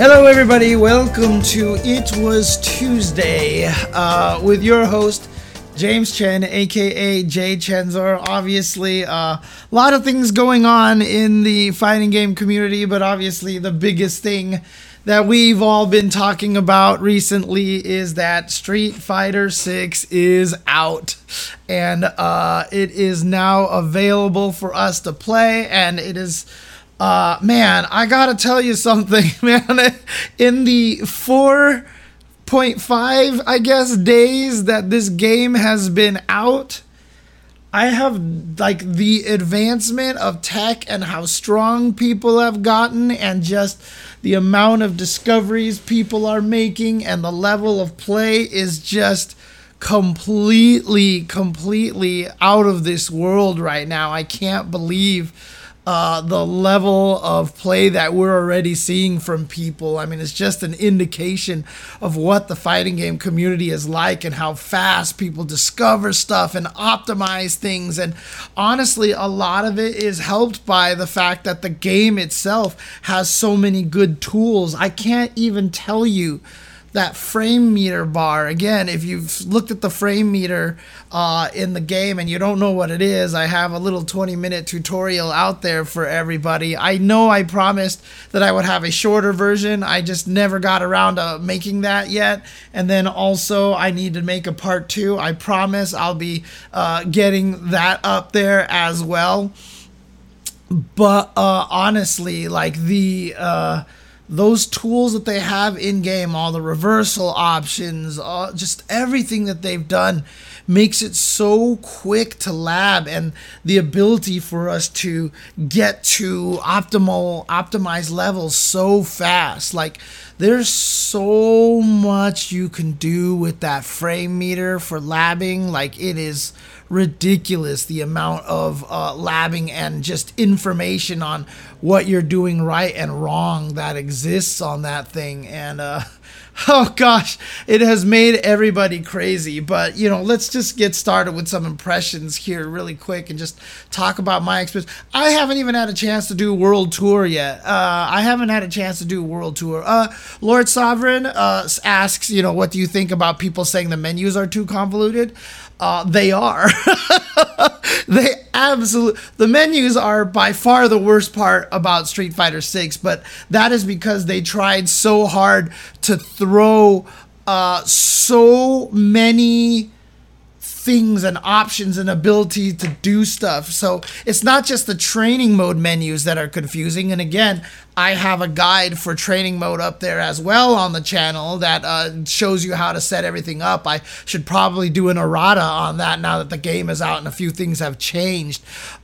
Hello, everybody. Welcome to It Was Tuesday uh, with your host, James Chen, aka JChensor. Obviously, a uh, lot of things going on in the fighting game community, but obviously, the biggest thing that we've all been talking about recently is that Street Fighter 6 is out and uh, it is now available for us to play, and it is uh, man, I gotta tell you something, man. In the 4.5, I guess, days that this game has been out, I have like the advancement of tech and how strong people have gotten, and just the amount of discoveries people are making, and the level of play is just completely, completely out of this world right now. I can't believe uh, the level of play that we're already seeing from people. I mean, it's just an indication of what the fighting game community is like and how fast people discover stuff and optimize things. And honestly, a lot of it is helped by the fact that the game itself has so many good tools. I can't even tell you that frame meter bar. Again if you've looked at the frame meter uh, in the game and you don't know what it is i have a little 20 minute tutorial out there for everybody. I know i promised that i would have a shorter version. I just never got around to making that yet. And then also i need to make a part two. I promise i'll be uh, getting that up there as well. But uh, honestly like the uh, those tools that they have in game, all the reversal options, all, just everything that they've done makes it so quick to lab and the ability for us to get to optimal optimized levels so fast. Like there's so much you can do with that frame meter for labbing. Like it is ridiculous the amount of uh, labbing and just information on what you're doing right and wrong that exists on that thing. And uh, oh gosh, it has made everybody crazy. But you know, let's just get started with some impressions here really quick and just talk about my experience. I haven't even had a chance to do world tour yet. Uh, I haven't had a chance to do world tour. Uh, Lord Sovereign uh, asks, you know, what do you think about people saying the menus are too convoluted? Uh, they are. they absolutely. The menus are by far the worst part about Street Fighter Six, but that is because they tried so hard to throw uh, so many things and options and ability to do stuff. So it's not just the training mode menus that are confusing. And again, I have a guide for training mode up there as well on the channel that uh, shows you how to set everything up. I should probably do an errata on that now that the game is out and a few things have changed.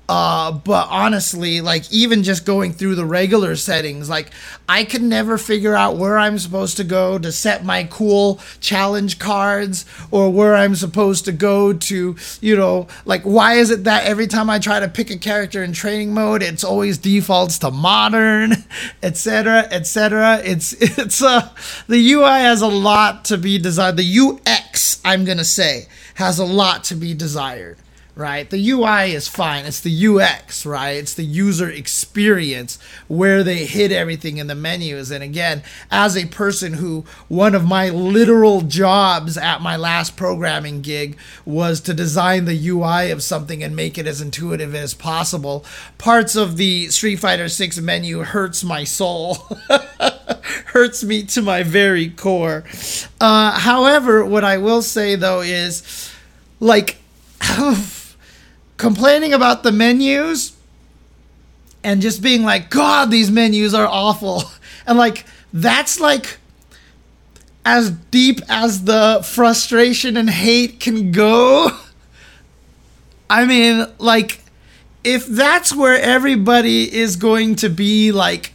Uh, but honestly, like even just going through the regular settings, like I can never figure out where I'm supposed to go to set my cool challenge cards or where I'm supposed to go to, you know, like why is it that every time I try to pick a character in training mode, it's always defaults to modern, etc., etc. It's it's uh the UI has a lot to be desired. The UX, I'm gonna say, has a lot to be desired right? The UI is fine. It's the UX, right? It's the user experience where they hit everything in the menus. And again, as a person who one of my literal jobs at my last programming gig was to design the UI of something and make it as intuitive as possible, parts of the Street Fighter 6 menu hurts my soul. hurts me to my very core. Uh, however, what I will say though is like complaining about the menus and just being like, God, these menus are awful. And like, that's like as deep as the frustration and hate can go. I mean, like, if that's where everybody is going to be like,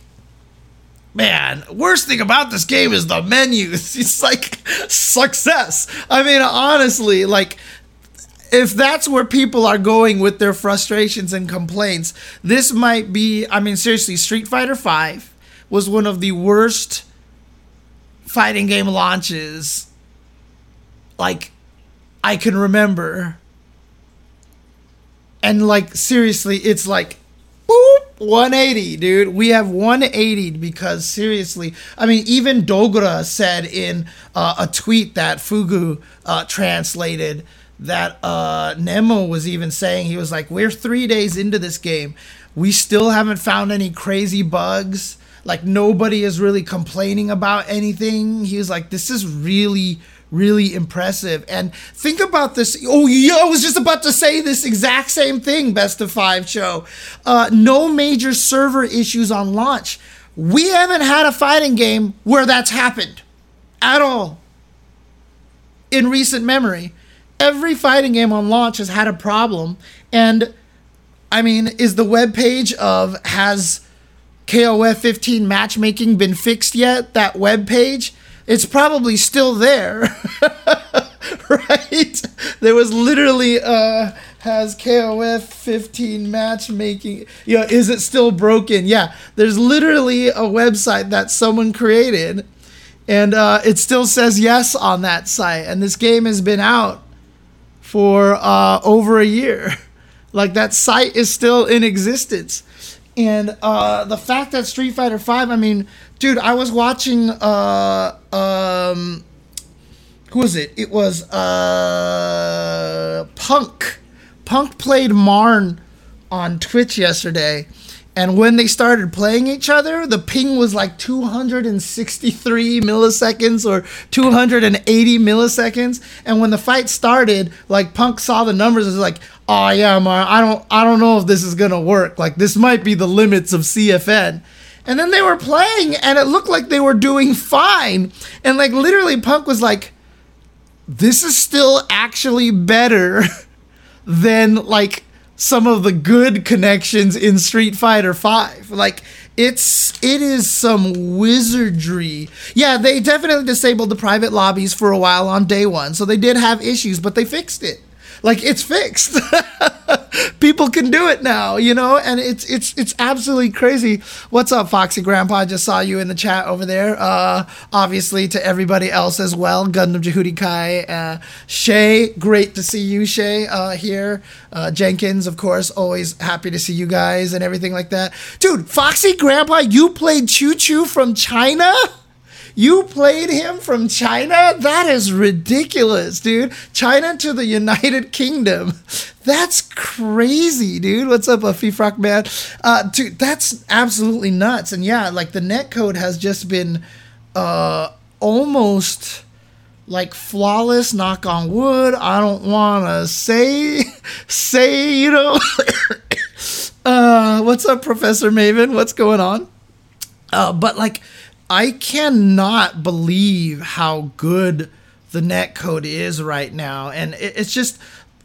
man, worst thing about this game is the menus. It's like success. I mean, honestly, like if that's where people are going with their frustrations and complaints, this might be. I mean, seriously, Street Fighter Five was one of the worst fighting game launches like I can remember. And like seriously, it's like boop 180, dude. We have 180 because seriously, I mean, even Dogra said in uh, a tweet that Fugu uh, translated that uh, Nemo was even saying he was like, "We're three days into this game, we still haven't found any crazy bugs. Like nobody is really complaining about anything." He was like, "This is really." really impressive. And think about this. Oh, yeah, I was just about to say this exact same thing, Best of Five show. Uh, no major server issues on launch. We haven't had a fighting game where that's happened at all in recent memory. Every fighting game on launch has had a problem. And I mean, is the web page of has KOF 15 matchmaking been fixed yet? That web page? it's probably still there. right? There was literally uh has KOF 15 matchmaking. You know, is it still broken? Yeah, there's literally a website that someone created and uh, it still says yes on that site. And this game has been out for uh, over a year. Like that site is still in existence. And uh, the fact that Street Fighter Five, I mean, dude, I was watching. Uh, um, who was it? It was uh, Punk. Punk played Marn on Twitch yesterday, and when they started playing each other, the ping was like 263 milliseconds or 280 milliseconds. And when the fight started, like Punk saw the numbers, and was like, "Oh yeah, man, I don't, I don't know if this is gonna work. Like this might be the limits of CFN." And then they were playing, and it looked like they were doing fine. And like literally, Punk was like, "This is still actually better than like." Some of the good connections in Street Fighter 5. Like it's it is some wizardry. Yeah, they definitely disabled the private lobbies for a while on day 1. So they did have issues, but they fixed it. Like it's fixed. People can do it now, you know, and it's it's it's absolutely crazy. What's up, Foxy Grandpa? I just saw you in the chat over there. Uh, obviously to everybody else as well. Gundam Jehudi Kai, uh, Shay, great to see you, Shay, uh, here. Uh, Jenkins, of course, always happy to see you guys and everything like that. Dude, Foxy Grandpa, you played Choo Choo from China. You played him from China? That is ridiculous, dude. China to the United Kingdom. That's crazy, dude. What's up, a Frock man? Uh, dude, that's absolutely nuts. And yeah, like the net code has just been uh, almost like flawless knock on wood i don't want to say say you know uh what's up professor maven what's going on uh but like I cannot believe how good the net code is right now. And it's just,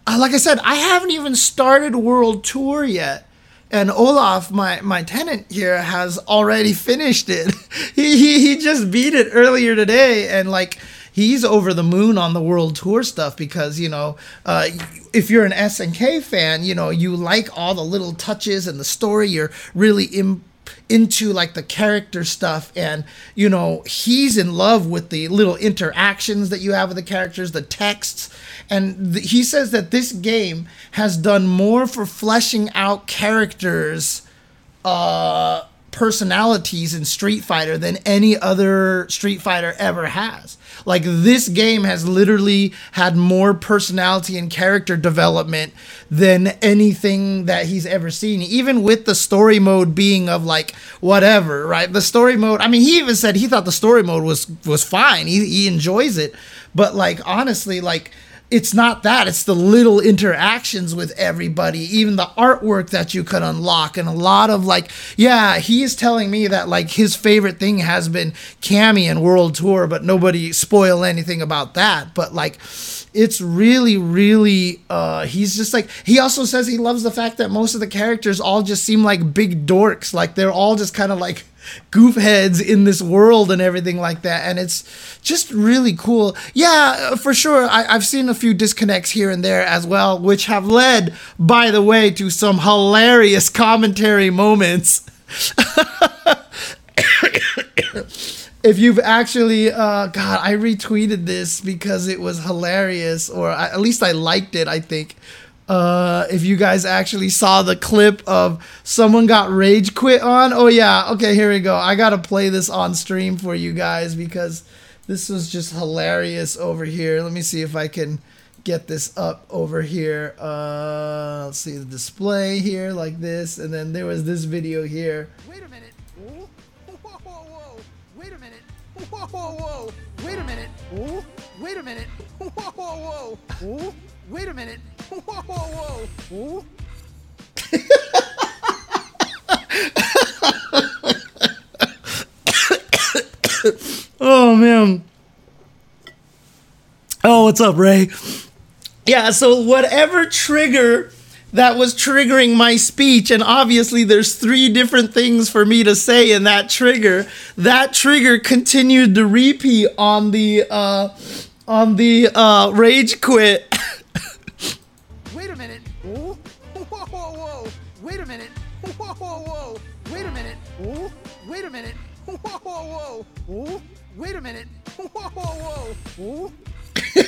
uh, like I said, I haven't even started World Tour yet. And Olaf, my, my tenant here, has already finished it. he, he, he just beat it earlier today. And like, he's over the moon on the world tour stuff because you know uh, if you're an SNK fan, you know you like all the little touches and the story. You're really Im- into like the character stuff and you know he's in love with the little interactions that you have with the characters the texts and th- he says that this game has done more for fleshing out characters uh personalities in Street Fighter than any other Street Fighter ever has. Like this game has literally had more personality and character development than anything that he's ever seen. Even with the story mode being of like whatever, right? The story mode. I mean, he even said he thought the story mode was was fine. He he enjoys it, but like honestly, like it's not that it's the little interactions with everybody even the artwork that you could unlock and a lot of like yeah he is telling me that like his favorite thing has been Cammy and World Tour but nobody spoil anything about that but like it's really really uh he's just like he also says he loves the fact that most of the characters all just seem like big dorks like they're all just kind of like goof heads in this world and everything like that. And it's just really cool. Yeah, for sure. I, have seen a few disconnects here and there as well, which have led, by the way, to some hilarious commentary moments. if you've actually uh, god i retweeted this because it was hilarious or at least i liked it i think uh, if you guys actually saw the clip of someone got rage quit on. Oh yeah, okay, here we go. I gotta play this on stream for you guys because this was just hilarious over here. Let me see if I can get this up over here. Uh, let's see the display here like this, and then there was this video here. Wait a minute. Whoa, whoa, whoa. Wait a minute. Whoa, whoa, whoa. Wait a minute. Whoa, wait a minute. Whoa, whoa, wait a minute. Whoa, whoa, whoa. Oh man. Oh, what's up, Ray? Yeah, so whatever trigger that was triggering my speech, and obviously there's three different things for me to say in that trigger. That trigger continued to repeat on the uh, on the uh, rage quit. Whoa, wait a minute. Whoa, whoa, whoa.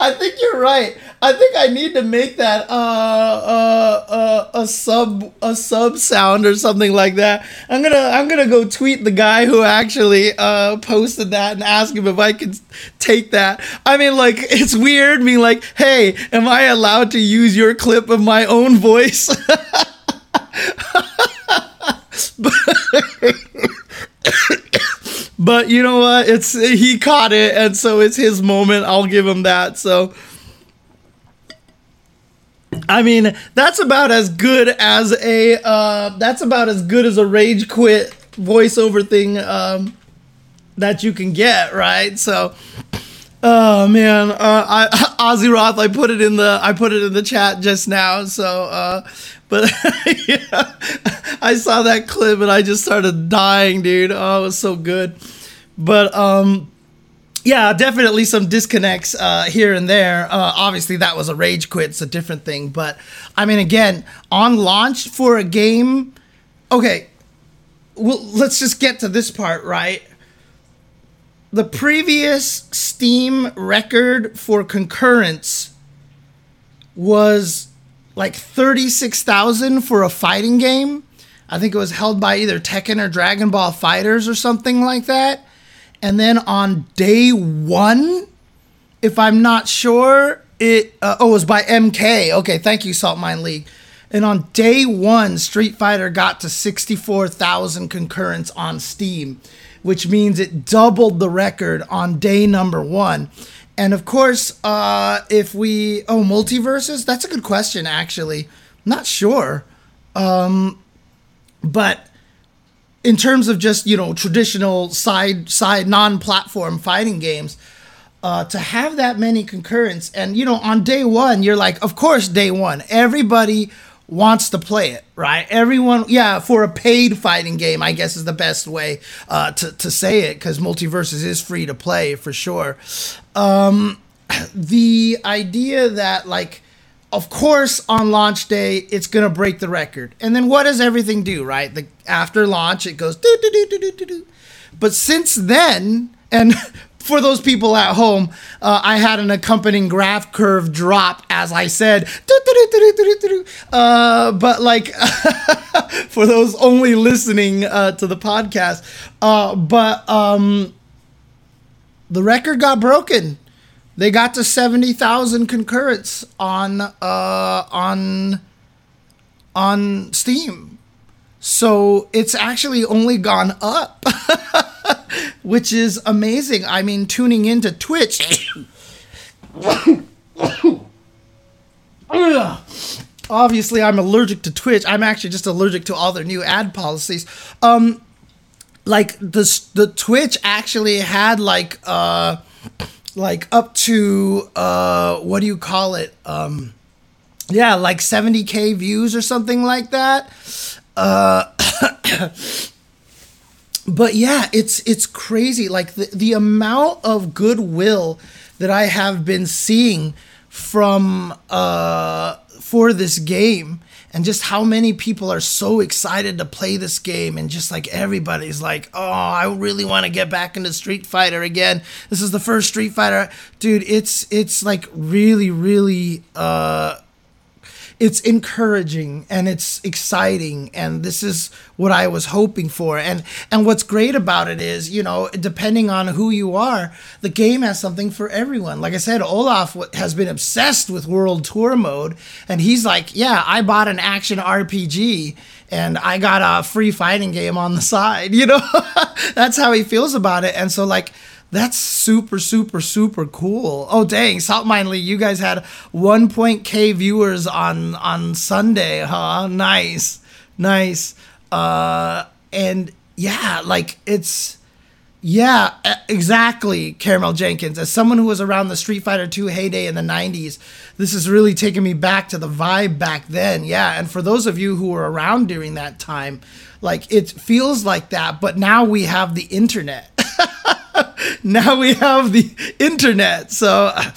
I think you're right. I think I need to make that uh, uh, uh, a sub a sub sound or something like that. I'm gonna I'm gonna go tweet the guy who actually uh, posted that and ask him if I can take that. I mean, like it's weird. Me like, hey, am I allowed to use your clip of my own voice? but you know what? It's he caught it, and so it's his moment. I'll give him that. So. I mean, that's about as good as a uh, that's about as good as a rage quit voiceover thing um, that you can get, right? So, oh man, uh, I, Ozzy Roth, I put it in the I put it in the chat just now. So, uh, but yeah, I saw that clip and I just started dying, dude. Oh, it was so good. But um, yeah, definitely some disconnects uh, here and there. Uh, obviously, that was a rage quit. It's a different thing. But I mean, again, on launch for a game, okay, well, let's just get to this part, right? The previous Steam record for concurrence was like 36,000 for a fighting game. I think it was held by either Tekken or Dragon Ball FighterZ or something like that. And then on day one, if I'm not sure, it uh, oh it was by MK. Okay, thank you, Salt Mine League. And on day one, Street Fighter got to 64,000 concurrents on Steam, which means it doubled the record on day number one. And of course, uh, if we oh MultiVersus, that's a good question. Actually, not sure, um, but in terms of just you know traditional side side non-platform fighting games uh, to have that many concurrents and you know on day one you're like of course day one. Everybody wants to play it right? Everyone yeah for a paid fighting game i guess is the best way uh, to, to say it because MultiVersus is free to play for sure. Um, the idea that like of course on launch day it's going to break the record. And then what does everything do right? The after launch it goes doo, doo, doo, doo, doo, doo. but since then and for those people at home uh, i had an accompanying graph curve drop as i said. Uh, but like for those only listening uh, to the podcast uh, but um, the record got broken. They got to 70,000 concurrents on uh on on Steam. So it's actually only gone up, which is amazing. I mean, tuning into Twitch. Obviously, I'm allergic to Twitch. I'm actually just allergic to all their new ad policies. Um, like the the Twitch actually had like uh like up to uh what do you call it um yeah like 70k views or something like that uh but yeah it's it's crazy. Like the, the amount of goodwill that i have been seeing from uh for this game and just how many people are so excited to play this game and just like everybody's like oh i really want to get back into street fighter again. This is the first street fighter. Dude it's it's like really really uh it's encouraging and it's exciting and this is what I was hoping for. And and what's great about it is you know depending on who you are the game has something for everyone. Like I said Olaf has been obsessed with world tour mode and he's like yeah I bought an action RPG and I got a free fighting game on the side you know? That's how he feels about it. And so like that's super, super, super cool. Oh dang, Salt Mine League, you guys had one point K viewers on on Sunday, huh? Nice, nice. Uh, and yeah, like it's yeah, exactly, Caramel Jenkins. As someone who was around the Street Fighter 2 heyday in the 90s, this is really taking me back to the vibe back then. Yeah, and for those of you who were around during that time, like it feels like that, but now we have the internet. now we have the internet. So uh,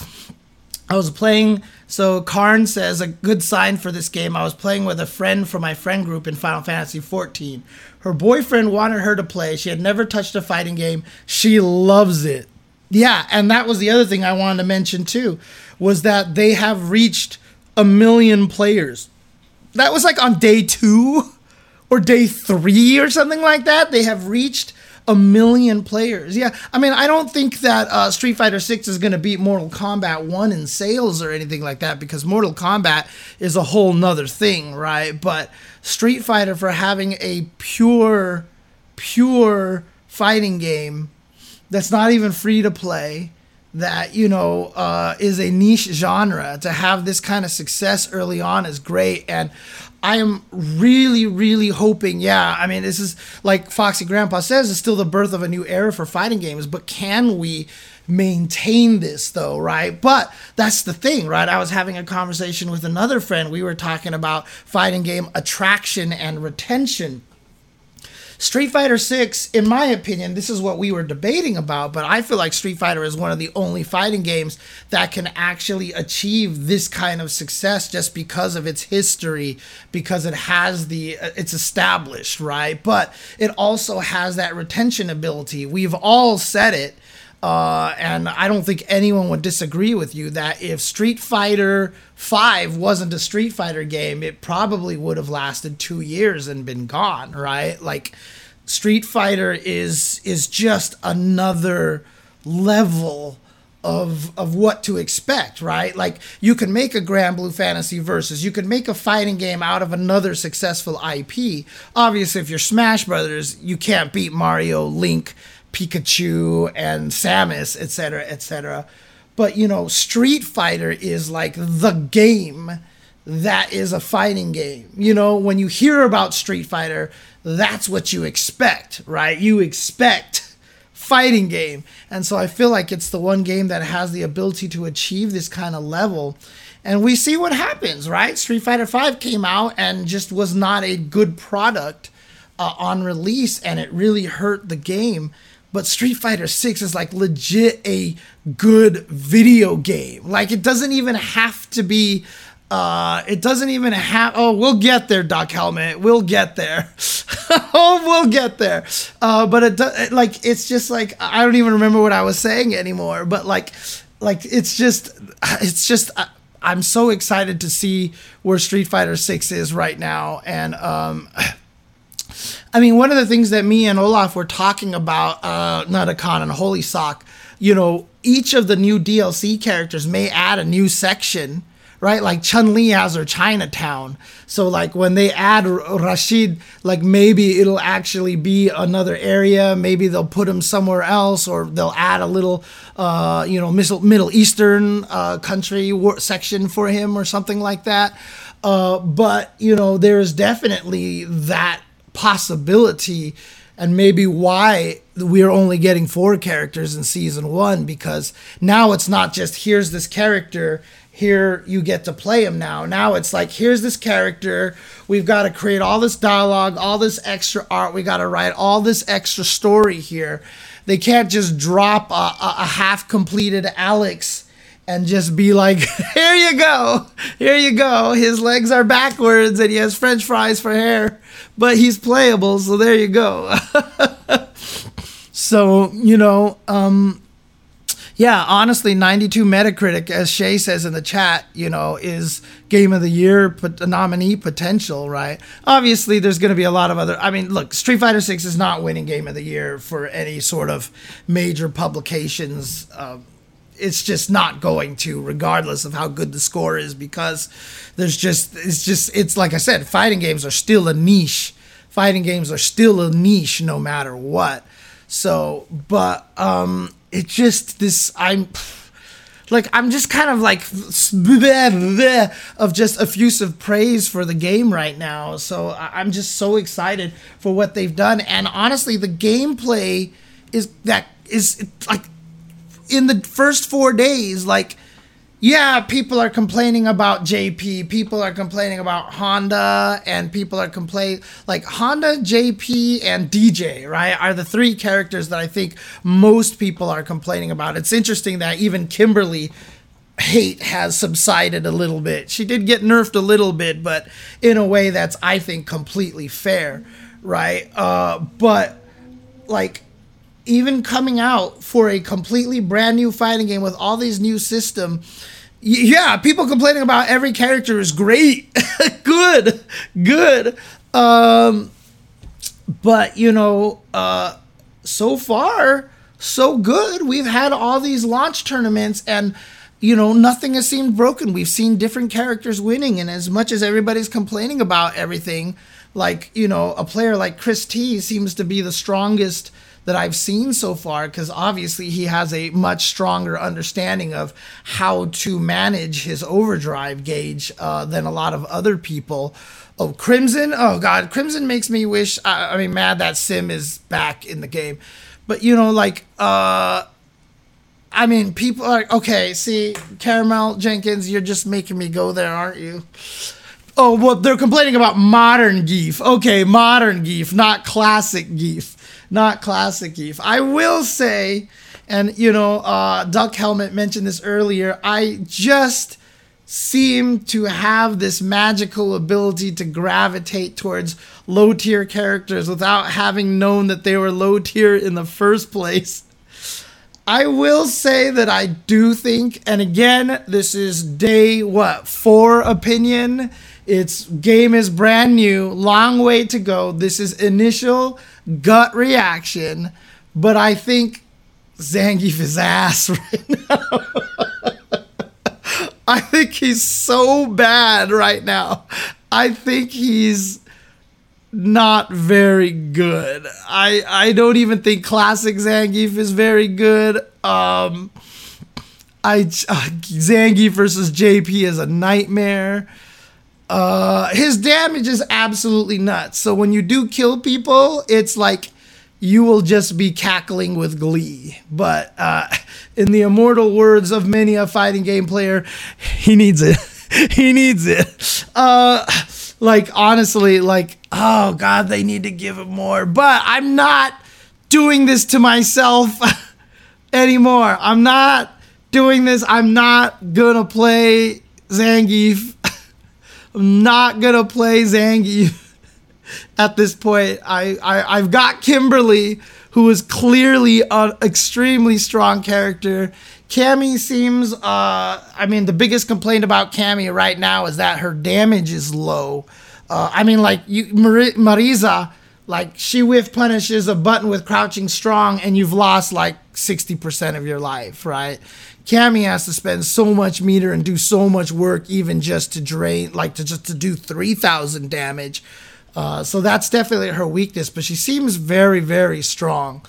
I was playing. So Karn says a good sign for this game. I was playing with a friend from my friend group in Final Fantasy 14. Her boyfriend wanted her to play. She had never touched a fighting game. She loves it. Yeah, and that was the other thing I wanted to mention too, was that they have reached a million players. That was like on day two or day three or something like that. They have reached a million players. Yeah, I mean, I don't think that uh, Street Fighter Six is going to beat Mortal Kombat One in sales or anything like that because Mortal Kombat is a whole nother thing, right? But Street Fighter for having a pure, pure fighting game that's not even free to play that you know uh, is a niche genre to have this kind of success early on is great and I am really, really hoping. Yeah, I mean, this is like Foxy Grandpa says, it's still the birth of a new era for fighting games. But can we maintain this though, right? But that's the thing, right? I was having a conversation with another friend. We were talking about fighting game attraction and retention Street Fighter 6, in my opinion, this is what we were debating about, but I feel like Street Fighter is one of the only fighting games that can actually achieve this kind of success just because of its history, because it has the, uh, it's established, right? But it also has that retention ability. We've all said it. Uh, and I don't think anyone would disagree with you that if Street Fighter Five wasn't a Street Fighter game, it probably would have lasted two years and been gone, right? Like Street Fighter is is just another level of of what to expect, right? Like you can make a Granblue Fantasy Versus, you can make a fighting game out of another successful IP. Obviously, if you're Smash Brothers, you can't beat Mario, Link, Pikachu, and Samus, etc., etc. But you know, Street Fighter is like the game that is a fighting game. You know, when you hear about Street Fighter, that's what you expect, right? You expect fighting game. And so I feel like it's the one game that has the ability to achieve this kind of level. And we see what happens, right? Street Fighter 5 came out and just was not a good product uh, on release and it really hurt the game but Street Fighter 6 is like legit a good video game. Like it doesn't even have to be uh it doesn't even have oh we'll get there Doc Helmet. We'll get there. oh, we'll get there. Uh but it, it like it's just like I don't even remember what I was saying anymore, but like like it's just it's just uh, I'm so excited to see where Street Fighter 6 is right now and um I mean, one of the things that me and Olaf were talking about, uh, Nutacon and Holy Sock, you know, each of the new DLC characters may add a new section, right? Like Chun Li has her Chinatown. So, like, when they add Rashid, like, maybe it'll actually be another area. Maybe they'll put him somewhere else, or they'll add a little, uh, you know, Middle Eastern uh, country section for him, or something like that. Uh, but, you know, there's definitely that possibility and maybe why we're only getting four characters in season one because now it's not just here's this character here you get to play him now now it's like here's this character we've got to create all this dialogue all this extra art we got to write all this extra story here they can't just drop a, a, a half completed alex and just be like, here you go, here you go. His legs are backwards and he has french fries for hair, but he's playable, so there you go. so, you know, um, Yeah, honestly, 92 Metacritic, as Shay says in the chat, you know, is Game of the Year nominee potential, right? Obviously, there's going to be a lot of other. I mean, look, Street Fighter 6 is not winning Game of the Year for any sort of major publications. Uh, it's just not going to, regardless of how good the score is, because there's just, it's just, it's like I said, fighting games are still a niche. Fighting games are still a niche no matter what. So, but, um, it just this I'm like I'm just kind of like of just effusive praise for the game right now. So I'm just so excited for what they've done, and honestly, the gameplay is that is like in the first four days, like yeah, people are complaining about JP, people are complaining about Honda, and people are complaining like Honda, JP, and DJ, right? Are the three characters that I think most people are complaining about. It's interesting that even Kimberly hate has subsided a little bit. She did get nerfed a little bit, but in a way that's I think completely fair, right? Uh, but like even coming out for a completely brand new fighting game with all these new system yeah, people complaining about every character is great, good, good. Um, but you know, uh, so far so good. We've had all these launch tournaments and you know, nothing has seemed broken. We've seen different characters winning, and as much as everybody's complaining about everything, like, you know, a player like Chris T seems to be the strongest that I've seen so far because obviously he has a much stronger understanding of how to manage his overdrive gauge uh, than a lot of other people. Oh, Crimson! Oh God, Crimson makes me wish. I, I mean, mad that Sim is back in the game, but you know, like, uh, I mean, people are okay. See, Caramel Jenkins, you're just making me go there, aren't you? Oh, well, they're complaining about modern Gief. Okay, modern Gief, not classic Gief not classic Eve. I will say, and you know, uh, Duck Helmet mentioned this earlier. I just seem to have this magical ability to gravitate towards low tier characters without having known that they were low tier in the first place. I will say that I do think, and again, this is day what four opinion. It's game is brand new, long way to go. This is initial gut reaction, but I think Zangief is ass right now. I think he's so bad right now. I think he's not very good. I I don't even think classic Zangief is very good. Um I uh, Zangief versus JP is a nightmare. Uh, his damage is absolutely nuts. So when you do kill people, it's like you will just be cackling with glee. But uh, in the immortal words of many a fighting game player, he needs it. he needs it. Uh, like honestly, like oh god, they need to give him more. But I'm not doing this to myself anymore. I'm not doing this. I'm not gonna play Zangief I'm not gonna play Zangief at this point. I, I I've got Kimberly, who is clearly an extremely strong character. Cammy seems. Uh, I mean, the biggest complaint about Cammy right now is that her damage is low. Uh, I mean, like you, Mar- Marisa, like she whiff punishes a button with crouching strong, and you've lost like sixty percent of your life, right? Cammy has to spend so much meter and do so much work even just to drain, like to just to do 3,000 damage. Uh, so that's definitely her weakness, but she seems very, very strong.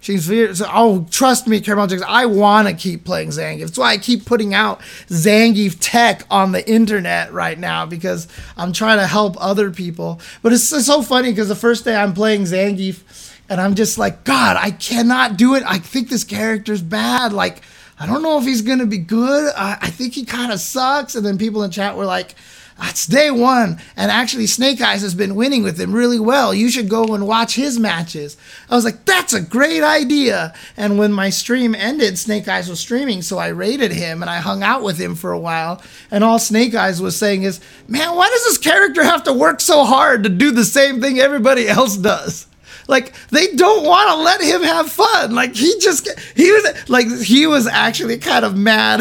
She's very, so, oh, trust me, Caramel Jackson, I want to keep playing Zangief. That's why I keep putting out Zangief tech on the internet right now because I'm trying to help other people. But it's, it's so funny because the first day I'm playing Zangief and I'm just like, God, I cannot do it. I think this character's bad. Like, I don't know if he's going to be good. I, I think he kind of sucks. And then people in chat were like, it's day one. And actually, Snake Eyes has been winning with him really well. You should go and watch his matches. I was like, that's a great idea. And when my stream ended, Snake Eyes was streaming. So I rated him and I hung out with him for a while. And all Snake Eyes was saying is, man, why does this character have to work so hard to do the same thing everybody else does? Like they don't want to let him have fun. Like he just he was like he was actually kind of mad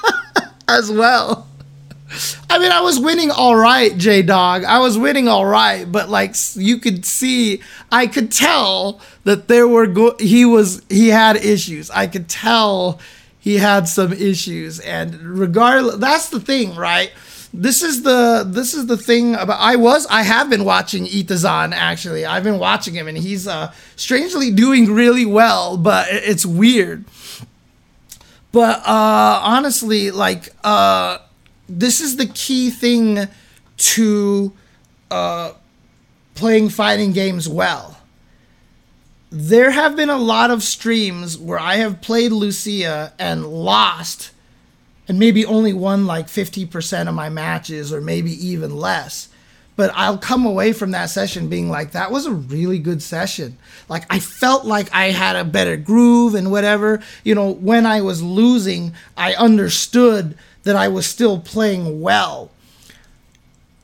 as well. I mean, I was winning all right, J Dog. I was winning all right, but like you could see, I could tell that there were go- he was he had issues. I could tell he had some issues, and regardless, that's the thing, right? This is the this is the thing about I was I have been watching Itazan actually. I've been watching him, and he's uh, strangely doing really well, but it's weird. But uh, honestly, like. Uh, this is the key thing to uh, playing fighting games well. There have been a lot of streams where I have played Lucia and lost, and maybe only won like 50% of my matches, or maybe even less. But I'll come away from that session being like, that was a really good session. Like, I felt like I had a better groove and whatever. You know, when I was losing, I understood that I was still playing well.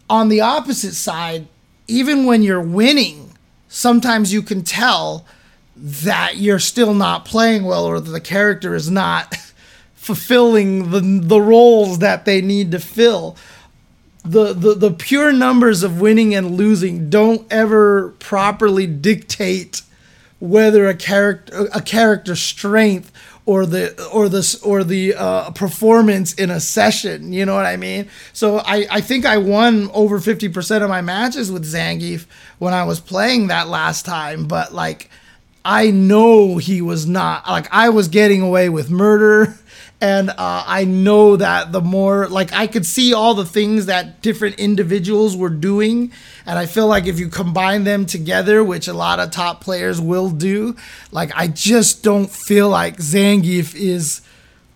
On the opposite side, even when you're winning, sometimes you can tell that you're still not playing well or that the character is not fulfilling the, the roles that they need to fill. The, the, the pure numbers of winning and losing don't ever properly dictate whether a character a character strength or the or the or the uh, performance in a session. You know what I mean? So I I think I won over fifty percent of my matches with Zangief when I was playing that last time, but like. I know he was not like I was getting away with murder and uh, I know that the more like I could see all the things that different individuals were doing, and I feel like if you combine them together, which a lot of top players will do, like I just don't feel like Zangief is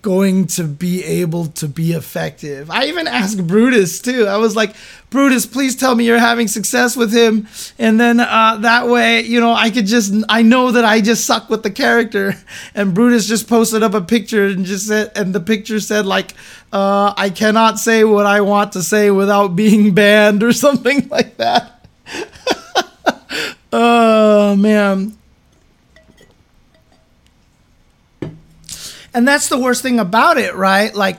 going to be able to be effective. I even asked Brutus too. I was like, Brutus, please tell me you're having success with him. And then uh, that way, you know, I could just, I know that I just suck with the character. And Brutus just posted up a picture and just said, and the picture said, like, uh, I cannot say what I want to say without being banned or something like that. oh, man. And that's the worst thing about it, right? Like,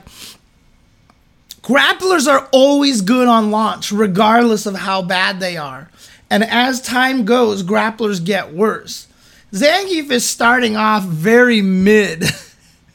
grapplers are always good on launch, regardless of how bad they are. And as time goes, grapplers get worse. Zangief is starting off very mid,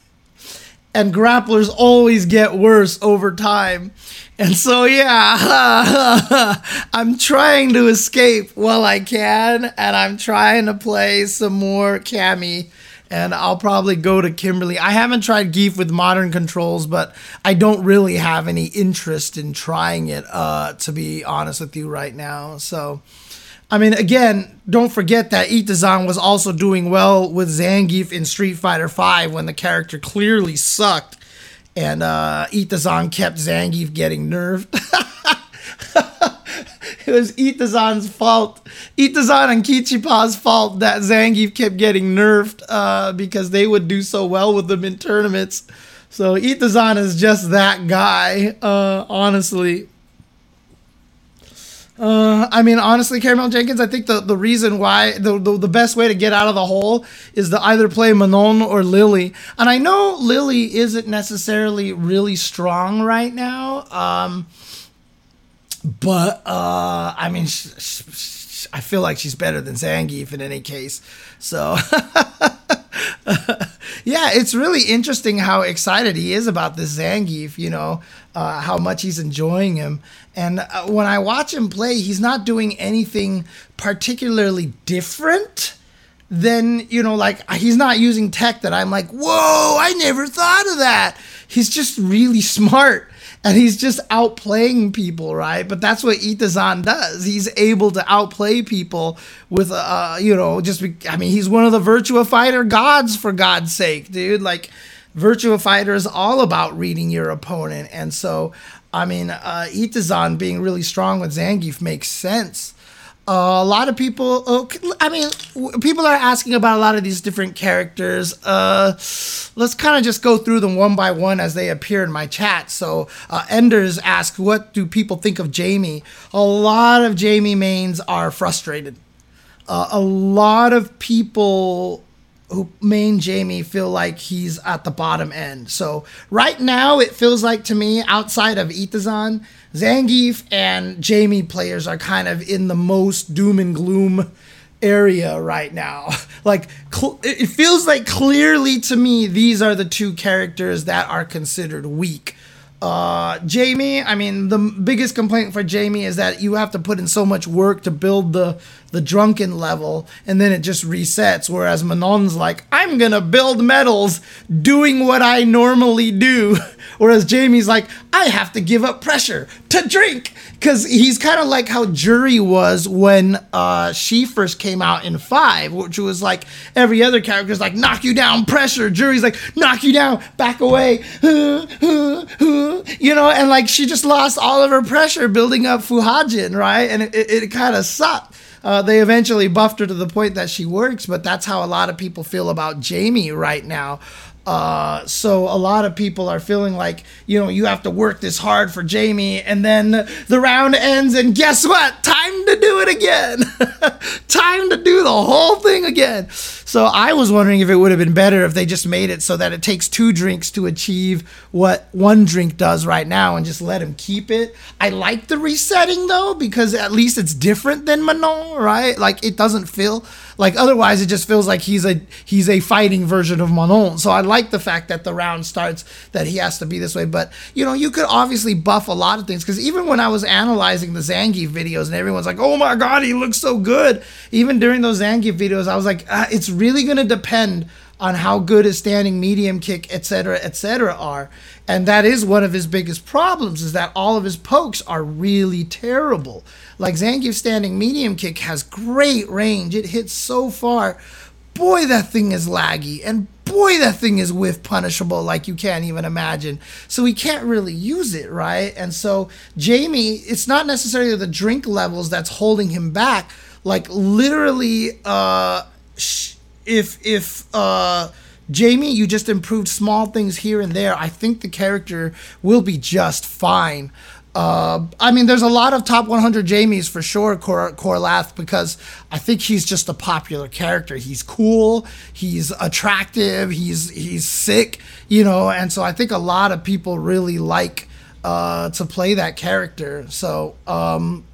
and grapplers always get worse over time. And so, yeah, I'm trying to escape while I can, and I'm trying to play some more Cammy and I'll probably go to Kimberly. I haven't tried Gief with modern controls, but I don't really have any interest in trying it, uh, to be honest with you right now. So, I mean, again, don't forget that Itazan was also doing well with Zangief in Street Fighter V when the character clearly sucked, and uh, Itazan kept Zangief getting nerfed. it was Itazan's fault. Itazan and Kichipa's fault that Zangief kept getting nerfed uh, because they would do so well with them in tournaments. So Itazan is just that guy, uh, honestly. Uh, I mean, honestly, Caramel Jenkins, I think the, the reason why, the, the, the best way to get out of the hole is to either play Manon or Lily. And I know Lily isn't necessarily really strong right now. Um, but uh, I mean, sh- sh- I feel like she's better than Zangief in any case. So yeah, it's really interesting how excited he is about this Zangief. You know uh, how much he's enjoying him, and uh, when I watch him play, he's not doing anything particularly different then you know like he's not using tech that i'm like whoa i never thought of that he's just really smart and he's just outplaying people, right? But that's what Itazan does. He's able to outplay people with, uh, you know, just, be, I mean, he's one of the Virtua Fighter gods, for God's sake, dude. Like, Virtua Fighter is all about reading your opponent. And so, I mean, uh, Itazan being really strong with Zangief makes sense. A lot of people, oh, I mean, people are asking about a lot of these different characters. Uh, let's kind of just go through them one by one as they appear in my chat. So, uh, Enders ask, what do people think of Jamie? A lot of Jamie mains are frustrated. uh, a lot of people who main Jamie feel like he's at the bottom end. So right now it feels like to me outside of Itazan, Zangief and Jamie players are kind of in the most doom and gloom area right now. like cl- it feels like clearly to me these are the two characters that are considered weak. Uh, Jamie, I mean, the biggest complaint for Jamie is that you have to put in so much work to build the the drunken level, and then it just resets. Whereas Manon's like, I'm gonna build medals doing what I normally do. Whereas Jamie's like, I have to give up pressure to drink. Because he's kind of like how Juri was when uh, she first came out in 5, which was like every other character is like, knock you down, pressure. Juri's like, knock you down, back away. you know, and like she just lost all of her pressure building up Fuhajin, right? And it, it, it kind of sucked. Uh, they eventually buffed her to the point that she works, but that's how a lot of people feel about Jamie right now. Uh, so a lot of people are feeling like you know you have to work this hard for Jamie, and then the round ends, and guess what? Time to do it again. Time to do the whole thing again. So I was wondering if it would have been better if they just made it so that it takes two drinks to achieve what one drink does right now, and just let him keep it. I like the resetting though because at least it's different than Manon, right? Like it doesn't feel like otherwise, it just feels like he's a he's a fighting version of Manon. So I like the fact that the round starts that he has to be this way. But you know, you could obviously buff a lot of things because even when I was analyzing the Zangief videos and everyone's like, "Oh my god, he looks so good," even during those Zangief videos, I was like, ah, "It's really gonna depend." On how good his standing medium kick, etc., etc., are. And that is one of his biggest problems is that all of his pokes are really terrible. Like Zangief's standing medium kick has great range. It hits so far. Boy, that thing is laggy. And boy, that thing is whiff punishable like you can't even imagine. So he can't really use it, right? And so Jamie, it's not necessarily the drink levels that's holding him back. Like literally, uh, sh- if if uh, Jamie, you just improved small things here and there, I think the character will be just fine. Uh, I mean, there's a lot of top 100 Jamies for sure, Cor- Corlath, because I think he's just a popular character. He's cool, he's attractive, he's he's sick, you know, and so I think a lot of people really like uh, to play that character. So, um,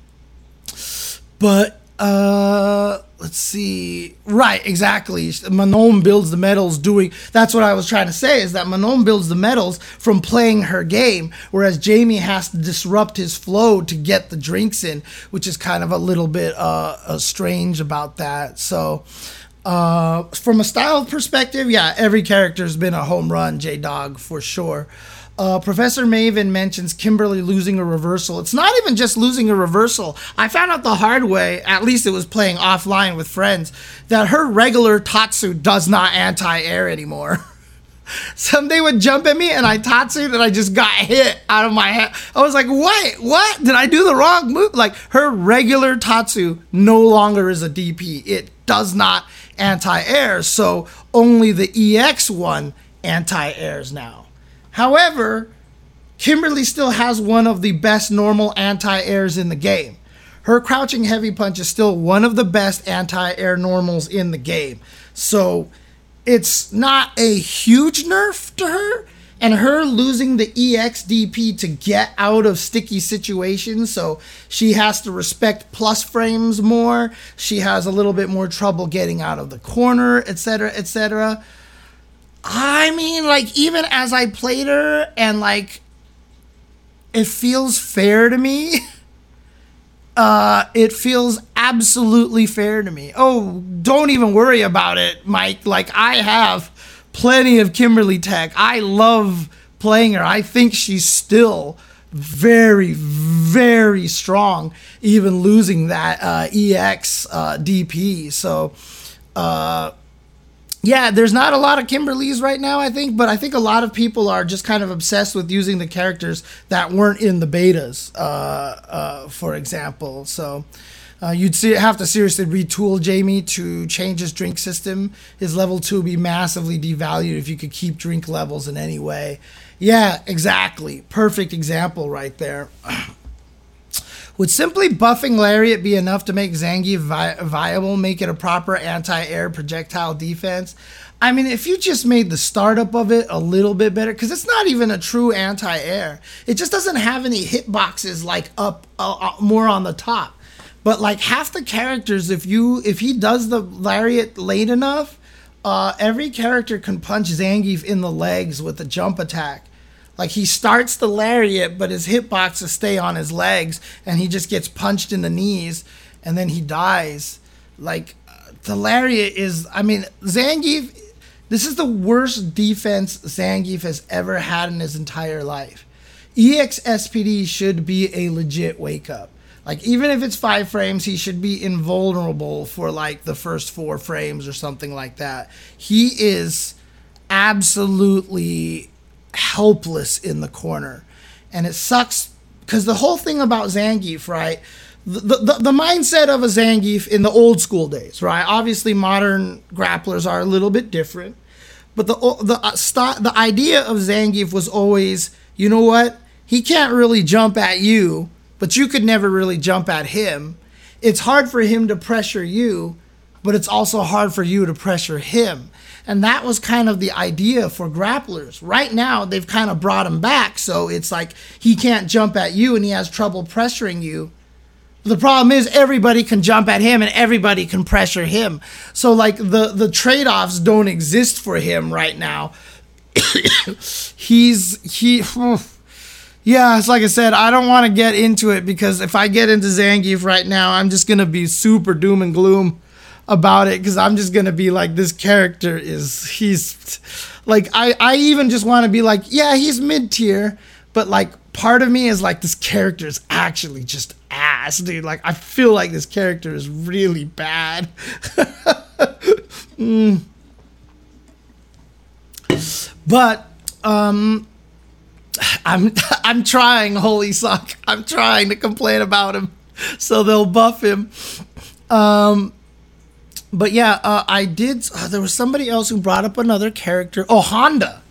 but uh, let's see. Right, exactly. Manon builds the medals doing. That's what I was trying to say. Is that Manon builds the medals from playing her game, whereas Jamie has to disrupt his flow to get the drinks in, which is kind of a little bit uh, uh strange about that. So. Uh, from a style perspective, yeah, every character's been a home run, J Dog for sure. Uh, Professor Maven mentions Kimberly losing a reversal. It's not even just losing a reversal. I found out the hard way, at least it was playing offline with friends, that her regular Tatsu does not anti air anymore. Some they would jump at me and I Tatsu and I just got hit out of my head. I was like, what? What? Did I do the wrong move? Like, her regular Tatsu no longer is a DP. It does not anti air. So only the EX one anti airs now. However, Kimberly still has one of the best normal anti airs in the game. Her crouching heavy punch is still one of the best anti air normals in the game. So it's not a huge nerf to her. And her losing the EXDP to get out of sticky situations, so she has to respect plus frames more. She has a little bit more trouble getting out of the corner, etc., etc. I mean, like, even as I played her and, like, it feels fair to me. Uh, it feels absolutely fair to me. Oh, don't even worry about it, Mike. Like, I have plenty of Kimberly Tech. I love playing her. I think she's still very, very strong, even losing that uh, EX uh, DP. So, uh, yeah, there's not a lot of Kimberlys right now, I think, but I think a lot of people are just kind of obsessed with using the characters that weren't in the betas, uh, uh, for example. So uh, you'd see, have to seriously retool Jamie to change his drink system. His level two would be massively devalued if you could keep drink levels in any way. Yeah, exactly. Perfect example right there. Would simply buffing Lariat be enough to make Zangief vi- viable, make it a proper anti-air projectile defense? I mean, if you just made the startup of it a little bit better, because it's not even a true anti-air. It just doesn't have any hitboxes like up uh, uh, more on the top. But like half the characters, if you if he does the lariat late enough, uh, every character can punch Zangief in the legs with a jump attack. Like he starts the lariat, but his hitboxes stay on his legs, and he just gets punched in the knees, and then he dies. Like the lariat is, I mean, Zangief. This is the worst defense Zangief has ever had in his entire life. EXSPD should be a legit wake up. Like even if it's five frames, he should be invulnerable for like the first four frames or something like that. He is absolutely helpless in the corner, and it sucks because the whole thing about Zangief, right? The, the, the mindset of a Zangief in the old school days, right? Obviously, modern grapplers are a little bit different, but the the uh, st- the idea of Zangief was always, you know what? He can't really jump at you, but you could never really jump at him. It's hard for him to pressure you, but it's also hard for you to pressure him. And that was kind of the idea for grapplers. Right now, they've kind of brought him back, so it's like he can't jump at you and he has trouble pressuring you. The problem is everybody can jump at him and everybody can pressure him. So like the the trade-offs don't exist for him right now. He's he yeah, it's like I said, I don't want to get into it because if I get into Zangief right now, I'm just gonna be super doom and gloom about it because I'm just gonna be like, this character is he's like I I even just want to be like, yeah, he's mid tier, but like part of me is like, this character is actually just ass, dude. Like I feel like this character is really bad. mm. But um I'm I'm trying, holy sock. I'm trying to complain about him so they'll buff him. Um but yeah, uh, I did uh, there was somebody else who brought up another character. Oh, Honda.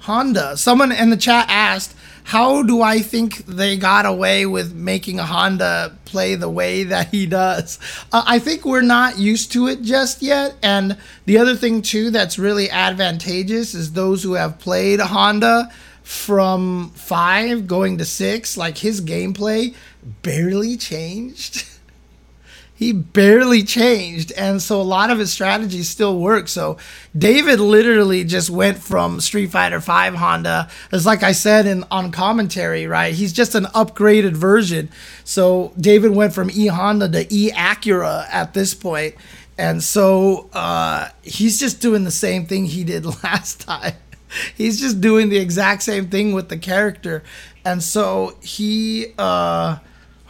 Honda. Someone in the chat asked, "How do I think they got away with making Honda play the way that he does?" Uh, I think we're not used to it just yet. And the other thing too that's really advantageous is those who have played Honda from five going to six, like his gameplay barely changed. he barely changed. And so a lot of his strategies still work. So David literally just went from Street Fighter Five Honda, as like I said in on commentary, right? He's just an upgraded version. So David went from E Honda to E Acura at this point. And so uh, he's just doing the same thing he did last time he's just doing the exact same thing with the character and so he uh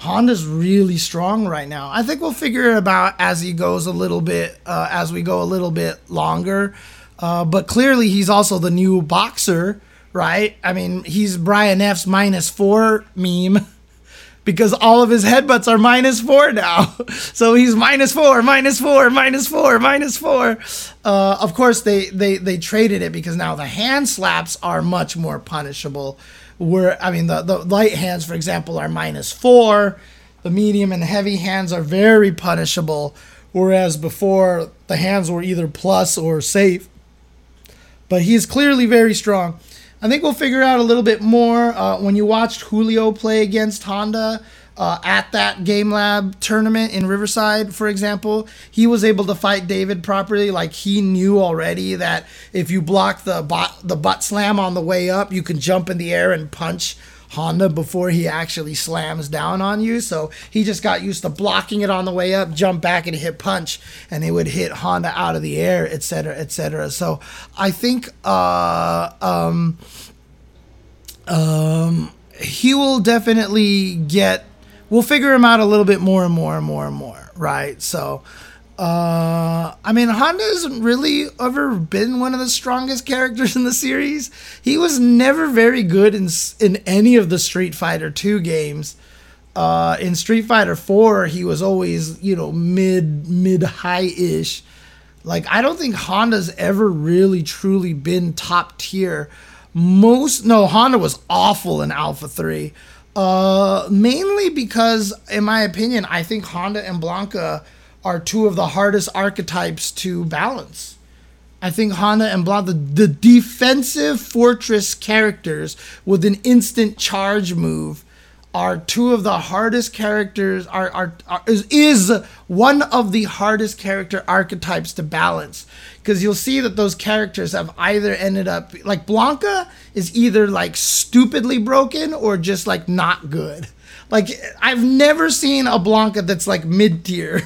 honda's really strong right now i think we'll figure it out as he goes a little bit uh, as we go a little bit longer uh, but clearly he's also the new boxer right i mean he's brian f's minus four meme because all of his headbutts are minus four now. So he's minus four, minus four, minus four, minus four. Uh, of course, they, they they traded it because now the hand slaps are much more punishable. Where I mean, the the light hands, for example, are minus four. The medium and the heavy hands are very punishable, whereas before the hands were either plus or safe. But he's clearly very strong. I think we'll figure out a little bit more uh, when you watched Julio play against Honda. Uh, at that game lab tournament in Riverside, for example, he was able to fight David properly. Like he knew already that if you block the bot, the butt slam on the way up, you can jump in the air and punch Honda before he actually slams down on you. So he just got used to blocking it on the way up, jump back and hit punch, and it would hit Honda out of the air, etc., etc. So I think uh, um, um, he will definitely get. We'll figure him out a little bit more and more and more and more, right? So uh, I mean, Honda hasn't really ever been one of the strongest characters in the series. He was never very good in in any of the Street Fighter 2 games. Uh, in Street Fighter 4, he was always, you know, mid mid high ish. Like I don't think Honda's ever really truly been top tier. Most no, Honda was awful in Alpha 3. Uh, mainly because, in my opinion, I think Honda and Blanka are two of the hardest archetypes to balance. I think Honda and Blanka, the, the defensive fortress characters with an instant charge move, are two of the hardest characters are, are, are is, is one of the hardest character archetypes to balance because you'll see that those characters have either ended up like Blanka is either like stupidly broken or just like not good. Like I've never seen a Blanka that's like mid tier.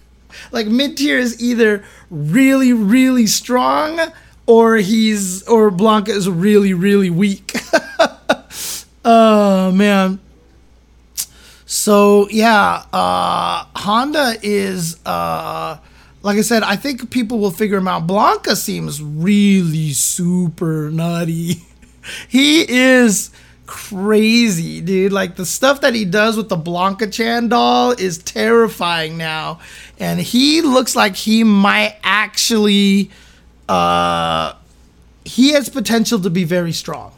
like mid tier is either really really strong or he's or Blanka is really really weak. oh man. So yeah, uh, Honda is uh, like I said. I think people will figure him out. Blanka seems really super nutty. he is crazy, dude. Like the stuff that he does with the Blanka Chan doll is terrifying now, and he looks like he might actually. Uh, he has potential to be very strong.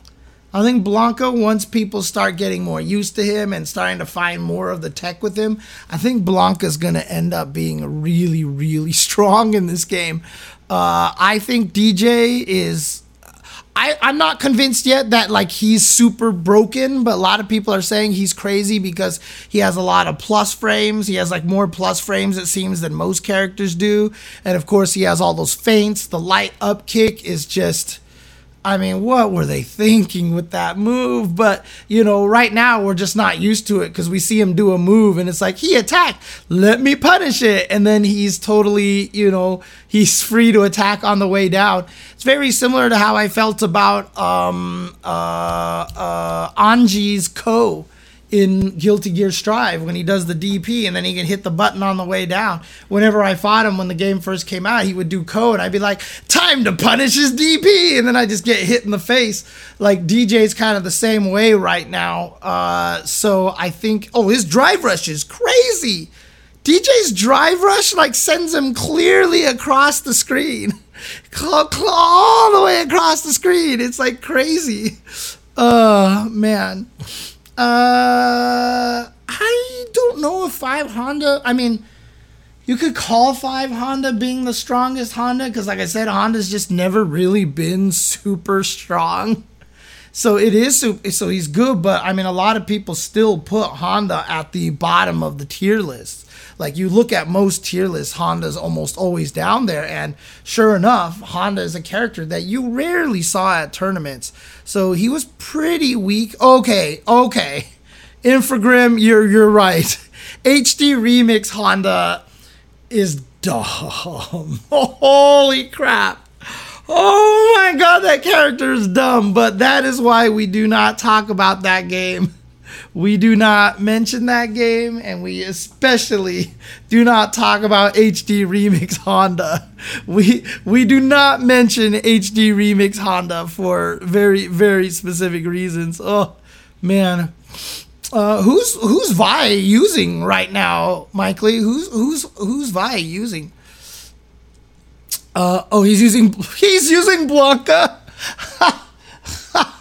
I think Blanka, once people start getting more used to him and starting to find more of the tech with him, I think Blanka's going to end up being really, really strong in this game. Uh, I think DJ is. I, I'm not convinced yet that like he's super broken, but a lot of people are saying he's crazy because he has a lot of plus frames. He has like more plus frames, it seems, than most characters do. And of course, he has all those feints. The light up kick is just I mean, what were they thinking with that move? But, you know, right now we're just not used to it because we see him do a move and it's like, he attacked, let me punish it. And then he's totally, you know, he's free to attack on the way down. It's very similar to how I felt about um, uh, uh, Anji's Ko in Guilty Gear Strive when he does the DP and then he can hit the button on the way down. Whenever I fought him when the game first came out, he would do code. I'd be like, time to punish his DP. And then I just get hit in the face. Like DJ's kind of the same way right now. Uh, so I think, oh, his drive rush is crazy. DJ's drive rush like sends him clearly across the screen. all the way across the screen. It's like crazy. Uh, man. Uh, I don't know if five Honda. I mean, you could call five Honda being the strongest Honda because, like I said, Honda's just never really been super strong. So it is so he's good, but I mean, a lot of people still put Honda at the bottom of the tier list. Like you look at most tier lists, Honda's almost always down there. And sure enough, Honda is a character that you rarely saw at tournaments. So he was pretty weak. Okay, okay. Infogrim, you're you're right. HD Remix Honda is dumb. Holy crap. Oh my god, that character is dumb, but that is why we do not talk about that game we do not mention that game, and we especially do not talk about HD Remix Honda. We we do not mention HD Remix Honda for very very specific reasons. Oh man. Uh, who's who's Vi using right now, Mike Lee? Who's who's who's Vi using? Uh, oh, he's using he's using Blanka.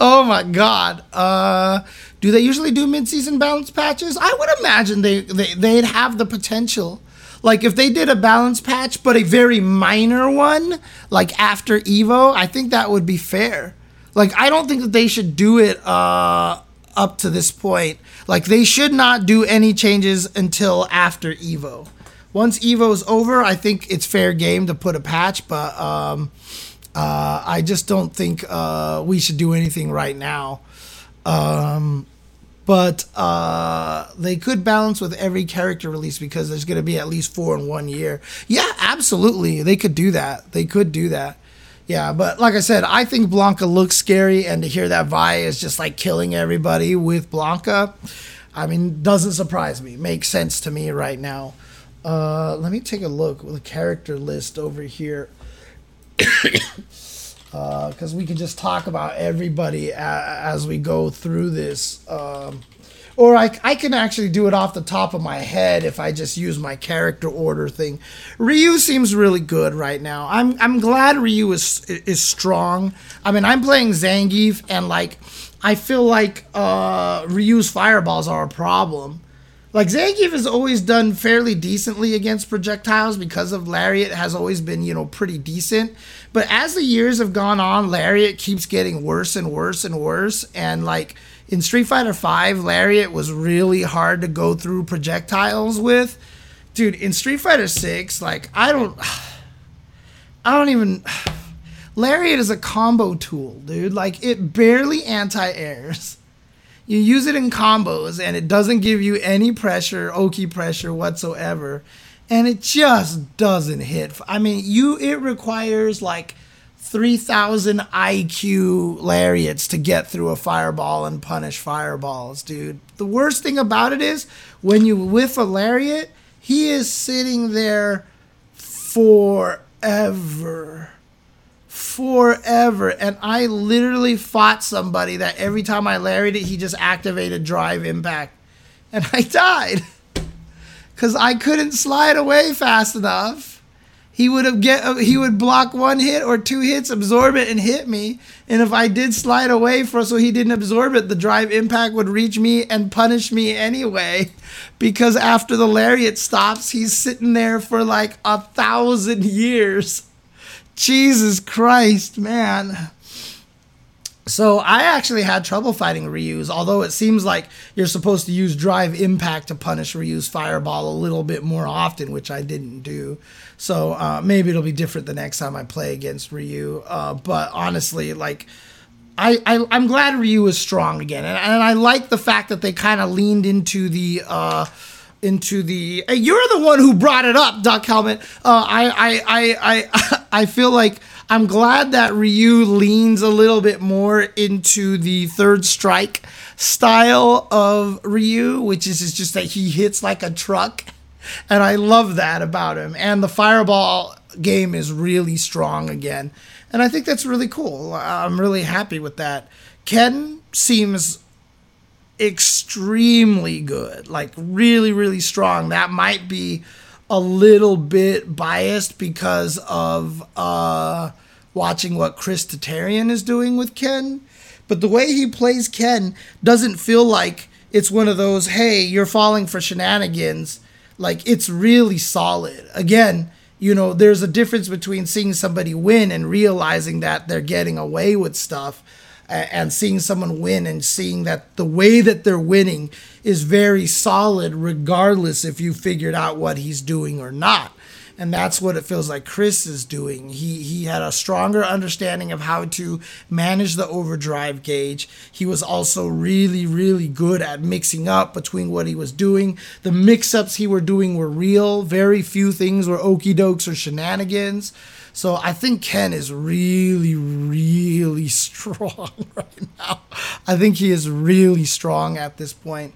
oh my god. Uh, do they usually do mid-season balance patches? I would imagine they, they they'd have the potential. Like if they did a balance patch, but a very minor one, like after Evo, I think that would be fair. Like I don't think that they should do it uh, up to this point. Like they should not do any changes until after Evo. Once Evo's over, I think it's fair game to put a patch, but um, uh, I just don't think uh, we should do anything right now. Um, but uh, they could balance with every character release because there's going to be at least four in one year. Yeah, absolutely, they could do that. They could do that. Yeah, but like I said, I think Blanka looks scary, and to hear that Vi is just like killing everybody with Blanca, I mean, doesn't surprise me. Makes sense to me right now. Uh, let me take a look with the character list over here. because uh, we can just talk about everybody as we go through this. Um, or I, I can actually do it off the top of my head if I just use my character order thing. Ryu seems really good right now. I'm I'm glad Ryu is is strong. I mean, I'm playing Zangief and like I feel like uh, Ryu's fireballs are a problem. Like Zangief has always done fairly decently against projectiles because of Lariat has always been, you know, pretty decent. But as the years have gone on, Lariat keeps getting worse and worse and worse and like in Street Fighter V, Lariat was really hard to go through projectiles with. Dude, in Street Fighter 6, like I don't I don't even Lariat is a combo tool, dude. Like it barely anti-airs. You use it in combos and it doesn't give you any pressure, Oki pressure whatsoever. And it just doesn't hit. I mean, you it requires like 3000 IQ lariats to get through a fireball and punish fireballs, dude. The worst thing about it is when you whiff a lariat, he is sitting there forever. Forever. And I literally fought somebody that every time I lariated, he just activated drive impact. And I died. Because I couldn't slide away fast enough he would have get he would block one hit or two hits, absorb it, and hit me. And if I did slide away for so he didn't absorb it, the drive impact would reach me and punish me anyway. Because after the lariat stops, he's sitting there for like a thousand years. Jesus Christ, man. So I actually had trouble fighting Ryu's, although it seems like you're supposed to use Drive Impact to punish Ryu's Fireball a little bit more often, which I didn't do. So uh, maybe it'll be different the next time I play against Ryu. Uh, but honestly, like I, I am glad Ryu is strong again, and, and I like the fact that they kind of leaned into the. Uh, into the hey, you're the one who brought it up, Duck Helmet. Uh, I, I I I I feel like I'm glad that Ryu leans a little bit more into the third strike style of Ryu, which is, is just that he hits like a truck. And I love that about him. And the fireball game is really strong again. And I think that's really cool. I'm really happy with that. Ken seems extremely good, like really, really strong. That might be a little bit biased because of uh, watching what Chris Tatarian is doing with Ken. But the way he plays Ken doesn't feel like it's one of those, hey, you're falling for shenanigans. Like it's really solid. Again, you know, there's a difference between seeing somebody win and realizing that they're getting away with stuff and seeing someone win and seeing that the way that they're winning is very solid regardless if you figured out what he's doing or not and that's what it feels like Chris is doing. He he had a stronger understanding of how to manage the overdrive gauge. He was also really really good at mixing up between what he was doing. The mix-ups he were doing were real. Very few things were okey dokes or shenanigans. So I think Ken is really, really strong right now. I think he is really strong at this point.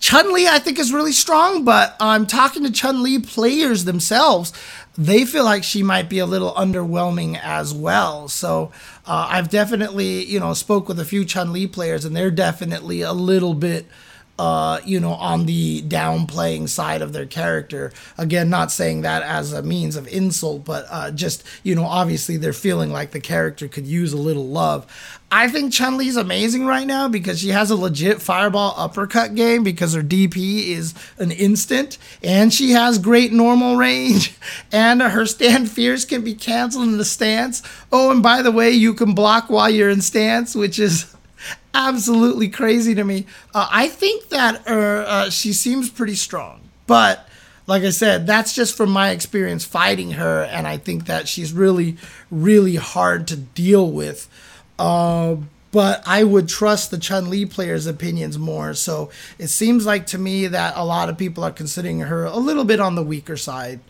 Chun Li, I think, is really strong, but I'm talking to Chun Li players themselves. They feel like she might be a little underwhelming as well. So uh, I've definitely, you know, spoke with a few Chun Li players, and they're definitely a little bit uh, you know, on the downplaying side of their character. Again, not saying that as a means of insult, but uh, just, you know, obviously they're feeling like the character could use a little love. I think Chun Li's amazing right now because she has a legit fireball uppercut game because her DP is an instant and she has great normal range and her stand fears can be canceled in the stance. Oh, and by the way, you can block while you're in stance, which is absolutely crazy to me. Uh, I think that uh, uh, she seems pretty strong, but like I said, that's just from my experience fighting her, and I think that she's really, really hard to deal with. Uh, but I would trust the Chun Li players' opinions more. So it seems like to me that a lot of people are considering her a little bit on the weaker side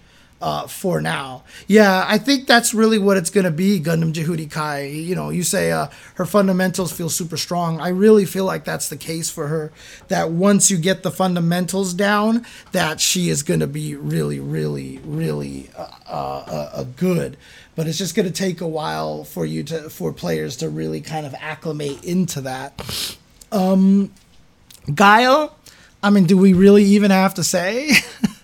uh, for now. Yeah, I think that's really what it's going to be, Gundam Jehudi Kai. You know, you say uh, her fundamentals feel super strong. I really feel like that's the case for her. That once you get the fundamentals down, that she is going to be really, really, really uh, uh, uh good. But it's just going to take a while for you to, for players to really kind of acclimate into that. Um, Guile, I mean, do we really even have to say?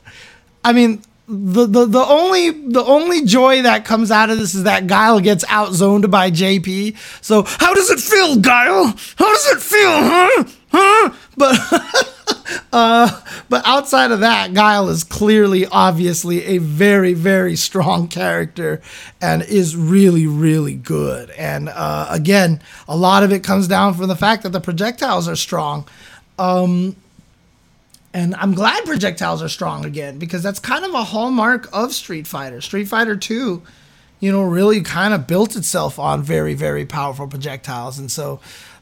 I mean, the, the the only the only joy that comes out of this is that Guile gets outzoned by JP. So how does it feel, Guile? How does it feel, huh? Huh? But uh, but outside of that, Guile is clearly, obviously, a very very strong character and is really really good. And uh, again, a lot of it comes down from the fact that the projectiles are strong. Um, and I'm glad projectiles are strong again because that's kind of a hallmark of Street Fighter. Street Fighter 2, you know, really kind of built itself on very, very powerful projectiles. And so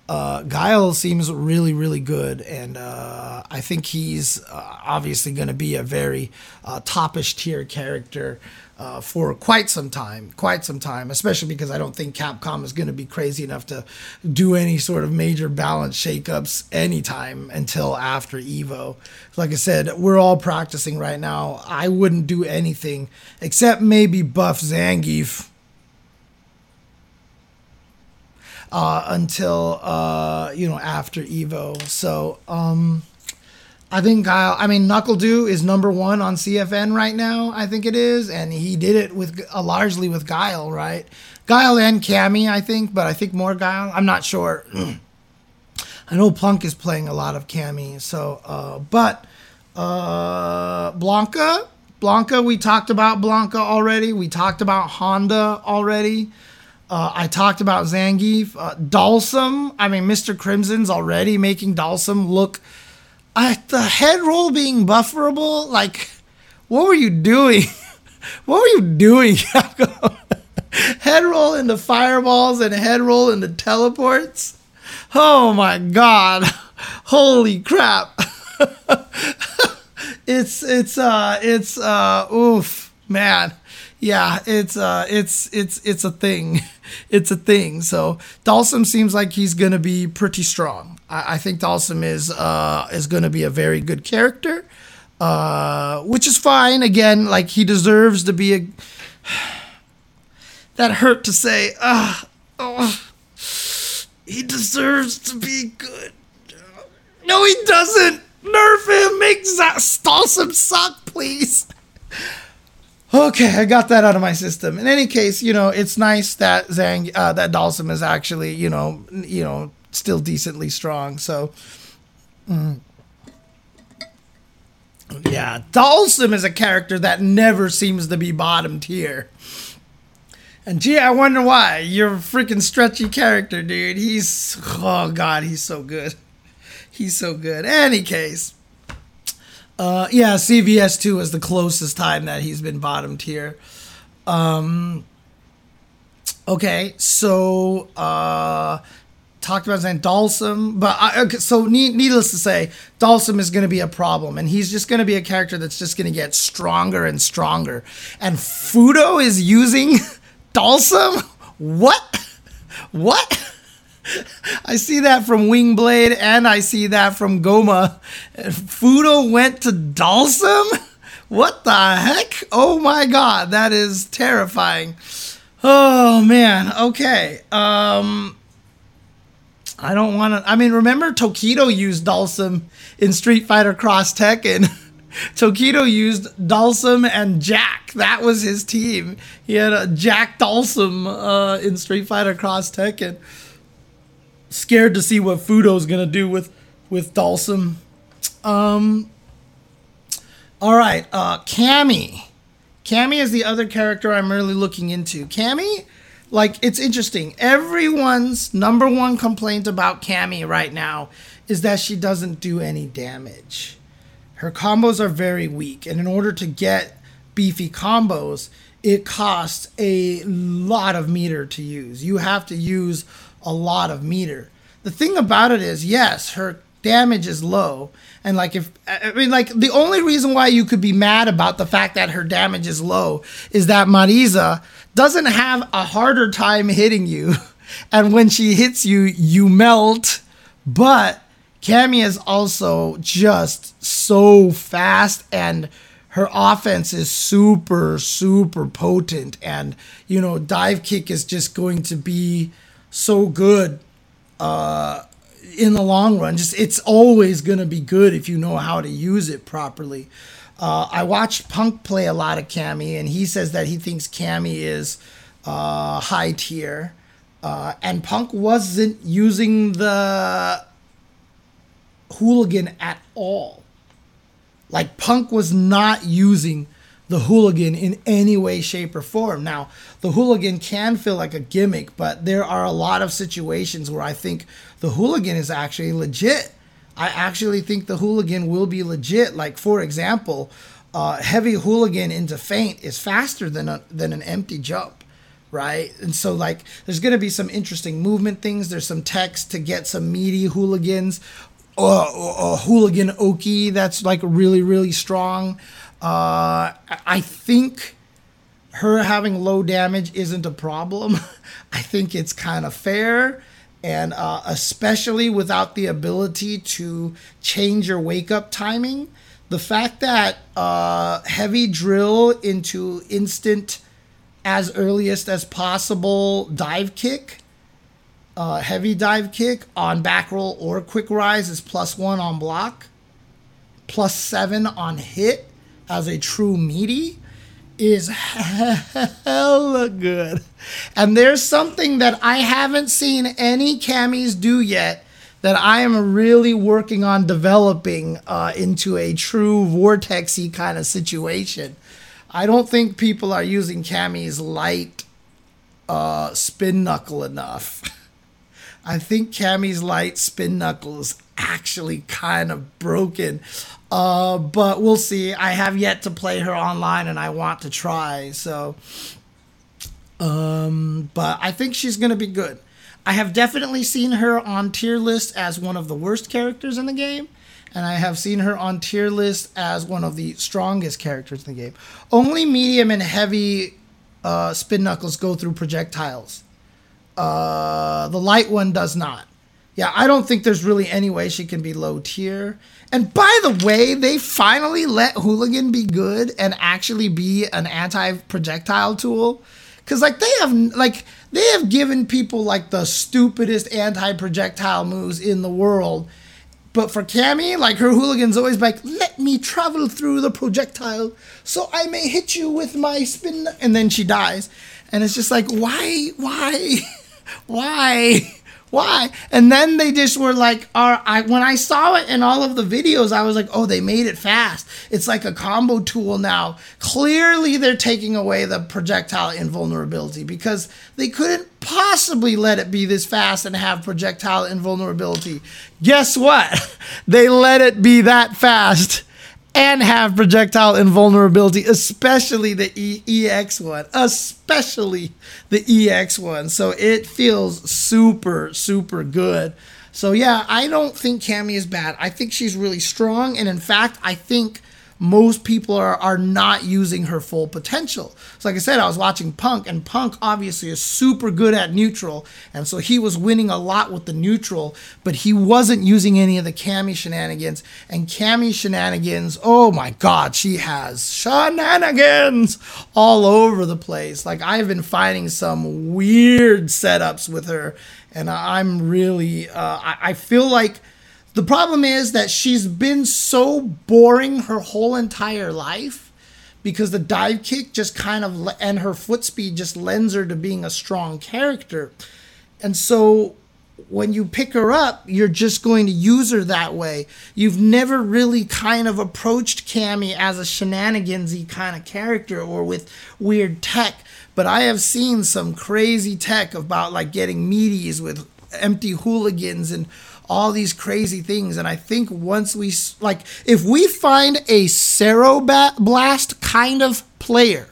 uh, Guile seems really, really good. And uh, I think he's uh, obviously going to be a very uh, topish tier character uh, for quite some time, quite some time, especially because I don't think Capcom is going to be crazy enough to do any sort of major balance shakeups anytime until after Evo. Like I said, we're all practicing right now. I wouldn't do anything except maybe buff Zangief. Uh, until uh, you know after Evo, so um, I think Guile. I mean, NuckleDu is number one on CFN right now. I think it is, and he did it with uh, largely with Guile, right? Guile and Cammy, I think, but I think more Guile. I'm not sure. I know Punk is playing a lot of Cammy, so uh, but uh, Blanca, Blanka, we talked about Blanka already. We talked about Honda already. Uh, I talked about Zangief, uh, Dhalsim. I mean, Mr. Crimson's already making Dhalsim look the head roll being bufferable, like, what were you doing? what were you doing, head roll into fireballs and head roll into teleports? Oh my god. Holy crap. it's it's uh it's uh oof man yeah, it's uh, it's it's it's a thing, it's a thing. So Dhalsim seems like he's gonna be pretty strong. I, I think Dhalsim is uh is gonna be a very good character, uh, which is fine. Again, like he deserves to be a. that hurt to say. Uh, oh, he deserves to be good. No, he doesn't. Nerf him. Make Dhalsim suck, please. Okay, I got that out of my system. In any case, you know, it's nice that Zhang, uh, that Dhalsim is actually, you know, you know, still decently strong. So, mm. yeah, Dhalsim is a character that never seems to be bottom tier. And gee, I wonder why. You're a freaking stretchy character, dude. He's, oh god, he's so good. He's so good. Any case. Uh, yeah, CVS two is the closest time that he's been bottom tier. Um, okay, so uh, talked about saying Dhalsim. but I, okay, so needless to say, Dhalsim is going to be a problem, and he's just going to be a character that's just going to get stronger and stronger. And Fuudo is using Dhalsim. What? What? I see that from Wingblade and I see that from Goma. Fuudo went to Dhalsim. What the heck? Oh my god, that is terrifying. Oh man, okay. Um I don't want to I mean remember Tokido used Dhalsim in Street Fighter Cross Tekken. Tokido used Dhalsim and Jack. That was his team. He had a Jack Dhalsim uh, in Street Fighter Cross Tekken scared to see what Fuudo's gonna do with with Dhalsim. Um. All right, uh, Cammy. Cammy is the other character I'm really looking into. Cammy, like it's interesting. Everyone's number one complaint about Cammy right now is that she doesn't do any damage. Her combos are very weak, and in order to get beefy combos, it costs a lot of meter to use. You have to use a lot of meter. The thing about it is, yes, her damage is low. And like if I mean like the only reason why you could be mad about the fact that her damage is low is that Marisa doesn't have a harder time hitting you. And when she hits you, you melt. But Cammy is also just so fast and her offense is super, super potent. And, you know, dive kick is just going to be so good. Uh, in the long run. Just it's always gonna be good if you know how to use it properly. Uh, I watched Punk play a lot of Cammy, and he says that he thinks Cammy is uh, high tier, uh, and Punk wasn't using the hooligan at all. Like Punk was not using the hooligan in any way, shape, or form. Now, the hooligan can feel like a gimmick, but there are a lot of situations where I think the hooligan is actually legit. I actually think the hooligan will be legit. Like, for example, uh, heavy hooligan into feint is faster than, a, than an empty jump, right? And so, like, there's going to be some interesting movement things. There's some text to get some meaty hooligans. Uh, a hooligan Oki that's like really, really strong. Uh, I think her having low damage isn't a problem. I think it's kind of fair. And uh, especially without the ability to change your wake up timing, the fact that uh, heavy drill into instant as earliest as possible dive kick, uh, heavy dive kick on back roll or quick rise is plus one on block, plus seven on hit as a true meaty is hella good. And there's something that I haven't seen any Cammys do yet that I am really working on developing uh, into a true vortexy kind of situation. I don't think people are using Cammy's light uh, spin knuckle enough. I think Cammy's light spin knuckle is actually kind of broken. Uh, but we'll see. I have yet to play her online and I want to try. So, um, but I think she's to be good. I have definitely seen her on tier list as one of the worst characters in the game. And I have seen her on tier list as one of the strongest characters in the game. Only medium and heavy uh, spin knuckles go through projectiles. Uh, the light one does not. Yeah, I don't think there's really any way she can be low tier. And by the way, they finally let Hooligan be good and actually be an anti projectile tool. Cause like they have like they have given people like the stupidest anti projectile moves in the world. But for Cammy, like her hooligan's always like, let me travel through the projectile so I may hit you with my spin and then she dies. And it's just like, why, why, why? Why? And then they just were like, "Are I?" When I saw it in all of the videos, I was like, "Oh, they made it fast. It's like a combo tool now." Clearly, they're taking away the projectile invulnerability because they couldn't possibly let it be this fast and have projectile invulnerability. Guess what? they let it be that fast and have projectile invulnerability, especially the e- EX one, especially the EX one. So it feels super, super good. So yeah, I don't think Cammy is bad. I think she's really strong, and in fact, I think most people are, are not using her full potential. So, like I said, I was watching Punk, and Punk obviously is super good at neutral, and so he was winning a lot with the neutral, but he wasn't using any of the Cammy shenanigans. And Cammy shenanigans, oh my God, she has shenanigans all over the place. Like I've been finding some weird setups with her, and I'm really, uh, I, I feel like the problem is that she's been so boring her whole entire life because the dive kick just kind of and her foot speed just lends her to being a strong character. And so when you pick her up, you're just going to use her that way. You've never really kind of approached Cammy as a shenanigansy kind of character or with weird tech. But I have seen some crazy tech about like getting meaties with empty hooligans and all these crazy things. And I think once we, like, if we find a Ceroblast kind of player,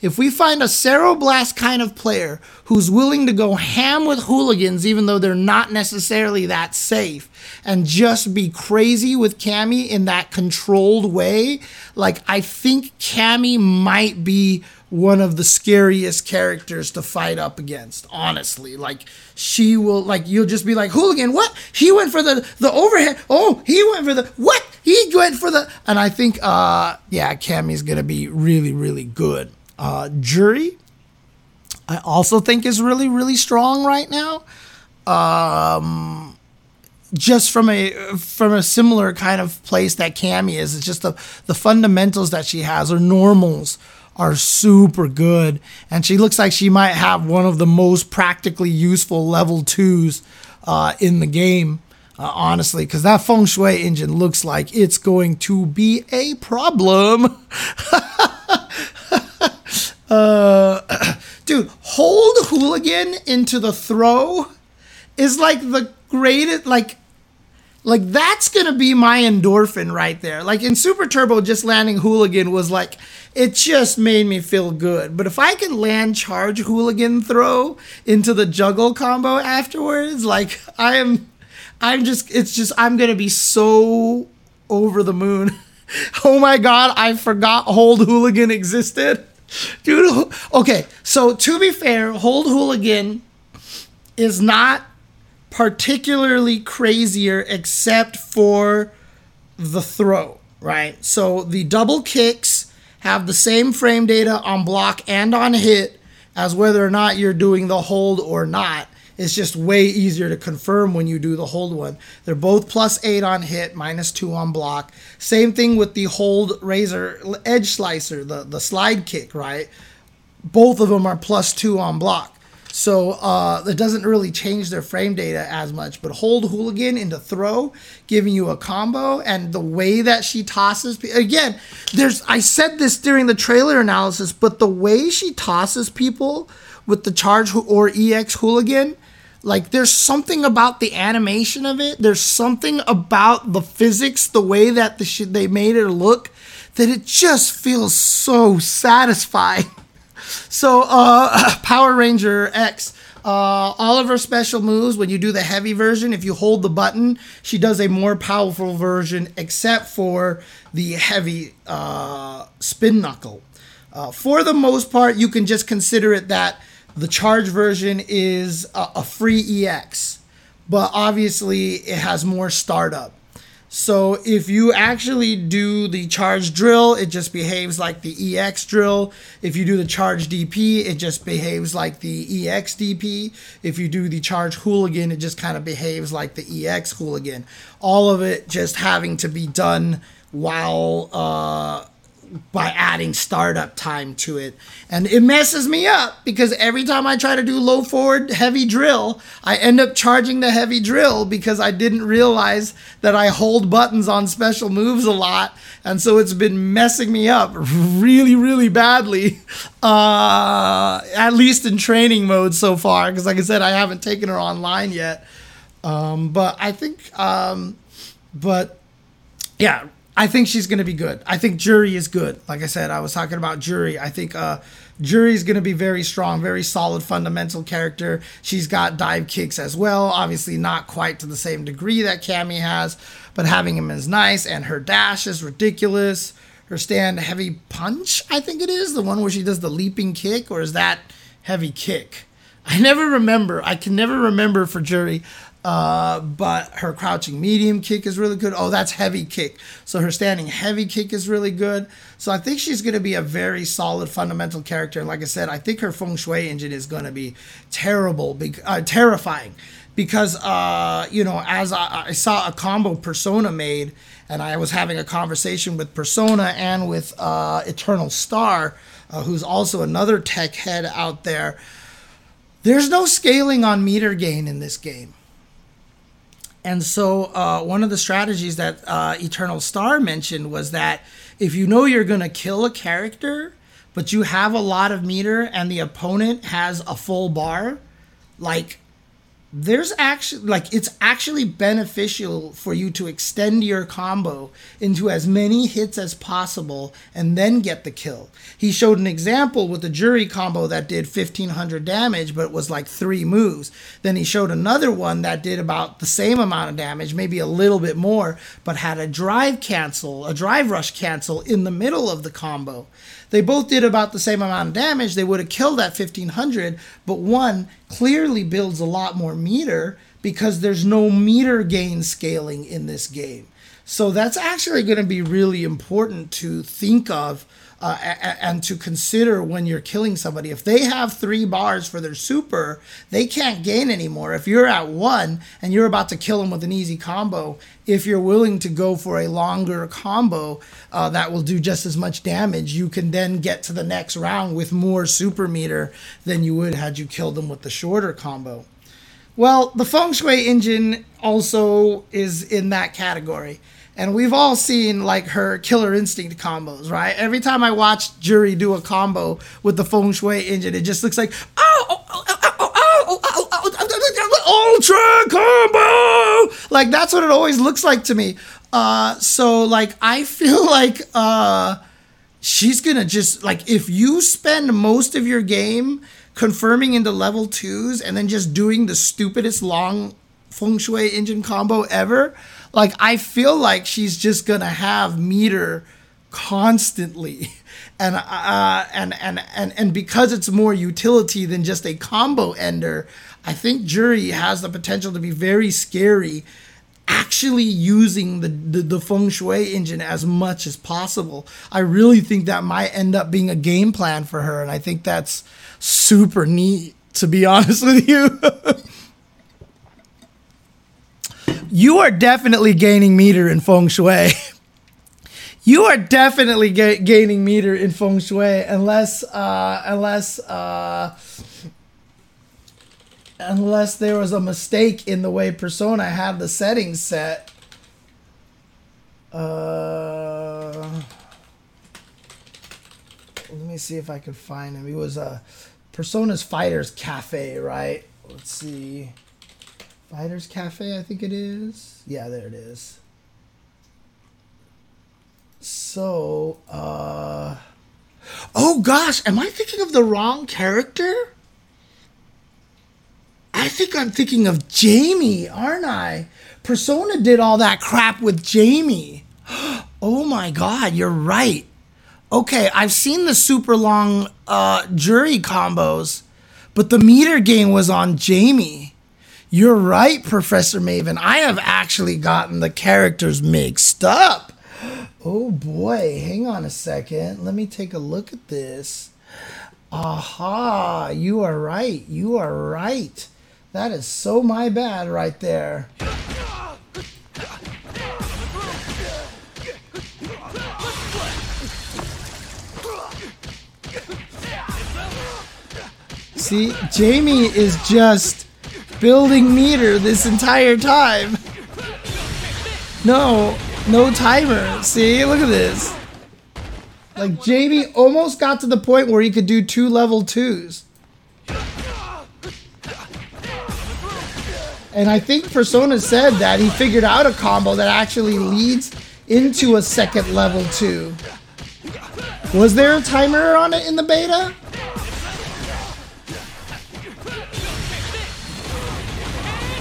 if we find a Ceroblast kind of player who's willing to go ham with hooligans, even though they're not necessarily that safe, and just be crazy with Cammy in that controlled way, like I think Cammy might be one of the scariest characters to fight up against, honestly. Like she will like you'll just be like, Hooligan, what? He went for the the overhead. Oh, he went for the what? He went for the and I think uh yeah, Cammy's gonna be really, really good. Uh Juri, I also think is really, really strong right now. Um just from a from a similar kind of place that Cammy is. It's just the the fundamentals that she has, her normals are super good, and she looks like she might have one of the most practically useful level twos uh, in the game. Uh, honestly, because that feng shui engine looks like it's going to be a problem. uh, dude, hold hooligan into the throw is like the greatest. Like like that's gonna be my endorphin right there. Like in Super Turbo, just landing Hooligan was like it just made me feel good. But if I can land charge Hooligan throw into the juggle combo afterwards, like I am, I'm just it's just I'm gonna be so over the moon. oh my god, I forgot Hold Hooligan existed, dude. Okay, so to be fair, Hold Hooligan is not particularly crazier except for the throw, right? So the double kicks have the same frame data on block and on hit as whether or not you're doing the hold or not. It's just way easier to confirm when you do the hold one. They're both plus eight on hit, minus two on block. Same thing with the hold razor edge slicer, the, the slide kick, right? Both of them are plus two on block. So uh, it doesn't really change their frame data as much. But hold hooligan into throw, giving you a combo, and the way that she tosses again, there's I said this during the trailer analysis, but the way she tosses people with the charge or EX hooligan, like there's something about the animation of it. There's something about the physics, the way that the shit they made her look, that it just feels so satisfying. So, uh, Power Ranger X. Uh, all of her special moves, when you do the heavy version, if you hold the button, she does a more powerful version, except for the heavy uh, spin knuckle. Uh, for the most part, you can just consider it that the charge version is a, a free EX, but obviously it has more startup. So if you actually do the charge drill, it just behaves like the EX drill. If you do the charge DP, it just behaves like the EX DP. If you do the charge hooligan, it just kind of behaves like the EX hooligan. All of it just having to be done while uh, by adding startup time to it. And it messes me up because every time I try to do low forward heavy drill, I end up charging the heavy drill because I didn't realize that I hold buttons on special moves a lot. And so it's been messing me up really, really badly, uh, at least in training mode so far. Because, like I said, I haven't taken her online yet. Um, but I think, um, but yeah, I think she's going to be good. I think Juri is good. Like I said, I was talking about Juri. I think uh, Juri is going to be very strong, very solid fundamental character. She's got dive kicks as well. Obviously, not quite to the same degree that Cammy has, but having him is nice. And her dash is ridiculous. Her stand heavy punch, I think it is the one where she does the leaping kick, or is that heavy kick? I never remember. I can never remember for Juri. Uh, but her crouching medium kick is really good. Oh, that's heavy kick. So her standing heavy kick is really good. So I think she's going to be a very solid fundamental character. And like I said, I think her feng shui engine is going to be terrible, be- uh, terrifying, because uh, you know, as I, I, saw a combo Persona made, and I was having a conversation with Persona and with uh, Eternal Star, uh, who's also another tech head out there. There's no scaling on meter gain in this game and so, uh, one of the strategies that uh, Eternal Star mentioned was that if you know you're going to kill a character, but you have a lot of meter and the opponent has a full bar, like there's actually like it's actually beneficial for you to extend your combo into as many hits as possible and then get the kill. He showed an example with the Juri combo that did 1500 damage but was like 3 moves. Then he showed another one that did about the same amount of damage, maybe a little bit more, but had a drive cancel, a drive rush cancel in the middle of the combo. They both did about the same amount of damage. They would have killed that 1500, but one clearly builds a lot more meter because there's no meter gain scaling in this game. So that's actually going to be really important to think of uh, and to consider when you're killing somebody. If they have three bars for their super, they can't gain anymore. If you're at one and you're about to kill them with an easy combo, if you're willing to go for a longer combo uh, that will do just as much damage, you can then get to the next round with more super meter than you would had you killed them with the shorter combo. Well, the Feng Shui engine also is in that category. And we've all seen like her killer instinct combos, right? Every time I watch Juri do a combo with the Feng Shui engine, it just looks like, oh, oh, oh, oh, oh, oh, oh, ultra combo. Like that's what it always looks like to me. Uh, so like I feel like uh, she's gonna just like if you spend most of your game confirming into level twos and then just doing the stupidest long feng shui engine combo ever like i feel like she's just gonna have meter constantly. And uh and and and and because it's more utility than just a combo ender i think Juri has the potential to be very scary actually using the, the, the feng shui engine as much as possible. I really think that might end up being a game plan for her and i think that's super neat to be honest with you you are definitely gaining meter in feng shui. You are definitely ga- gaining meter in feng shui unless uh unless uh unless there was a mistake in the way persona had the settings set. Uh let me see if i can find him. He was a persona's fighters cafe right? Let's see fighters cafe i think it is yeah there it is so uh oh gosh am i thinking of the wrong character I think I'm thinking of Jamie, aren't I? Persona did all that crap with Jamie. Oh my god, you're right. Okay, I've seen the super long uh, Juri combos, but the meter game was on Jamie. You're right, Professor Maven. I have actually gotten the characters mixed up. Oh boy, hang on a second. Let me take a look at this. Aha, you are right. You are right. That is so my bad right there. See, Jamie is just building meter this entire time. No, no timer. See, look at this. Like Jamie almost got to the point where he could do two level twos. And I think Persona said that he figured out a combo that actually leads into a second level two. Was there a timer on it in the beta?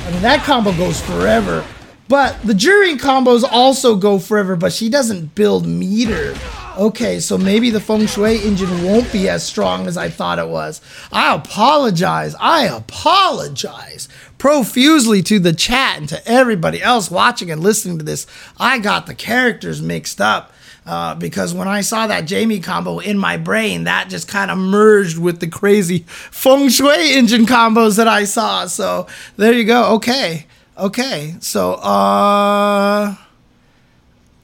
I mean, that combo goes forever. But the Juri combos also go forever, but she doesn't build meter. Okay, so maybe the Feng Shui engine won't be as strong as I thought it was. I apologize. I apologize profusely to the chat and to everybody else watching and listening to this. I got the characters mixed up. Uh, because when I saw that Jamie combo in my brain, that just kind of merged with the crazy feng shui engine combos that I saw. So there you go. Okay. Okay. So, uh,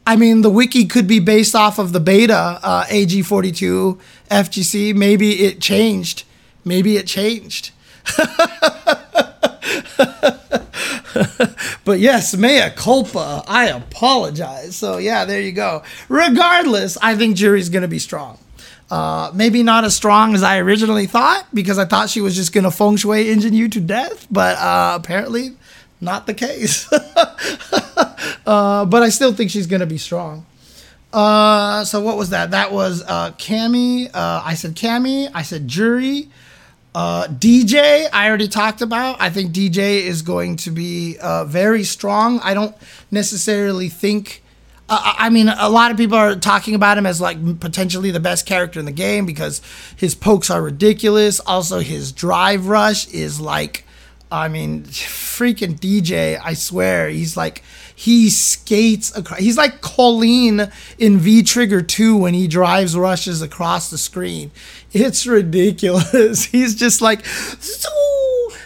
I mean, the wiki could be based off of the beta uh, AG42 FGC. Maybe it changed. Maybe it changed. but yes, mea culpa. I apologize. So yeah, there you go. Regardless, I think Juri's gonna be strong. Uh, maybe not as strong as I originally thought because I thought she was just gonna feng shui engine you to death, but uh, apparently not the case. uh, but I still think she's gonna be strong. Uh, so what was that? That was uh, Cammy. Uh, I said Cammy. I said Juri. Uh, DJ, I already talked about. I think DJ is going to be uh, very strong. I don't necessarily think. Uh, I mean, a lot of people are talking about him as like potentially the best character in the game because his pokes are ridiculous. Also, his drive rush is like I mean, freaking DJ, I swear, he's like he skates across. He's like Kolin in V Trigger 2 when he drives rushes across the screen. It's ridiculous. he's just like,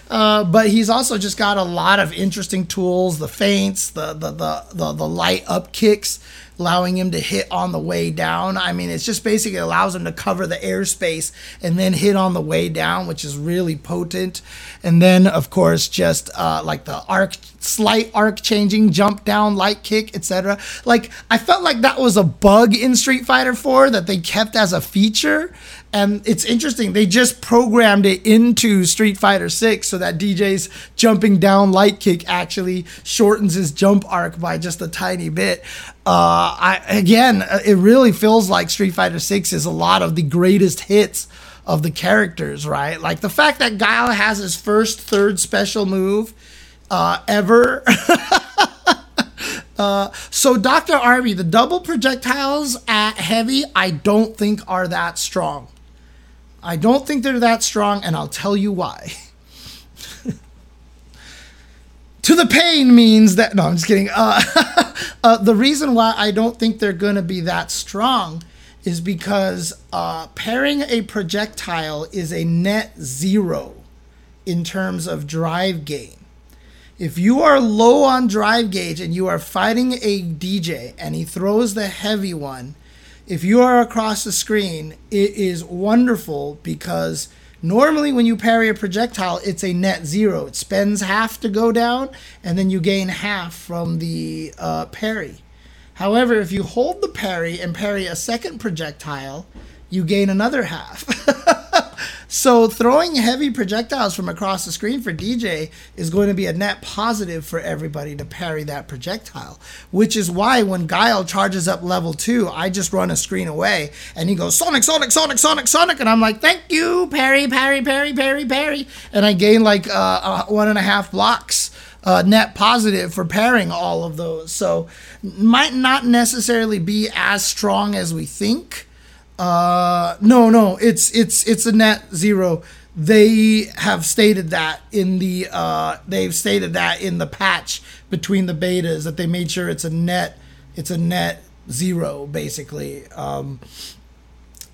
uh, but he's also just got a lot of interesting tools, the feints, the the the the, the light up kicks allowing him to hit on the way down. I mean, it's just basically allows him to cover the airspace and then hit on the way down, which is really potent. And then, of course, just uh, like the arc, slight arc changing, jump down, light kick, etc. Like I felt like that was a bug in Street Fighter 4 that they kept as a feature. And it's interesting, they just programmed it into Street Fighter 6 so that DJ's jumping down light kick actually shortens his jump arc by just a tiny bit. Uh, I again, it really feels like Street Fighter 6 is a lot of the greatest hits of the characters, right? Like the fact that Guile has his first third special move uh, ever. uh, so Dr. Arby, the double projectiles at heavy, I don't think are that strong. I don't think they're that strong, and I'll tell you why. to the pain means that no, I'm just kidding. Uh, uh, the reason why I don't think they're going to be that strong is because uh, pairing a projectile is a net zero in terms of drive gain. If you are low on drive gauge and you are fighting a DJ and he throws the heavy one, if you are across the screen, it is wonderful because normally when you parry a projectile, it's a net zero. It spends half to go down, and then you gain half from the uh, parry. However, if you hold the parry and parry a second projectile, you gain another half. so throwing heavy projectiles from across the screen for DJ is going to be a net positive for everybody to parry that projectile. Which is why when Guile charges up level two, I just run a screen away and he goes Sonic, Sonic, Sonic, Sonic, Sonic, and I'm like, thank you, parry, parry, parry, parry, parry, and I gain like uh, uh, one and a half blocks. Uh, net positive for pairing all of those. So might not necessarily be as strong as we think. Uh, no, no, it's it's it's a net zero. They have stated that in the uh, they've stated that in the patch between the betas that they made sure it's a net it's a net zero basically. Um,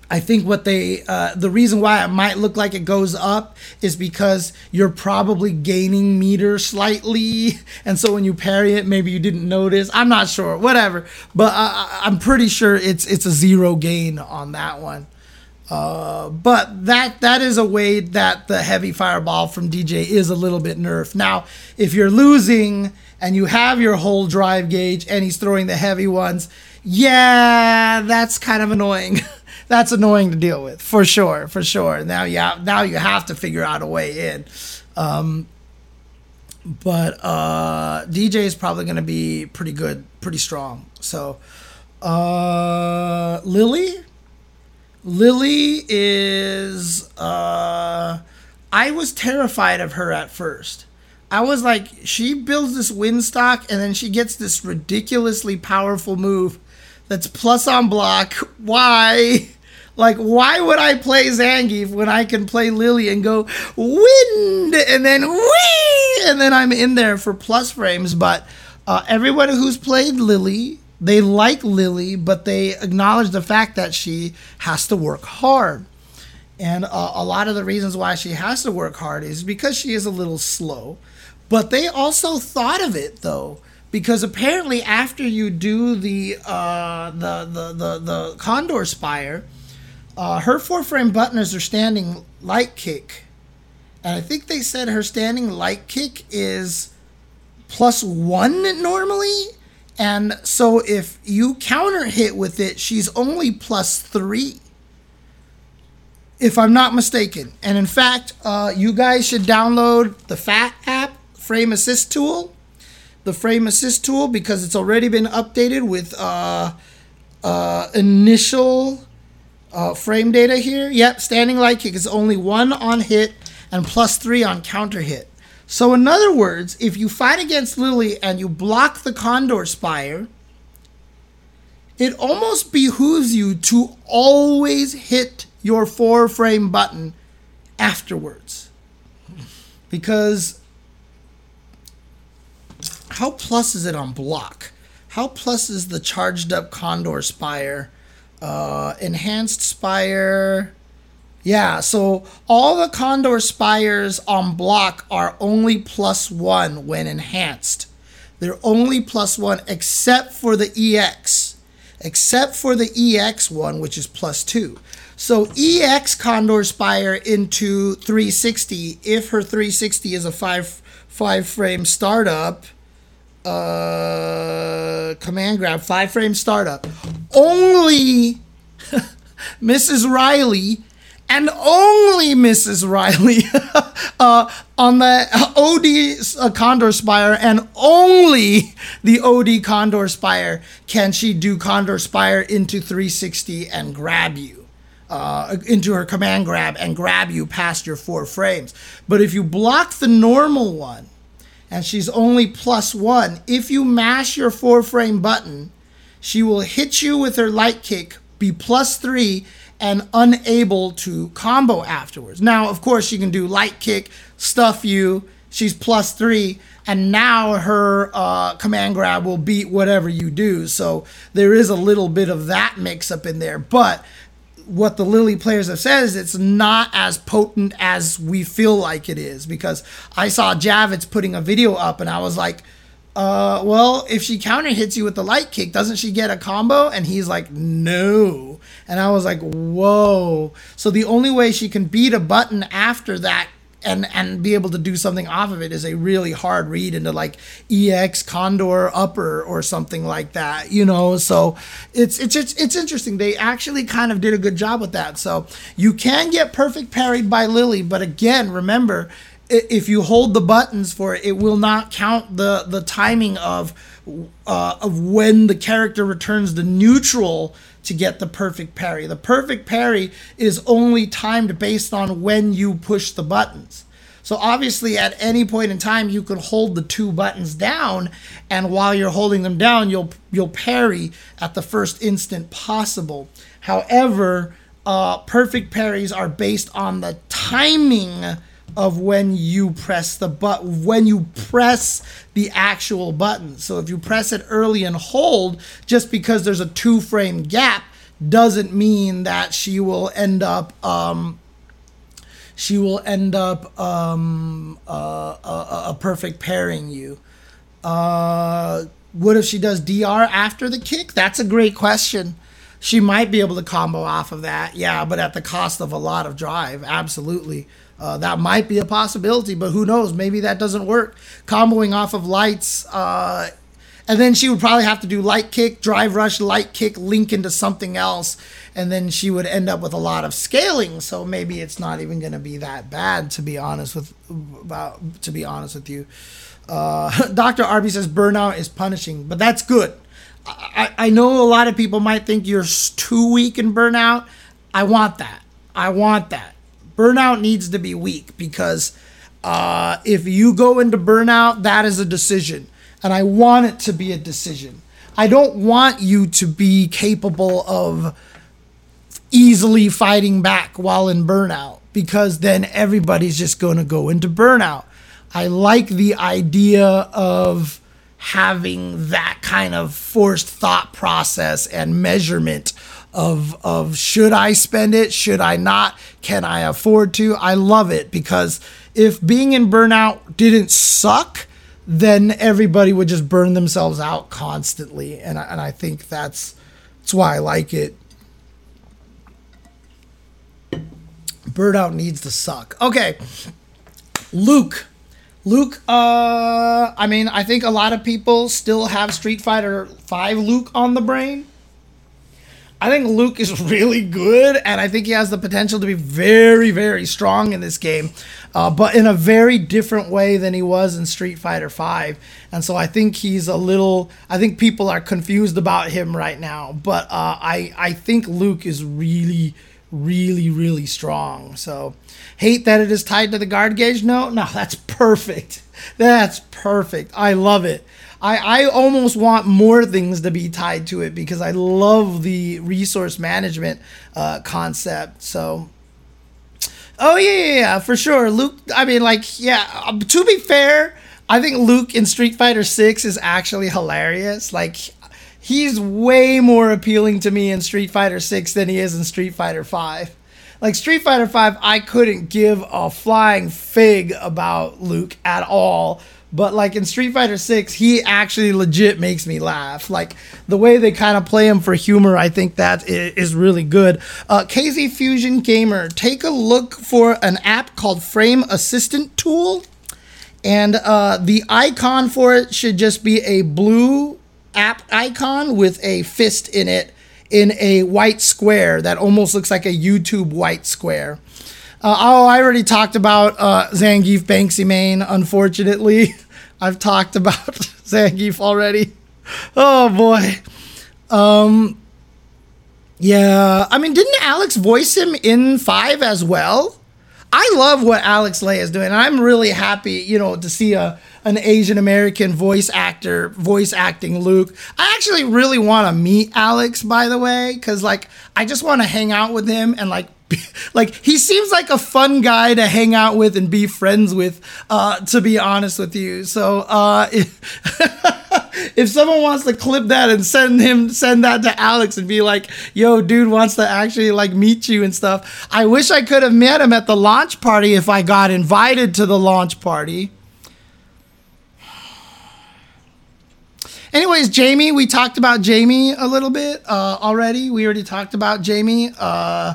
I think what they, uh, the reason why it might look like it goes up is because you're probably gaining meter slightly. And so when you parry it, maybe you didn't notice. I'm not sure, whatever. But I, I'm pretty sure it's, it's a zero gain on that one. Uh, but that that is a way that the heavy fireball from DJ is a little bit nerfed. Now, if you're losing and you have your whole drive gauge and he's throwing the heavy ones, yeah, that's kind of annoying. that's annoying to deal with for sure, for sure. Now, yeah, now you have to figure out a way in. Um, but uh, DJ is probably going to be pretty good, pretty strong. So, uh, Lily, Lily is. Uh, I was terrified of her at first. I was like, she builds this wind stock and then she gets this ridiculously powerful move that's plus on block. Why? Like, why would I play Zangief when I can play Lily and go wind and then wee and then I'm in there for plus frames? But uh, everyone who's played Lily, they like Lily, but they acknowledge the fact that she has to work hard. And uh, a lot of the reasons why she has to work hard is because she is a little slow. But they also thought of it though because apparently after you do the uh, the, the the the condor spire, uh, her four frame buttoners are standing light kick, and I think they said her standing light kick is plus one normally, and so if you counter hit with it, she's only plus three. If I'm not mistaken, and in fact, uh, you guys should download the FAT app, Frame Assist tool. The frame assist tool because it's already been updated with uh, uh, initial uh, frame data here. Yep, standing light kick is only one on hit and plus three on counter hit. So in other words, if you fight against Lily and you block the Condor Spire, it almost behooves you to always hit your four frame button afterwards. Because how plus is it on block? How plus is the charged up Condor Spire? Uh, enhanced Spire. Yeah, so all the Condor Spires on block are only plus one when enhanced. They're only plus one except for the EX. Except for the EX one, which is plus two. So EX Condor Spire into 360, if her 360 is a five five frame startup, uh, command grab, five frame startup. Only Mrs. Riley and only Mrs. Riley uh, on the OD uh, Condor Spire, and only the OD Condor Spire can she do Condor Spire into 360 and grab you. Uh, into her command grab and grab you past your four frames. But if you block the normal one, and she's only plus one. If you mash your four frame button, she will hit you with her light kick, be plus three, and unable to combo afterwards. Now, of course, she can do light kick, stuff you. She's plus three, and now her uh, command grab will beat whatever you do. So there is a little bit of that mix up in there. But what the Lily players have said is it's not as potent as we feel like it is because I saw Javits putting a video up and I was like, uh, well, if she counter hits you with the light kick, doesn't she get a combo? And he's like, no. And I was like, whoa. So the only way she can beat a button after that and and be able to do something off of it is a really hard read into like EX Condor upper or something like that, you know. So it's it's it's, it's interesting. They actually kind of did a good job with that. So you can get perfect parried by Lily, but again, remember if you hold the buttons for it, it will not count the the timing of uh, of when the character returns the neutral to get the perfect parry. The perfect parry is only timed based on when you push the buttons. So obviously, at any point in time, you can hold the two buttons down, and while you're holding them down, you'll you'll parry at the first instant possible. However, uh, perfect parries are based on the timing of when you press the but when you press the actual button. So if you press it early and hold, just because there's a two frame gap doesn't mean that she will end up um, she will end up um, uh, a, a, perfect pairing you. Uh, what if she does DR after the kick? That's a great question. She might be able to combo off of that, yeah, but at the cost of a lot of drive, absolutely. Uh, that might be a possibility, but who knows? Maybe that doesn't work. Comboing off of lights, uh, and then she would probably have to do light kick, drive rush, light kick, link into something else, and then she would end up with a lot of scaling. So maybe it's not even going to be that bad, to be honest with about to be honest with you. Uh, Dr. Arby says burnout is punishing, but that's good. I, I know a lot of people might think you're too weak in burnout. I want that. I want that burnout needs to be weak because uh, if you go into burnout, that is a decision. And I want it to be a decision. I don't want you to be capable of easily fighting back while in burnout because then everybody's just going to go into burnout. I like the idea of having that kind of forced thought process and measurement of of should I spend it? Should I not? Can I afford to? I love it because if being in burnout didn't suck, then everybody would just burn themselves out constantly, and I, and I think that's that's why I like it. Burnout needs to suck. Okay, Luke. Luke, uh, I mean, I think a lot of people still have Street Fighter 5 Luke on the brain. I think Luke is really good, and I think he has the potential to be very, very strong in this game, uh, but in a very different way than he was in Street Fighter V. And so I think he's a little. I think people are confused about him right now, but uh, I I think Luke is really, really, really strong. So hate that it is tied to the guard gauge. No, no, that's perfect. That's perfect. I love it. I, I almost want more things to be tied to it because I love the resource management uh, concept. So, oh yeah, yeah, yeah, for sure. Luke, I mean, like, yeah. Um, to be fair, I think Luke in Street Fighter 6 is actually hilarious. Like he's way more appealing to me in Street Fighter 6 than he is in Street Fighter 5. Like Street Fighter 5, I couldn't give a flying fig about Luke at all. But like in Street Fighter 6, he actually legit makes me laugh. Like the way they kind of play him for humor, I think that is really good. Uh, KZ Fusion Gamer, take a look for an app called Frame Assistant Tool. And uh, the icon for it should just be a blue app icon with a fist in it in a white square that almost looks like a YouTube white square. Uh, oh, I already talked about uh, Zangief Banksy Main, unfortunately. I've talked about Zangief already. Oh boy. Um Yeah, I mean didn't Alex voice him in 5 as well? I love what Alex Le is doing. I'm really happy, you know, to see a an Asian American voice actor voice acting Luke. I actually really want to meet Alex, by the way, because like I just want to hang out with him and like like he seems like a fun guy to hang out with and be friends with. Uh, to be honest with you, so uh, if, if someone wants to clip that and send him send that to Alex and be like, "Yo, dude wants to actually like meet you and stuff," I wish I could have met him at the launch party if I got invited to the launch party. Anyways, Jamie, we talked about Jamie a little bit uh, already. We already talked about Jamie. Uh,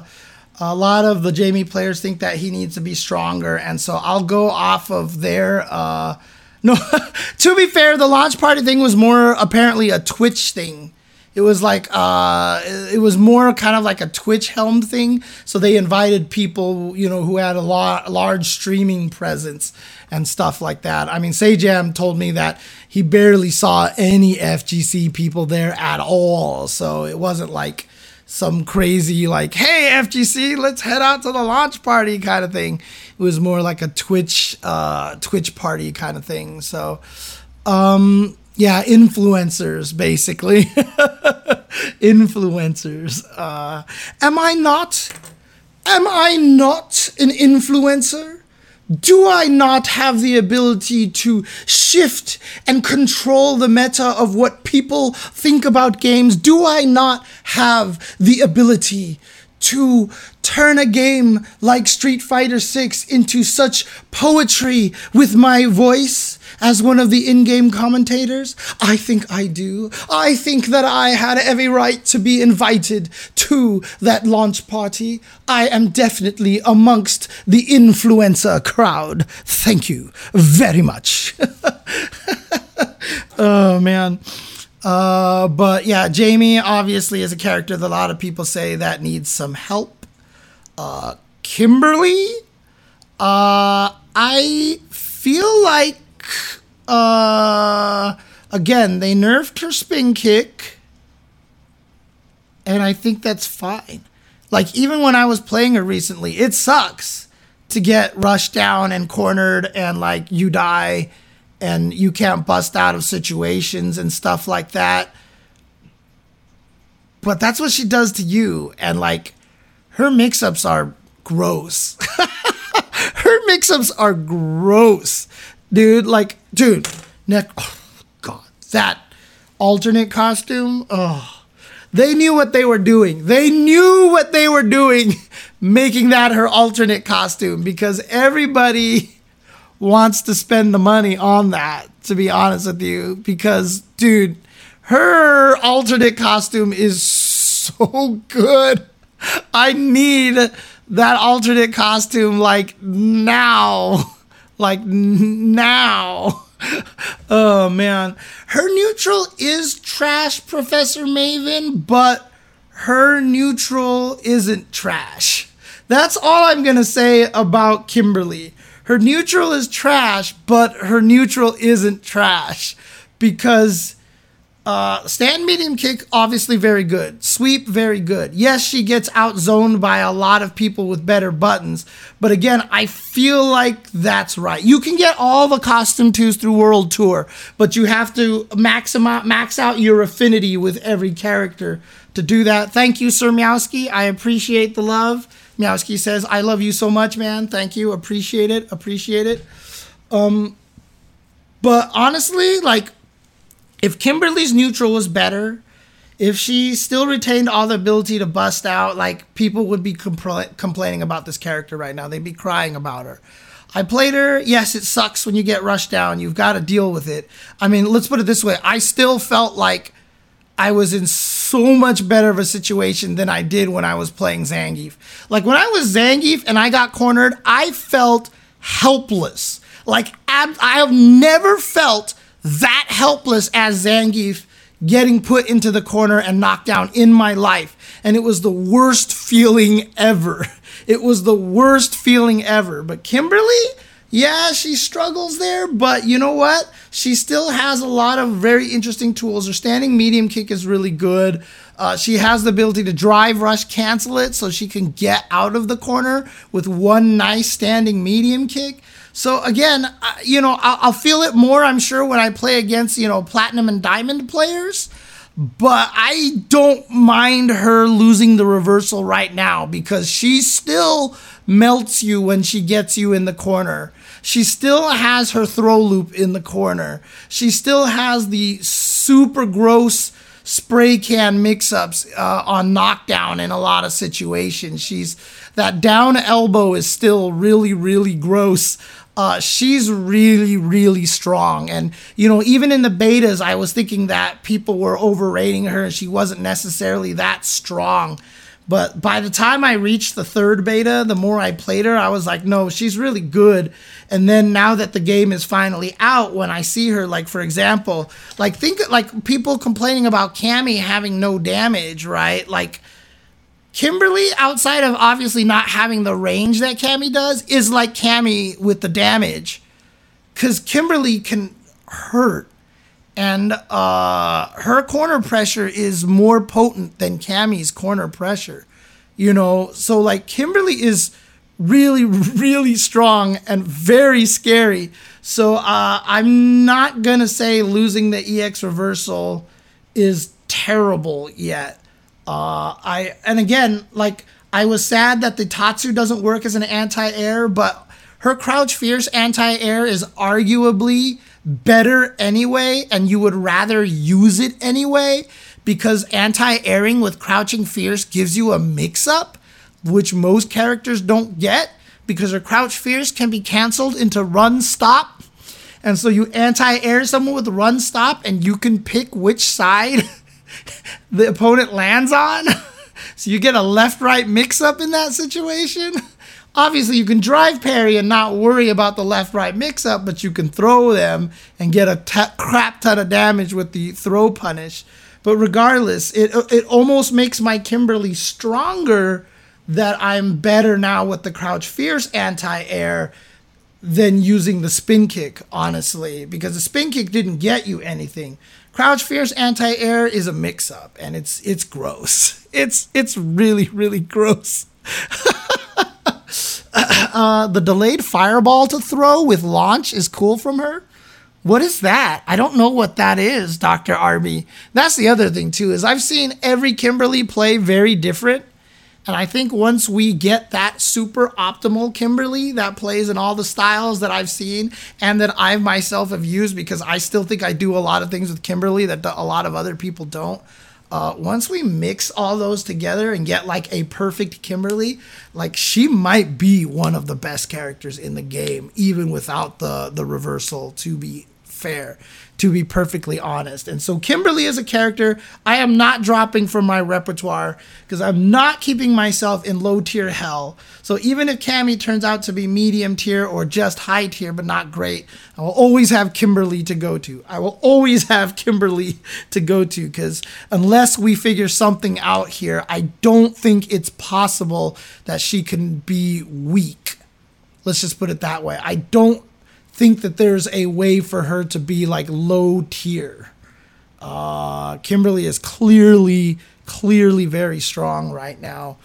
a lot of the Jamie players think that he needs to be stronger, and so I'll go off of there. Uh, no, to be fair, the launch party thing was more apparently a Twitch thing. It was like uh, it was more kind of like a Twitch helm thing. So they invited people, you know, who had a la- large streaming presence and stuff like that. I mean, Sajam told me that he barely saw any FGC people there at all. So it wasn't like some crazy like, hey FGC, let's head out to the launch party kind of thing. It was more like a Twitch uh, Twitch party kind of thing. So um yeah, influencers basically. influencers. Uh, am I not? Am I not an influencer? Do I not have the ability to shift and control the meta of what people think about games? Do I not have the ability to turn a game like Street Fighter 6 into such poetry with my voice as one of the in-game commentators? I think I do. I think that I had every right to be invited to that launch party. I am definitely amongst the influencer crowd. Thank you very much. oh man. Uh, but yeah, Jamie obviously is a character that a lot of people say that needs some help. Uh, Kimberly, uh, I feel like, uh, again, they nerfed her spin kick, and I think that's fine. Like, even when I was playing her recently, it sucks to get rushed down and cornered and like you die and you can't bust out of situations and stuff like that. But that's what she does to you. And like her mix ups are gross. her mix ups are gross. Dude, like, dude, neck, oh, God, that alternate costume, oh. They knew what they were doing. They knew what they were doing making that her alternate costume because everybody wants to spend the money on that, to be honest with you. Because, dude, her alternate costume is so good. I need that alternate costume like now. Like now. Oh man. Her neutral is trash, Professor Maven, but her neutral isn't trash. That's all I'm to say about Kimberly. Her neutral is trash, but her neutral isn't trash because uh, stand medium kick obviously very good. Sweep very good. Yes, she gets outzoned by a lot of people with better buttons, but again, I feel like that's right. You can get all the costume twos through World Tour, but you have to maximize max out your affinity with every character to do that. Thank you, Sir Meowski. I appreciate the love. Meowski says, "I love you so much, man. Thank you. Appreciate it. Appreciate it." Um, But honestly, like if Kimberly's neutral was better, if she still retained all the ability to bust out, like people would be compl- complaining about this character right now. They'd be crying about her. I played her. Yes, it sucks when you get rushed down. You've got to deal with it. I mean, let's put it this way. I still felt like I was in so much better of a situation than I did when I was playing Zangief. Like when I was Zangief and I got cornered, I felt helpless. Like I have never felt that helpless as Zangief getting put into the corner and knocked down in my life. And it was the worst feeling ever. It was the worst feeling ever. But Kimberly, yeah, she struggles there, but you know what? She still has a lot of very interesting tools. Her standing medium kick is really good. Uh, she has the ability to drive rush, cancel it, so she can get out of the corner with one nice standing medium kick. So again, you know, I'll, I'll feel it more, I'm sure, when I play against, you know, platinum and diamond players. But I don't mind her losing the reversal right now because she still melts you when she gets you in the corner. She still has her throw loop in the corner. She still has the super gross spray can mix ups uh, on knockdown in a lot of situations. She's that down elbow is still really, really gross uh, she's really, really strong. And, you know, even in the betas, I was thinking that people were overrating her and she wasn't necessarily that strong. But by the time I reached the third beta, the more I played her, I was like, no, she's really good. And then now that the game is finally out, when I see her, like, for example, like, think like people complaining about Cammy having no damage, right? Like, Kimberly, outside of obviously not having the range that Cammy does, is like Cammy with the damage. Because Kimberly can hurt. And uh, her corner pressure is more potent than Cammy's corner pressure. You know, so like Kimberly is really, really strong and very scary. So uh, I'm not to say losing the EX reversal is terrible yet. Uh, I and again, like I was sad that the Tatsu doesn't work as an anti-air, but her crouch fierce anti-air is arguably better anyway, and you would rather use it anyway because anti-airing with crouching fierce gives you a mix-up, which most characters don't get because her crouch fierce can be canceled into run stop. And so you anti-air someone with run stop and you can pick which side the opponent lands on. so you get a left right mix up in that situation. Obviously, you can drive parry and not worry about the left right mix up, but you can throw them and get a t- crap ton of damage with the throw punish. But regardless, it, it almost makes my Kimberly stronger that I'm better now with the Crouch Fierce anti air than using the spin kick, honestly, because the spin kick didn't get you anything. Crouch Fierce Anti-Air is a mix-up, and it's it's gross. It's it's really really gross. uh, the delayed fireball to throw with launch is cool from her. What is that? I don't know what that is, Dr. Arby. That's the other thing too, is I've seen every Kimberly play very different. And I think once we get that super optimal Kimberly that plays in all the styles that I've seen and that I myself have used, because I still think I do a lot of things with Kimberly that a lot of other people don't. Uh, once we mix all those together and get like a perfect Kimberly, like she might be one of the best characters in the game, even without the the reversal. To be fair, to be perfectly honest. And so Kimberly is a character I am not dropping from my repertoire because I'm not keeping myself in low tier hell. So even if Cammy turns out to be medium tier or just high tier but not great, I will always have Kimberly to go to. I will always have Kimberly to go to because unless we figure something out here, I don't think it's possible that she can be weak. Let's just put it that way. I don't think that there's a way for her to be like low tier. Uh, Kimberly is clearly, clearly very strong right now.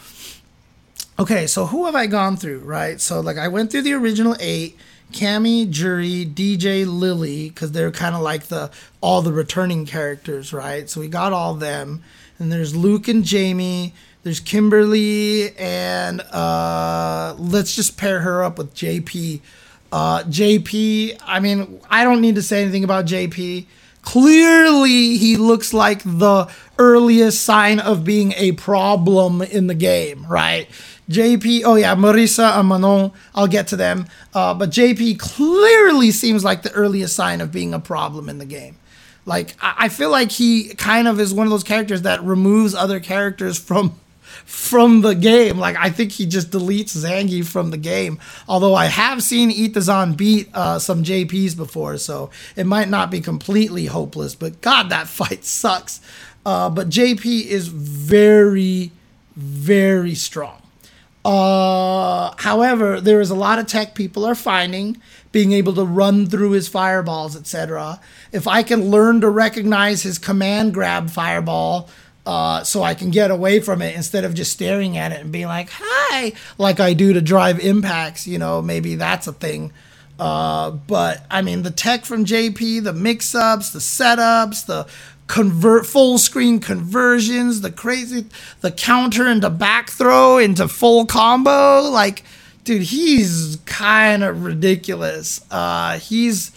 Okay, so who have I gone through, right? So, like, I went through the original eight Cammy, Juri, DJ, Lily, because they're kind of like the all the returning characters, right? So we got all them. And there's Luke and Jamie. There's Kimberly, and uh, let's just pair her up with JP Uh, JP, I mean, I don't need to say anything about JP. Clearly, he looks like the earliest sign of being a problem in the game, right? JP, oh yeah, Marisa and Manon, I'll get to them. Uh, but JP clearly seems like the earliest sign of being a problem in the game. Like, I, I feel like he kind of is one of those characters that removes other characters from from the game. Like I think he just deletes Zangief from the game. Although I have seen Itazan beat uh, some JPs before, so it might not be completely hopeless. But God, that fight sucks. Uh, but JP is very, very strong. Uh, however, there is a lot of tech people are finding being able to run through his fireballs, etc. If I can learn to recognize his command grab fireball, uh, so I can get away from it instead of just staring at it and being like, "Hi," like I do to drive impacts. You know, maybe that's a thing. Uh, but I mean, the tech from JP, the mix-ups, the setups, the convert full screen conversions, the crazy, the counter into back throw into full combo. Like, dude, he's kind of ridiculous. Uh, he's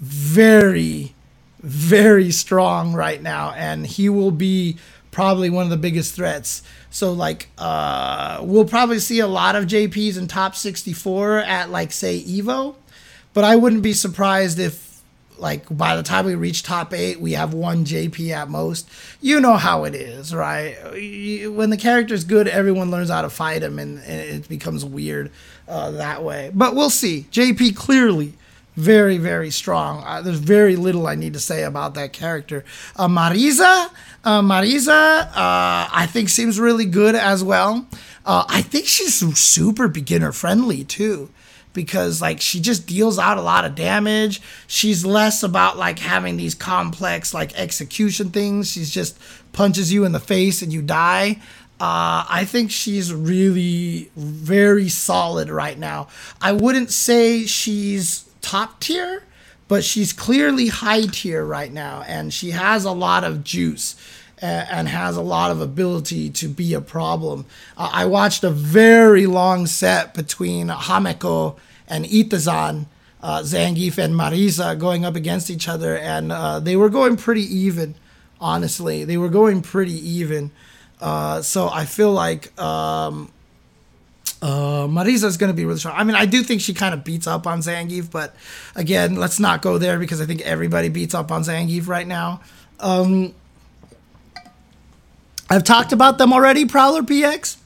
very, very strong right now, and he will be probably one of the biggest threats. So like uh, we'll probably see a lot of JPs in top 64 at like say Evo, but I wouldn't be surprised if like by the time we reach top 8 we have one JP at most. You know how it is, right? When the character's good, everyone learns how to fight him and, and it becomes weird uh, that way. But we'll see. JP clearly very very strong. Uh, there's very little I need to say about that character. Uh, Marisa, uh, Marisa, uh, I think seems really good as well. Uh, I think she's super beginner friendly too. Because like she just deals out a lot of damage. She's less about like having these complex like execution things. She's just punches you in the face and you die. Uh, I think she's really very solid right now. I wouldn't say she's top tier, but she's clearly high tier right now, and she has a lot of juice and has a lot of ability to be a problem. Uh, I watched a very long set between Hameko and Itazan, uh, Zangief and Marisa going up against each other, and uh, they were going pretty even. Honestly, they were going pretty even. Uh, so I feel like um, uh, Marisa is going to be really strong. I mean, I do think she kind of beats up on Zangief, but again, let's not go there because I think everybody beats up on Zangief right now. Um, I've talked about them already, Prowler PX.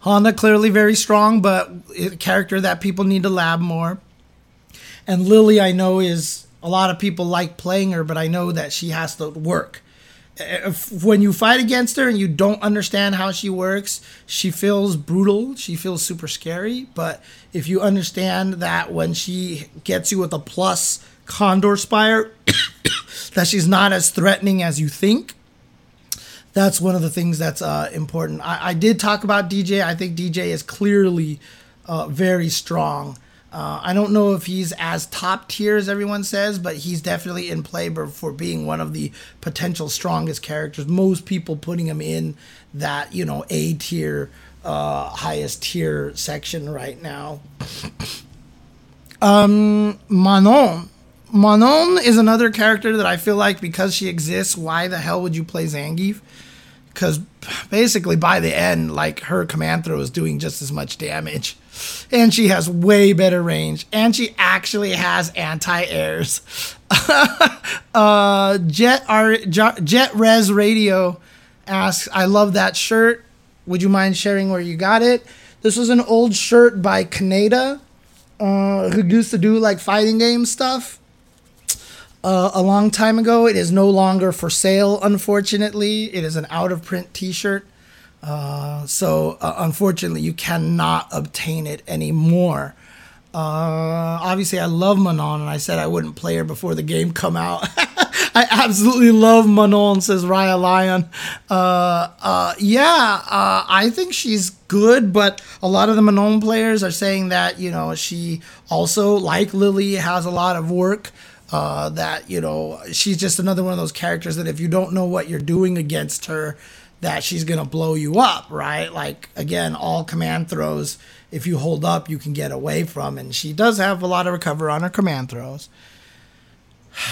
Honda clearly very strong, but a character that people need to lab more. And Lily, I know is a lot of people like playing her, but I know that she has to work if, when you fight against her and you don't understand how she works, she feels brutal. She feels super scary. But if you understand that when she gets you with a plus Condor Spire, that she's not as threatening as you think, that's one of the things that's uh, important. I, I, did talk about DJ. I think DJ is clearly uh, very strong. Uh, I don't know if he's as top tier as everyone says, but he's definitely in play for being one of the potential strongest characters. Most people putting him in that you know A tier, uh, highest tier section right now. um, Manon. Manon is another character that I feel like because she exists, why the hell would you play Zangief? Because basically by the end, like her command throw is doing just as much damage and she has way better range, and she actually has anti-airs. uh, Jet R- Jet Res Radio asks, "I love that shirt. Would you mind sharing where you got it?" This was an old shirt by Kaneda, uh, who used to do like fighting game stuff. Uh, a long time ago. It is no longer for sale, unfortunately. It is an out of print t shirt. Uh, so uh, unfortunately, you cannot obtain it anymore. Uh, obviously, I love Manon, and I said I wouldn't play her before the game come out. I absolutely love Manon, says Raya Lion. Uh, uh, yeah, I think she's good, but a lot of the Manon players are saying that you know she also, like Lily, has a lot of work. that you know she's just another one of those characters that if you don't know what you're doing against her, that she's going to blow you up, right? Like, again, all command throws if you hold up, you can get away from. And she does have a lot of recover on her command throws.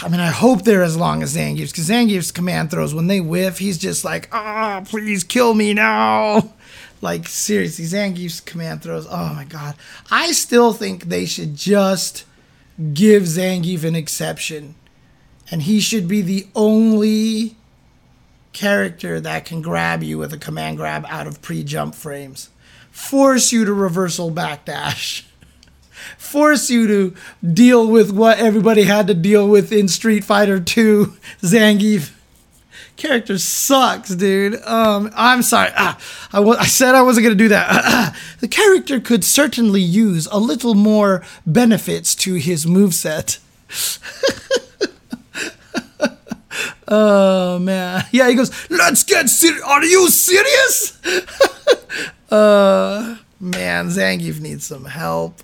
I mean, I hope they're as long as Zangief's because Zangief's command throws, when they whiff, he's just like, ah, oh, please kill me now. Like, seriously, Zangief's command throws, oh my God. I still think they should just give Zangief an exception. And he should be the only character that can grab you with a command grab out of pre jump frames. Force you to reversal backdash force you to deal with what everybody had to deal with in Street Fighter 2 Zangief. Character sucks, dude. Um, I'm sorry. Ah, I, w- I said I wasn't going to do that. the character could certainly use a little more benefits to his moveset. Oh, man. Yeah, he goes, let's get serious. Are you serious? uh, man, Zangief needs some help.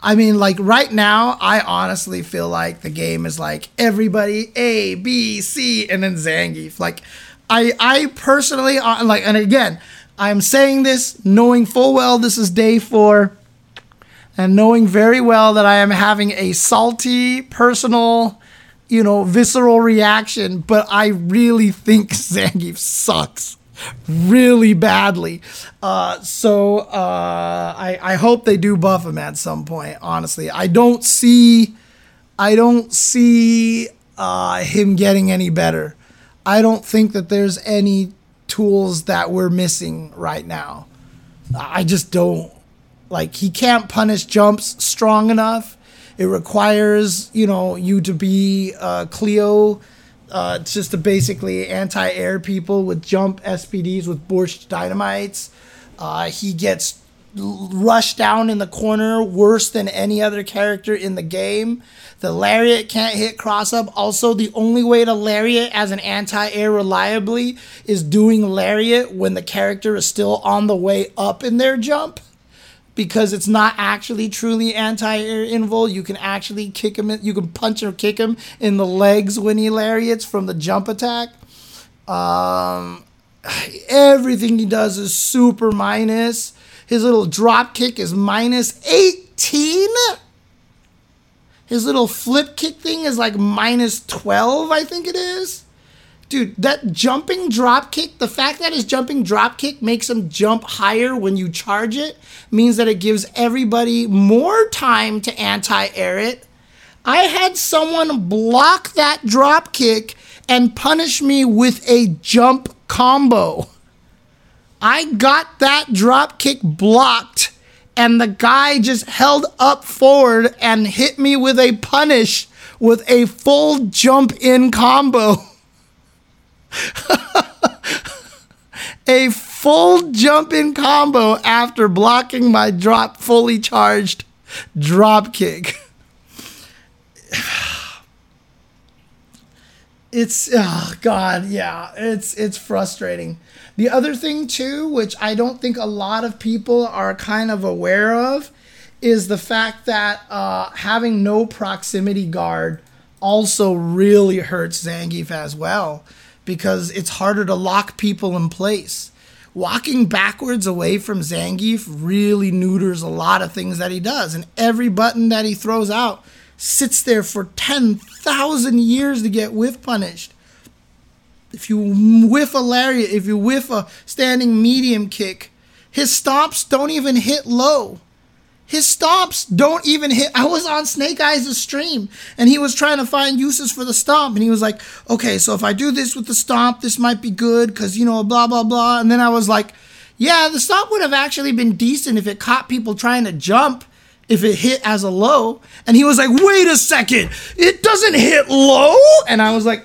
I mean, like right now, I honestly feel like the game is like everybody A, B, C, and then Zangief. Like, I, I personally, uh, like, and again, I'm saying this knowing full well this is day four, and knowing very well that I am having a salty, personal, you know, visceral reaction. But I really think Zangief sucks really badly. Uh, so uh, I, I hope they do buff him at some point. Honestly, I don't see, I don't see uh, him getting any better. I don't think that there's any tools that we're missing right now. I just don't like he can't punish jumps strong enough. It requires you know you to be uh, Cleo uh, just to basically anti-air people with jump SPDs with Borscht dynamites. Uh, he gets rushed down in the corner worse than any other character in the game. The lariat can't hit cross up. Also, the only way to lariat as an anti air reliably is doing lariat when the character is still on the way up in their jump because it's not actually truly anti-air invul. You can actually kick him. In, you can punch or kick him in the legs when he lariats from the jump attack. Um, everything he does is super minus. His little drop kick is minus 18. His little flip kick thing is like minus 12, I think it is dude, that jumping drop kick, the fact that his jumping drop kick makes him jump higher when you charge it means that it gives everybody more time to anti air it. I had someone block that drop kick and punish me with a jump combo. I got that drop kick blocked and the guy just held up forward and hit me with a punish with a full jump in combo. a full jump in combo after blocking my drop fully charged drop kick. It's oh god, yeah, it's it's frustrating. The other thing too, which I don't think a lot of people are kind of aware of, is the fact that uh, having no proximity guard also really hurts Zangief as well because it's harder to lock people in place. Walking backwards away from Zangief really neuters a lot of things that he does, and every button that he throws out sits there for 10,000 years to get whiff punished. If you whiff a lariat, if you whiff a standing medium kick, his stomps don't even hit low. His stomps don't even hit. I was on Snake Eyes' stream and he was trying to find uses for the stomp. And he was like, okay, so if I do this with the stomp, this might be good because, you know, blah, blah, blah. And then I was like, yeah, the stomp would have actually been decent if it caught people trying to jump if it hit as a low. And he was like, wait a second, it doesn't hit low? And I was like,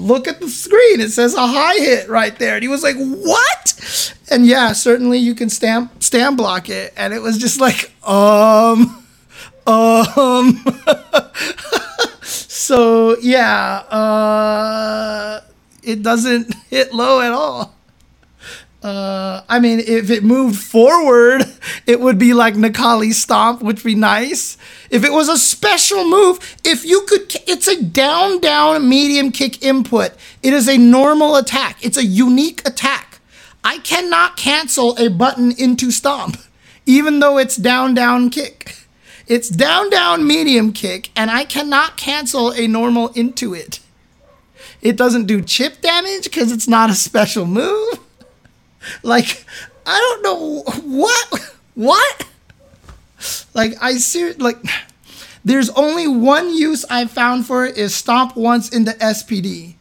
look at the screen. It says a high hit right there. And he was like, what? And yeah, certainly you can stamp stand block it. And it was just like, um, um. so yeah, uh, it doesn't hit low at all. Uh, I mean, if it moved forward, it would be like Necalli Stomp, which would be nice. If it was a special move, if you could, it's a down, down, medium kick input. It is a normal attack. It's a unique attack. I cannot cancel a button into Stomp. even though it's down, down kick. It's down, down, medium kick, and I cannot cancel a normal into it. It doesn't do chip damage because it's not a special move. Like, I don't know what, what? Like, I see, like, there's only one use I've found for it is stomp once into SPD.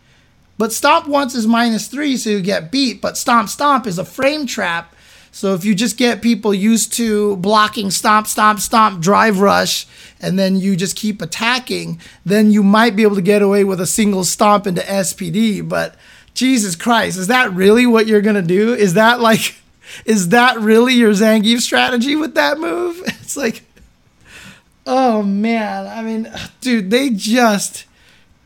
But stomp once is minus three, so you get beat. But stomp stomp is a frame trap. So if you just get people used to blocking stomp, stomp, stomp, drive rush, and then you just keep attacking, then you might be able to get away with a single stomp into SPD. But Jesus Christ, is that really what you're gonna do? Is that like, is that really your Zangief strategy with that move? It's like, oh man, I mean, dude, they just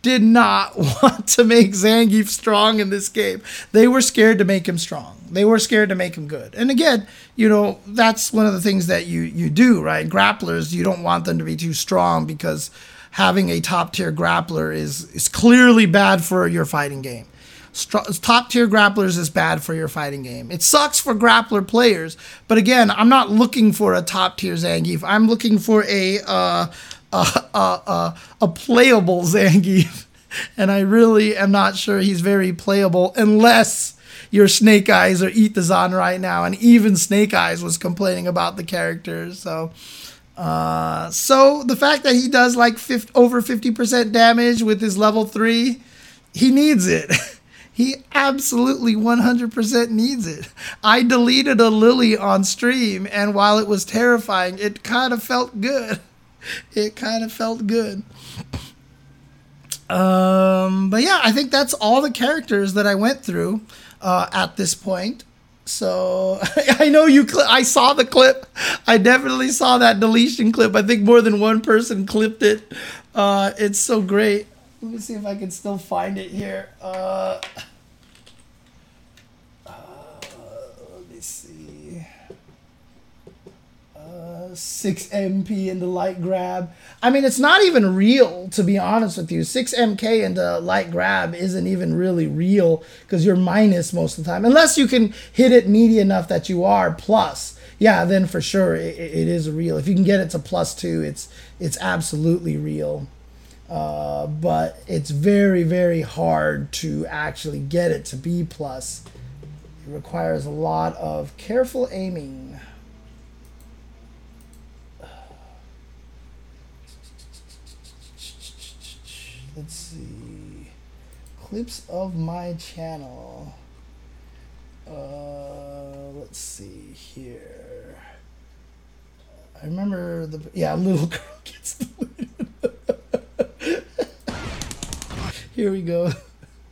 did not want to make Zangief strong in this game. They were scared to make him strong. They were scared to make him good. And again, you know, that's one of the things that you you do, right? Grapplers, you don't want them to be too strong because having a top tier grappler is is clearly bad for your fighting game. Top tier grapplers is bad for your fighting game. It sucks for grappler players, but again, I'm not looking for a top tier Zangief. I'm looking for a uh, a, a, a, playable Zangief. And I really am not sure he's very playable unless you're Snake Eyes or Itazan right now. And even Snake Eyes was complaining about the characters. So, uh, so the fact that he does like 50, over 50% damage with his level three, he needs it. He absolutely 100% needs it. I deleted a Lily on stream, and while it was terrifying, it kind of felt good. it kind of felt good. Um, but yeah, I think that's all the characters that I went through uh, at this point. So I know you. Cl- I saw the clip. I definitely saw that deletion clip. I think more than one person clipped it. Uh, it's so great. Let me see if I can still find it here. Uh, let me see uh 6MP into light grab. I mean, it's not even real, to be honest with you. 6MK into light grab isn't even really real because you're minus most of the time. Unless you can hit it meaty enough that you are plus. Yeah, then for sure it, it is real. If you can get it to plus two, it's it's absolutely real. Uh, but it's very, very hard to actually get it to B plus. It requires a lot of careful aiming. let's see clips of my channel uh, let's see here I remember the yeah little girl gets here we go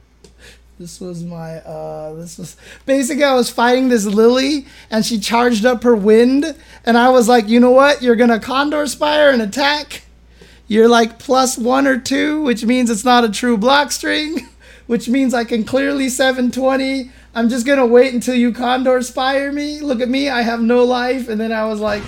this was my uh this was basically I was fighting this lily and she charged up her wind and I was like you know what you're gonna condor spire and attack you're like plus one or two, which means it's not a true block string, which means I can clearly 720. I'm just gonna wait until you Condor Spire me. Look at me, I have no life. And then I was like,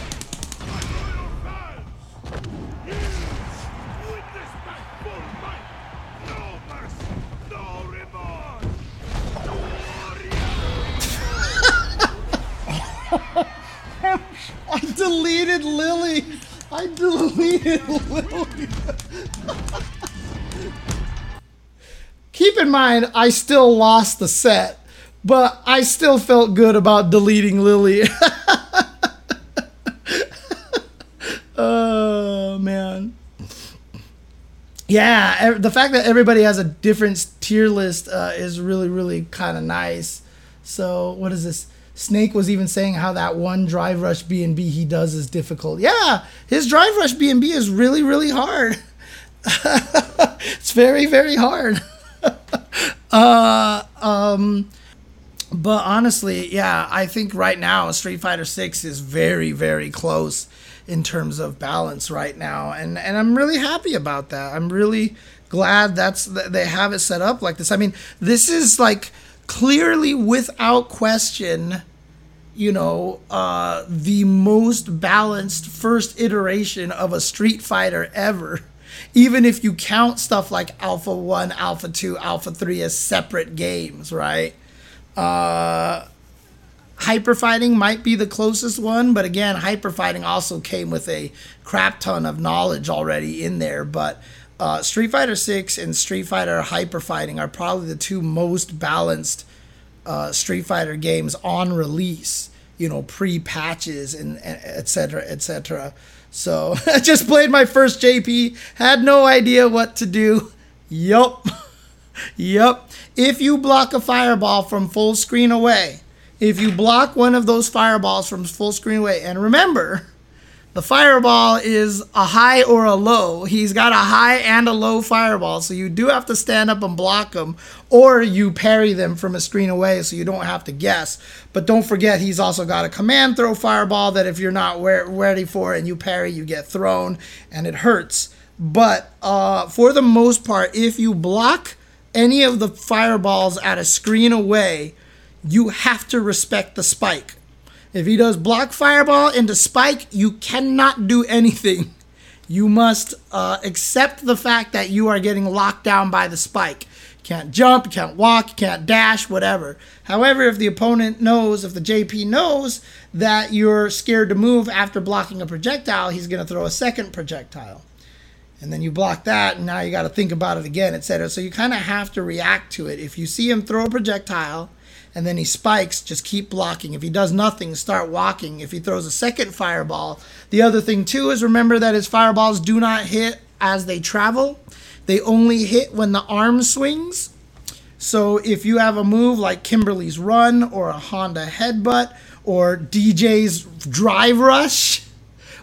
deleted Lily. I deleted Lily. Keep in mind, I still lost the set, but I still felt good about deleting Lily. oh, man. Yeah, the fact that everybody has a different tier list uh, is really, really kind of nice. So, what is this? Snake was even saying how that one drive rush B and B he does is difficult. Yeah, his drive rush B and B is really really hard. it's very very hard. uh, um, but honestly, yeah, I think right now Street Fighter Six is very very close in terms of balance right now, and and I'm really happy about that. I'm really glad that's they have it set up like this. I mean, this is like clearly without question you know uh, the most balanced first iteration of a street fighter ever even if you count stuff like alpha 1 alpha 2 alpha 3 as separate games right uh, Hyper fighting might be the closest one, but again, hyper fighting also came with a crap ton of knowledge already in there. But uh, Street Fighter 6 and Street Fighter Hyper Fighting are probably the two most balanced uh, Street Fighter games on release, you know, pre patches and etc. etc. So I just played my first JP, had no idea what to do. Yup. yup. If you block a fireball from full screen away, if you block one of those fireballs from full screen away, and remember, the fireball is a high or a low. He's got a high and a low fireball, so you do have to stand up and block them, or you parry them from a screen away so you don't have to guess. But don't forget, he's also got a command throw fireball that if you're not ready for and you parry, you get thrown and it hurts. But uh, for the most part, if you block any of the fireballs at a screen away, you have to respect the spike. If he does block fireball into spike, you cannot do anything. You must uh, accept the fact that you are getting locked down by the spike. Can't jump, can't walk, can't dash, whatever. However, if the opponent knows, if the JP knows that you're scared to move after blocking a projectile, he's going to throw a second projectile. And then you block that, and now you got to think about it again, etc. So you kind of have to react to it. If you see him throw a projectile, and then he spikes, just keep blocking. If he does nothing, start walking. If he throws a second fireball, the other thing too is remember that his fireballs do not hit as they travel. They only hit when the arm swings. So if you have a move like Kimberly's run or a Honda headbutt or DJ's drive rush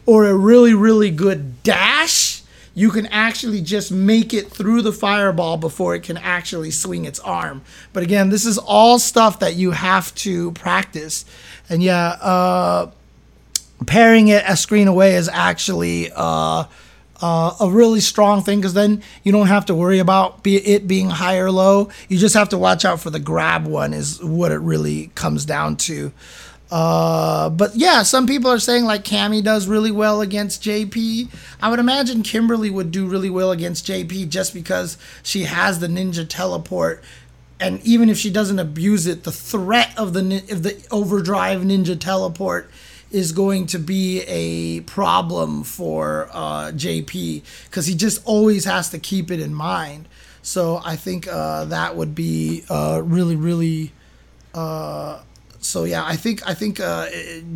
or a really really good dash, you can actually just make it through the fireball before it can actually swing its arm. But again, this is all stuff that you have to practice. And yeah, uh, pairing it a screen away is actually uh, uh, a really strong thing because then you don't have to worry about be it being high or low. You just have to watch out for the grab one, is what it really comes down to. Uh, but yeah, some people are saying like Cammy does really well against JP. I would imagine Kimberly would do really well against JP just because she has the ninja teleport, and even if she doesn't abuse it, the threat of the of the overdrive ninja teleport is going to be a problem for uh, JP because he just always has to keep it in mind. So I think uh, that would be uh, really really. So yeah, I think I think uh,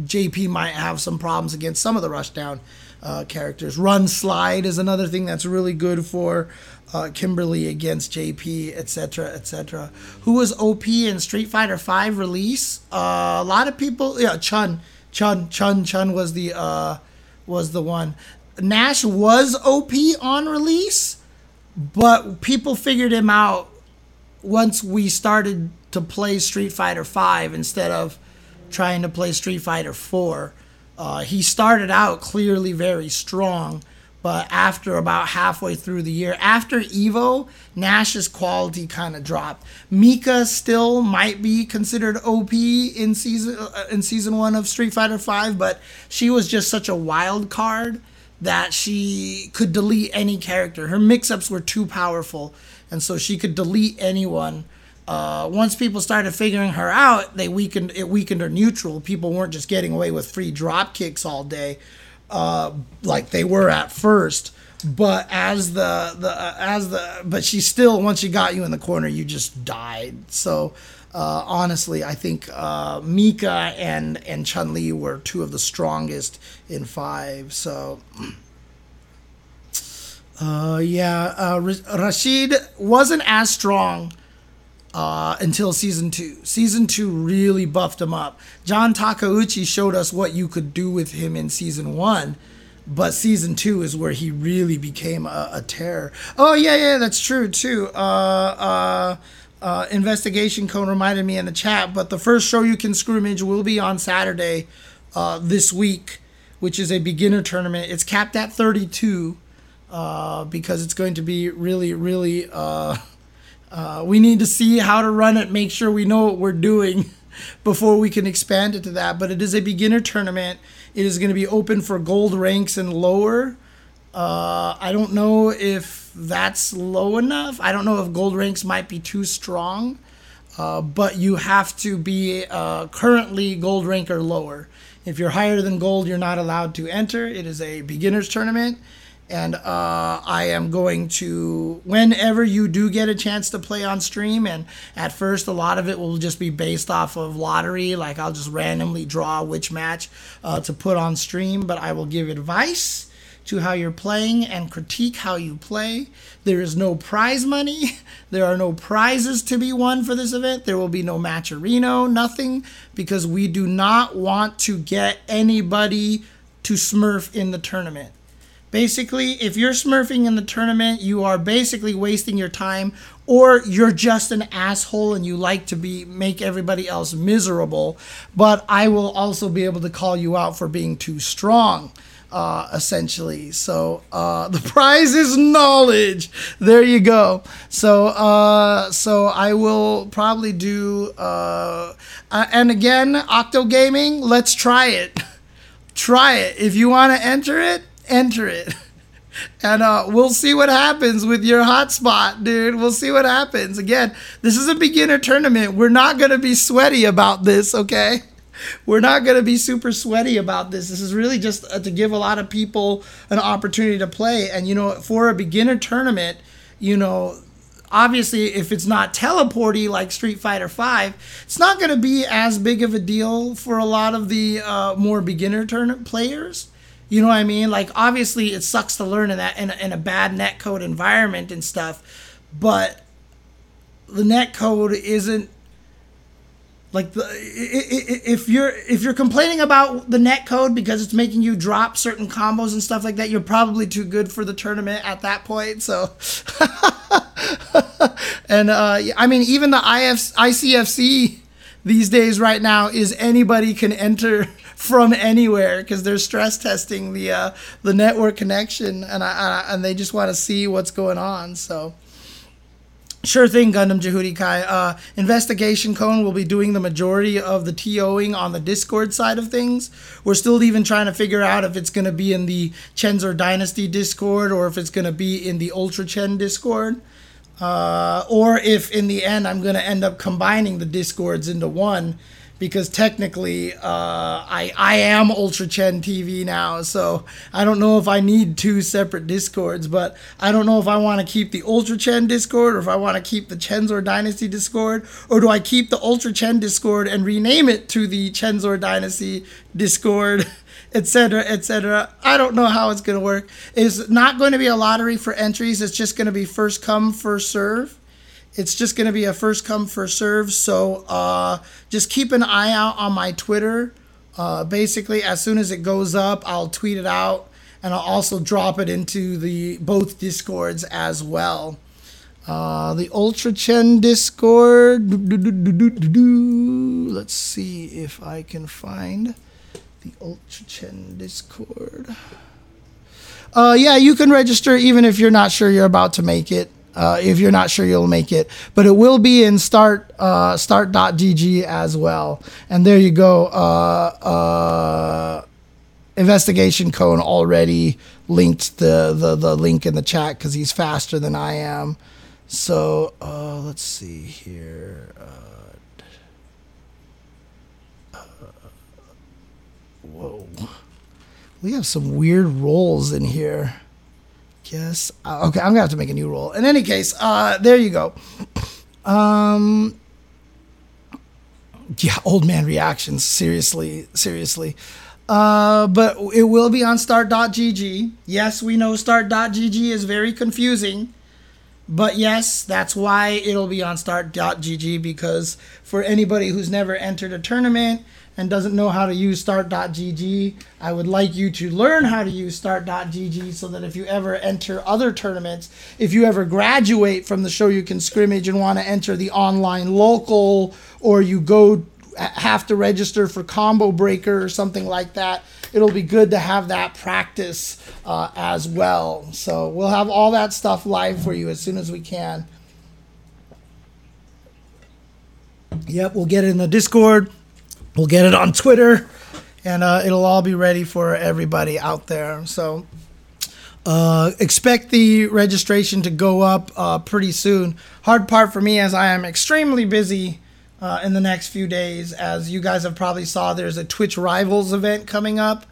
JP might have some problems against some of the rushdown uh, characters. Run slide is another thing that's really good for uh, Kimberly against JP, etc., etc. Who was OP in Street Fighter Five release? Uh, a lot of people, yeah, Chun, Chun, Chun, Chun was the uh, was the one. Nash was OP on release, but people figured him out once we started to play Street Fighter Five instead of trying to play Street Fighter Four. Uh, he started out clearly very strong, but after about halfway through the year, after Evo, Nash's quality kind of dropped. Mika still might be considered OP in season uh, in season one of Street Fighter Five, but she was just such a wild card that she could delete any character. Her mix-ups were too powerful, and so she could delete anyone uh, once people started figuring her out, they weakened it weakened her neutral. People weren't just getting away with free drop kicks all day, uh, like they were at first. But as the the uh, as the but she still once she got you in the corner, you just died. So uh, honestly, I think uh, Mika and and Chun Li were two of the strongest in five. So. Uh, yeah, Rashid wasn't as strong uh, until season two. Season two really buffed him up. John Takeuchi showed us what you could do with him in season one, but season two is where he really became a, a terror. Oh yeah, yeah, that's true too. Uh, uh, uh, Investigation Cone reminded me in the chat, but the first show you can scrimmage will be on Saturday uh, this week, which is a beginner tournament. It's capped at 32 uh, because it's going to be really, really. Uh, we need to see how to run it, make sure we know what we're doing before we can expand it to that. But it is a beginner tournament. It is going to be open for gold ranks and lower. Uh, I don't know if that's low enough. I don't know if gold ranks might be too strong. uh, but you have to be uh, currently gold rank or lower. If you're higher than gold, you're not allowed to enter. It is a beginners tournament. And uh, I am going to, whenever you do get a chance to play on stream, and at first a lot of it will just be based off of lottery, like I'll just randomly draw which match uh, to put on stream, but I will give advice to how you're playing and critique how you play. There is no prize money. There are no prizes to be won for this event. There will be no matcherino, nothing, because we do not want to get anybody to smurf in the tournament. Basically, if you're smurfing in the tournament, you are basically wasting your time or you're just an asshole and you like to be make everybody else miserable, but I will also be able to call you out for being too strong uh, essentially. So uh, the prize is knowledge. There you go. So uh, so I will probably do. Uh, uh, and again, Octo Gaming. Let's try it. try it. If you want to enter it, enter it. And uh, we'll see what happens with your hotspot, dude. We'll see what happens. Again, this is a beginner tournament. We're not going to be sweaty about this, okay? we're not going to be super sweaty about this. This is really just uh, to give a lot of people an opportunity to play. And, you know, for a beginner tournament, you know, obviously if it's not teleporty like Street Fighter 5, it's not going to be as big of a deal for a lot of the uh, more beginner tournament players. You know what I mean? Like obviously it sucks to learn in that in a, in a bad netcode environment and stuff, but the netcode isn't like the, if you're if you're complaining about the net code because it's making you drop certain combos and stuff like that, you're probably too good for the tournament at that point. So, and uh, I mean, even the IF, ICFC these days right now is anybody can enter from anywhere because they're stress testing the uh, the network connection and I, I and they just want to see what's going on. So. Sure thing, Gundam Jehudi Kai. Uh, Investigation Cone will be doing the majority of the TOing on the Discord side of things. We're still even trying to figure out if it's going to be in the Chensor Dynasty Discord or if it's going to be in the Ultra Chen Discord. Uh, or if in the end I'm going to end up combining the Discords into one because technically uh, I I am Ultra Chen TV now, so I don't know if I need two separate discords, but I don't know if I want to keep the Ultra Chen Discord or if I want to keep the Chensor Dynasty Discord, or do I keep the Ultra Chen Discord and rename it to the Chensor Dynasty Discord? etc etc i don't know how it's going to work it's not going to be a lottery for entries it's just going to be first come first serve it's just going to be a first come first serve. So uh, just keep an eye out on my Twitter. Uh, basically, as soon as it goes up, I'll tweet it out, and I'll also drop it into the both discords as well. Uh, the Ultra Chen Discord. Let's see if I can find the Ultra Chen Discord. Uh, yeah, you can register even if you're not sure you're about to make it uh, if you're not sure you'll make it. But it will be in start uh, start.gg as well. And there you go. Uh, uh, investigation cone already linked the, the, the link in the chat because he's faster than I am. So uh, let's see here. Uh, whoa. We have some weird roles in here guess. Uh, okay, I'm gonna have to make a new roll. In any case, uh, there you go. Um, yeah, old man reactions. Seriously, seriously. Uh, but it will be on start.gg. Yes, we know start.gg is very confusing. But yes, that's why it'll be on start.gg because for anybody who's never entered a tournament, and doesn't know how to use start.gg, I would like you to learn how to use start.gg so that if you ever enter other tournaments, if you ever graduate from the show you can scrimmage and want to enter the online local, or you go have to register for combo breaker or something like that, it'll be good to have that practice uh, as well. So we'll have all that stuff live for you as soon as we can. Yep, we'll get it in the Discord. We'll get it on Twitter, and uh, it'll all be ready for everybody out there. So uh, expect the registration to go up uh, pretty soon. Hard part for me as I am extremely busy uh, in the next few days. As you guys have probably saw, there's a Twitch Rivals event coming up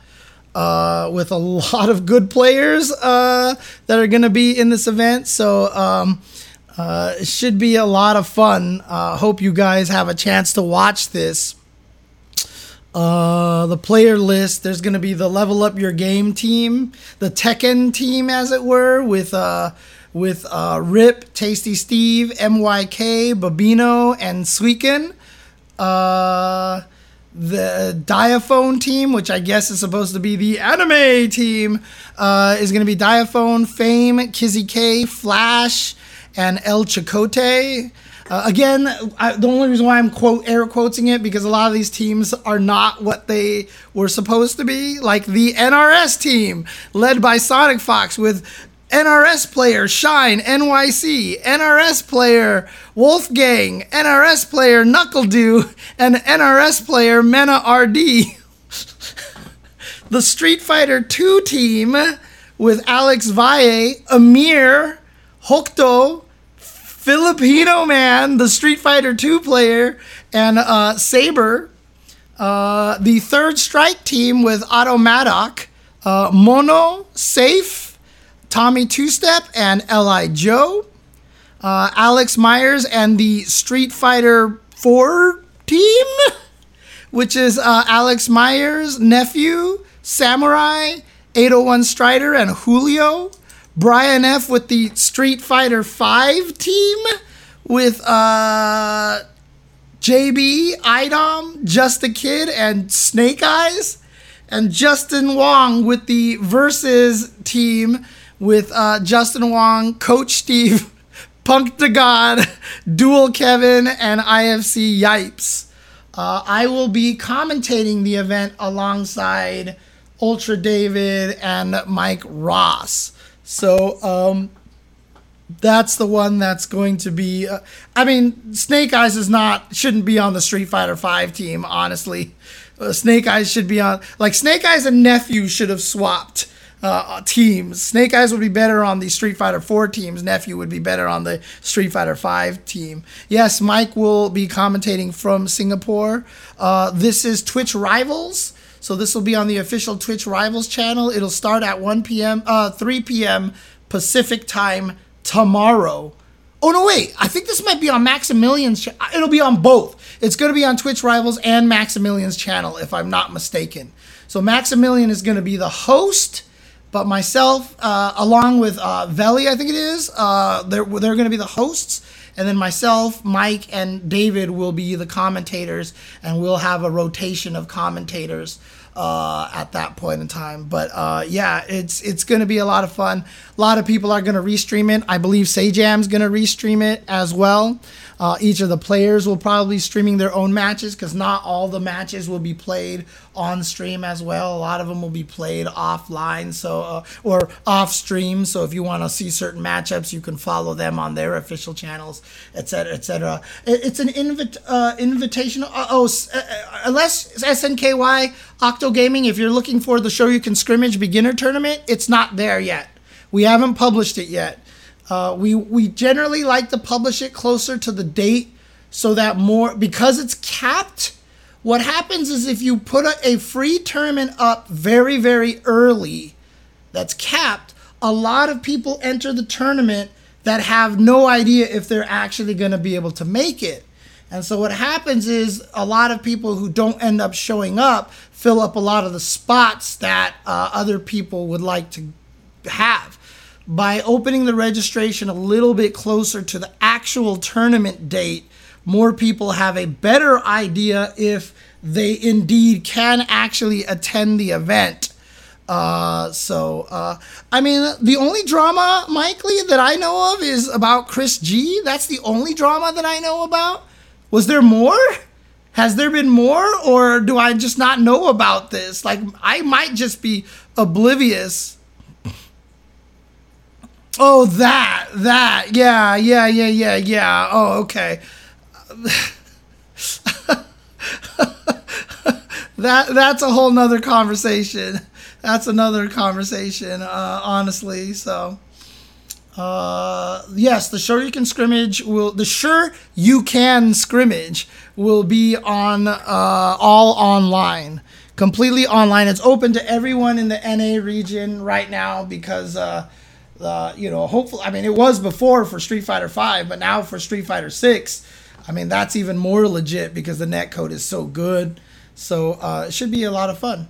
uh, with a lot of good players uh, that are going to be in this event. So um, uh, it should be a lot of fun. Hope you guys have a chance to watch this. Uh, the player list. There's going to be the level up your game team, the Tekken team, as it were, with uh, with uh, Rip, Tasty Steve, MYK, Babino, and Sweeken. Uh, the Diaphone team, which I guess is supposed to be the anime team, uh, is going to be Diaphone, Fame, Kizzy K, Flash, and El Chicote. Uh, again, I, the only reason why I'm quote air quoting it because a lot of these teams are not what they were supposed to be. Like the NRS team, led by Sonic Fox, with NRS player Shine NYC, NRS player Wolfgang, NRS player Knuckledew, and NRS player Mena RD. the Street Fighter 2 team with Alex Valle, Amir, Hokto, Filipino Man, the Street Fighter 2 player, and uh, Saber. Uh, the Third Strike team with Otto Maddock, uh, Mono, Safe, Tommy Two Step and L.I. Joe, uh, Alex Myers and the Street Fighter 4 team, which is uh, Alex Myers' nephew, Samurai, 801 Strider, and Julio. Brian F. with the Street Fighter 5 team with uh, JB, Idom, Just a Kid, and Snake Eyes. And Justin Wong with the Versus team with uh, Justin Wong, Coach Steve, Punk to God, Dual Kevin, and IFC Yipes. Uh, I will be commentating the event alongside Ultra David and Mike Ross. So um, that's the one that's going to be. Uh, I mean, Snake Eyes is not shouldn't be on the Street Fighter Five team. Honestly, uh, Snake Eyes should be on. Like Snake Eyes and Nephew should have swapped uh, teams. Snake Eyes would be better on the Street Fighter 4 teams. Nephew would be better on the Street Fighter 5 team. Yes, Mike will be commentating from Singapore. Uh, this is Twitch Rivals. So this will be on the official Twitch Rivals channel. It'll start at 1 p.m., uh, 3 p.m. Pacific time tomorrow. Oh no, wait! I think this might be on Maximilian's. Cha- It'll be on both. It's going to be on Twitch Rivals and Maximilian's channel, if I'm not mistaken. So Maximilian is going to be the host but myself, uh, along with uh, Veli, I think it is, uh, they're, they're going to be the hosts. And then myself, Mike, and David will be the commentators, and we'll have a rotation of commentators uh, at that point in time. But uh, yeah, it's it's going to be a lot of fun. A lot of people are going to restream it. I believe Sajam's going to restream it as well. Uh, each of the players will probably be streaming their own matches because not all the matches will be played on stream as well. A lot of them will be played offline, so uh, or off stream. So if you want to see certain matchups, you can follow them on their official channels, etc., etc. It, it's an invit uh. Uh, oh, uh, uh, unless SNKY Octo Gaming, if you're looking for the show, you can Scrimmage beginner tournament, it's not there yet. We haven't published it yet. Uh, we we generally like to publish it closer to the date so that more because it's capped. What happens is if you put a, a free tournament up very very early, that's capped. A lot of people enter the tournament that have no idea if they're actually going to be able to make it. And so what happens is a lot of people who don't end up showing up fill up a lot of the spots that uh, other people would like to have by opening the registration a little bit closer to the actual tournament date, more people have a better idea if they indeed can actually attend the event. Uh, so, uh, I mean, the only drama, Mike Lee, that I know of is about Chris G. That's the only drama that I know about. Was there more? Has there been more? Or do I just not know about this? Like, I might just be oblivious Oh, that, that, yeah, yeah, yeah, yeah, yeah. Oh, okay. that that's a whole nother conversation. That's another conversation, uh, honestly. So, Uh, yes, the sure you can scrimmage will the sure you can scrimmage will be on uh, all online, completely online. It's open to everyone in the NA region right now because uh, uh, you know hopefully I mean it was before for Street Fighter Five, but now for Street Fighter Six, I mean that's even more legit because the net code is so good. So uh, it should be a lot of fun.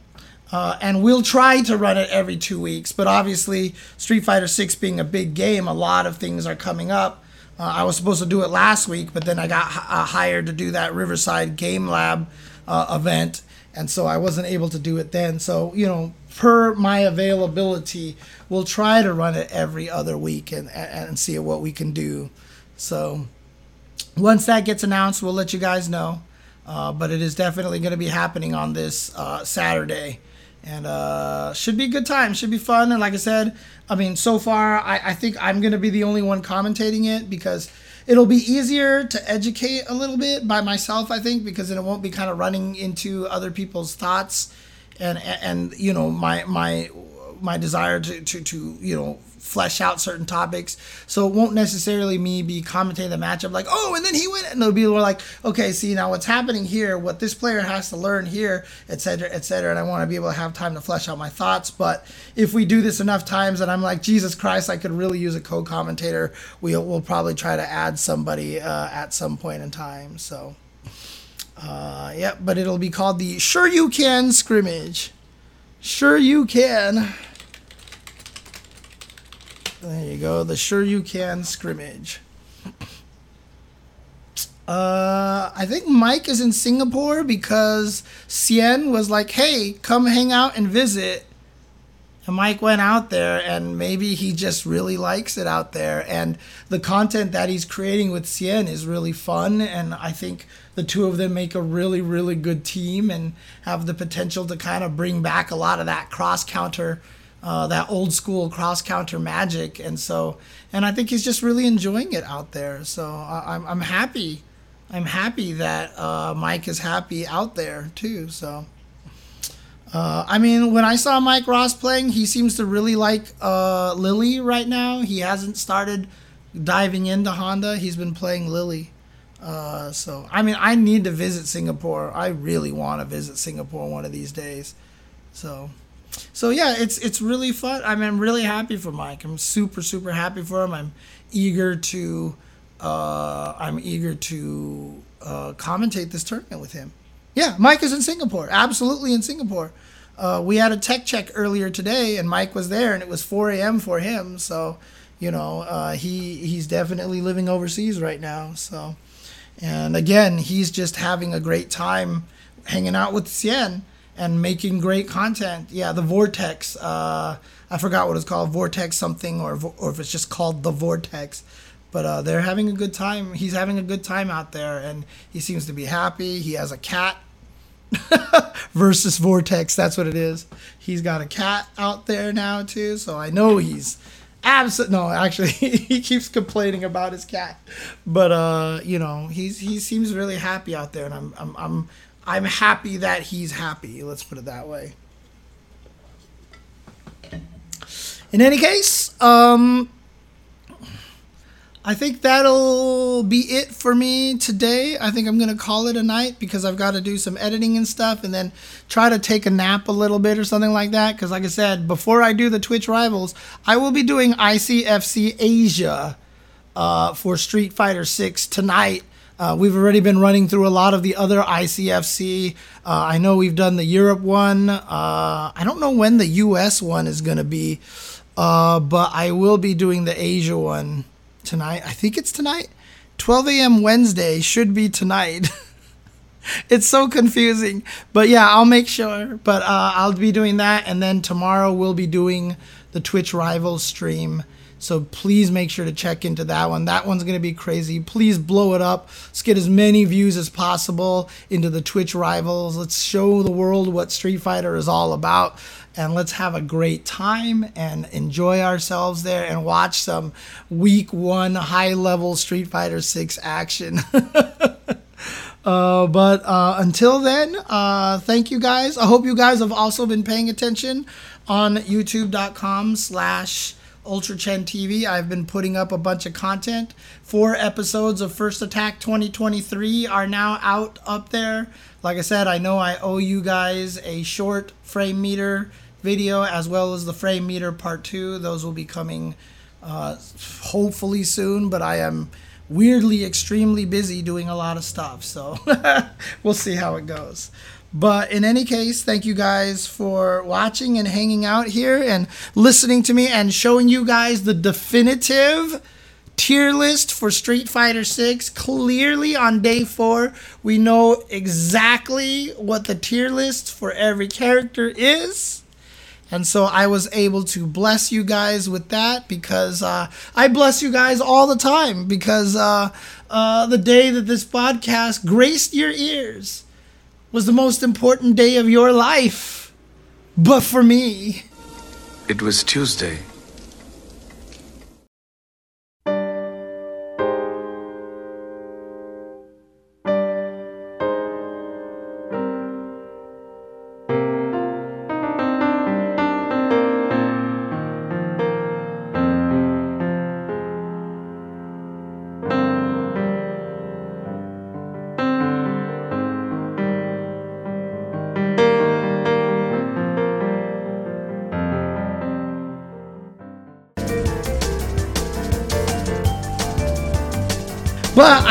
Uh, and we'll try to run it every two weeks. But obviously, Street Fighter Six being a big game, a lot of things are coming up. Uh, I was supposed to do it last week, but then I got h- uh, hired to do that Riverside Game Lab uh, event, and so I wasn't able to do it then. So you know, per my availability, we'll try to run it every other week and, and see what we can do. So once that gets announced, we'll let you guys know. Uh, but it is definitely going to be happening on this uh, Saturday and uh, should be a good time. Should be fun. And like I said, I mean, so far, I, I think I'm gonna be the only one commentating it because it'll be easier to educate a little bit by myself. I think because then it won't be kind of running into other people's thoughts, and and, and you know my my my desire to to to you know flesh out certain topics. So it won't necessarily me be commentating the matchup like, oh, and then he went, and they'll be like, okay, see now what's happening here, what this player has to learn here, etc., etc. And I want to be able to have time to flesh out my thoughts. But if we do this enough times, and I'm like, Jesus Christ, I could really use a co-commentator. We'll we'll probably try to add somebody uh, at some point in time. So. Uh, yeah, but it'll be called the Sure You Can scrimmage. Sure you can. There you go. The Sure You Can scrimmage. Uh, I think Mike is in Singapore because Xian was like, "Hey, come hang out and visit." And Mike went out there, and maybe he just really likes it out there. And the content that he's creating with Xian is really fun. And I think the two of them make a really, really good team and have the potential to kind of bring back a lot of that cross counter uh, that old school cross counter magic. And so, and I think he's just really enjoying it out there. So I, am I'm happy. I'm happy that uh, Mike is happy out there too. So, uh, I mean, when I saw Mike Ross playing, he seems to really like uh, Lily right now. He hasn't started diving into Honda. He's been playing Lily. Uh, so, I mean, I need to visit Singapore. I really want to visit Singapore one of these days. So, so yeah, it's it's really fun. I mean, I'm really happy for Mike. I'm super super happy for him. I'm eager to uh, I'm eager to uh, commentate this tournament with him. Yeah, Mike is in Singapore. Absolutely in Singapore. Uh, we had a tech check earlier today, and Mike was there, and it was 4 a.m. for him. So, you know, uh, he he's definitely living overseas right now. So, and again, he's just having a great time hanging out with Xian and making great content. Yeah, the Vortex. Uh, I forgot what it's called, Vortex something, or or if it's just called the Vortex. But uh, they're having a good time. He's having a good time out there, and he seems to be happy. He has a cat. versus Vortex, that's what it is. He's got a cat out there now too, so I know he's absolutely no. Actually, he keeps complaining about his cat, but uh, you know, he's he seems really happy out there, and I'm I'm I'm I'm happy that he's happy. Let's put it that way. In any case, um, I think that'll be it for me today. I think I'm going to call it a night because I've got to do some editing and stuff and then try to take a nap a little bit or something like that. Because, like I said, before I do the Twitch Rivals, I will be doing ICFC Asia uh, for Street Fighter 6 tonight uh, we've already been running through a lot of the other ICFC. Uh, I know we've done the Europe one. Uh, I don't know when the US one is going to be, uh, but I will be doing the Asia one tonight. I think it's tonight. 12 a.m. Wednesday should be tonight. it's so confusing. But yeah, I'll make sure. But uh, I'll be doing that. And then tomorrow we'll be doing the Twitch Rivals stream. So please make sure to check into that one. That one's going to be crazy. Please blow it up. Let's get as many views as possible into the Twitch rivals. Let's show the world what Street Fighter is all about. And let's have a great time and enjoy ourselves there and watch some week one high level Street Fighter 6 action. Uh, but uh, until then, uh, thank you guys. I hope you guys have also been paying attention on youtube.com slash Ultra Chen TV. I've been putting up a bunch of content. Four episodes of First Attack 2023 are now out up there. Like I said, I know I owe you guys a short frame meter video as well as the frame meter part two. Those will be coming uh, hopefully soon, but I am weirdly extremely busy doing a lot of stuff. So we'll see how it goes. But in any case, thank you guys for watching and hanging out here and listening to me and showing you guys the definitive tier list for Street Fighter 6. Clearly on day 4, we know exactly what the tier list for every character is. And so I was able to bless you guys with that because uh, I bless you guys all the time because uh, uh, the day that this podcast graced your ears was the most important day of your life. But for me, It was Tuesday.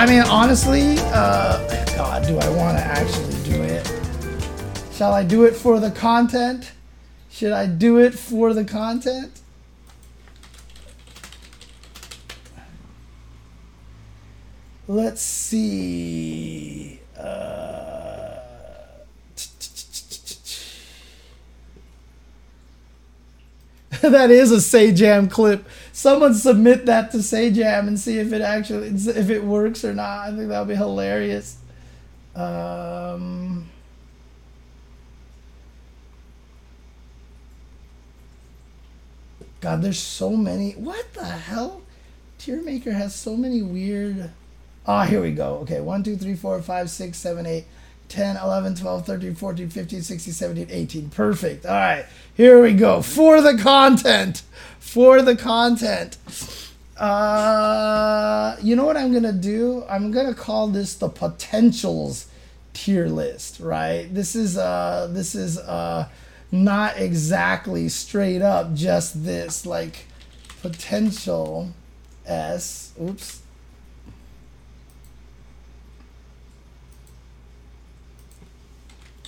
I mean, honestly, uh, God, do I want to actually do it? Shall I do it for the content? Should I do it for the content? Let's see. Uh, that is a Sajam clip. Someone submit that to Sajam and see if it actually if it works or not. I think that would be hilarious. Um, God, there's so many. What the hell? Tiermaker has so many weird. Ah, here we go. Okay, 1, 2, 3, 4, 5, 6, 7, 8, 10, 11, 12, 13, 14, 15, 16, 17, 18. Perfect. All right, here we go. For the content. For the content. Uh, you know what I'm going to do? I'm going to call this the potentials tier list, right? This is uh this is uh not exactly straight up just this like potential S. Oops.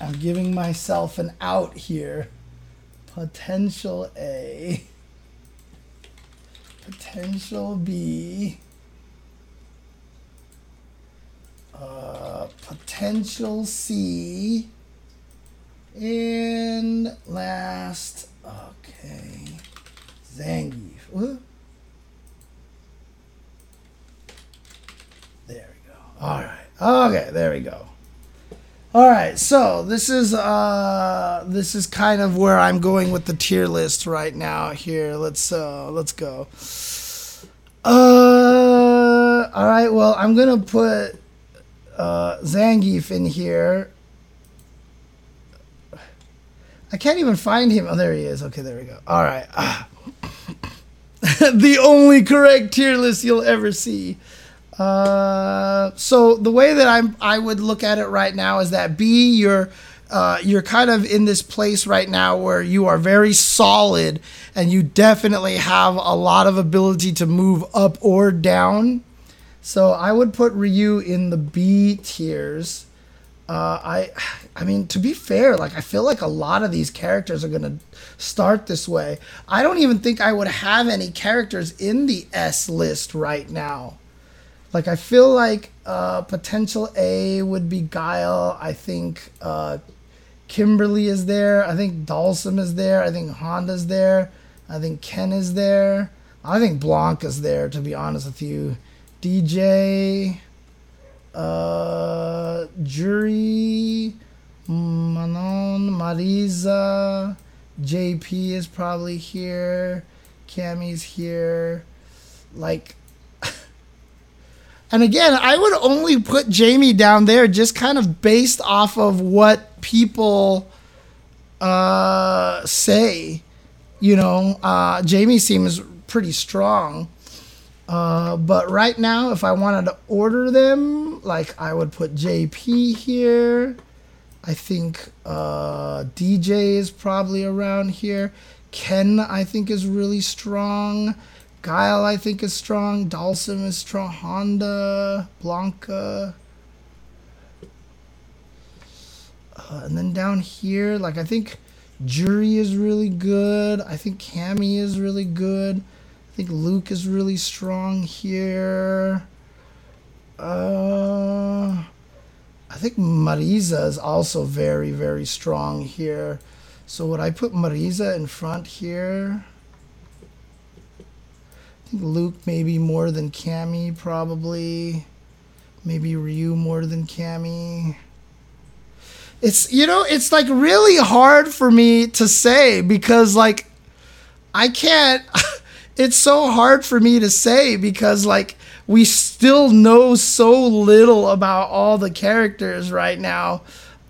I'm giving myself an out here. Potential A. Potential B. Uh, potential C. And last, okay, Zangief. What? There we go. All right. Okay, there we go. All right, so this is uh this is kind of where I'm going with the tier list right now. Here, let's uh let's go. Uh, all right. Well, I'm gonna put uh Zangief in here. I can't even find him. Oh, there he is. Okay, there we go. All right. Ah. the only correct tier list you'll ever see. Uh, so the way that I'm, I would look at it right now is that B, you're, uh, you're kind of in this place right now where you are very solid and you definitely have a lot of ability to move up or down. So I would put Ryu in the B tiers. Uh, I, I mean, to be fair, like I feel like a lot of these characters are gonna start this way. I don't even think I would have any characters in the S list right now. Like I feel like uh, potential A would be Guile. I think uh, Kimberly is there. I think Dhalsim is there. I think Honda's there. I think Ken is there. I think Blanka's there. To be honest with you, DJ, uh, Juri, Manon, Marisa, JP is probably here. Cammy's here. Like and again, I would only put Jamie down there just kind of based off of what people uh, say. You know, uh, Jamie seems pretty strong. Uh, but right now, if I wanted to order them, like I would put JP here. I think uh, DJ is probably around here. Ken, I think, is really strong. Guile, I think, is strong. Dhalsim is strong. Honda, Blanka. Uh, and then down here, like, I think Juri is really good. I think Cammy is really good. I think Luke is really strong here. Uh, I think Marisa is also very, very strong here. So would I put Marisa in front here? Luke maybe more than Cammy, probably. Maybe Ryu more than Cammy. It's you know, it's like really hard for me to say because like I can't it's so hard for me to say because like we still know so little about all the characters right now.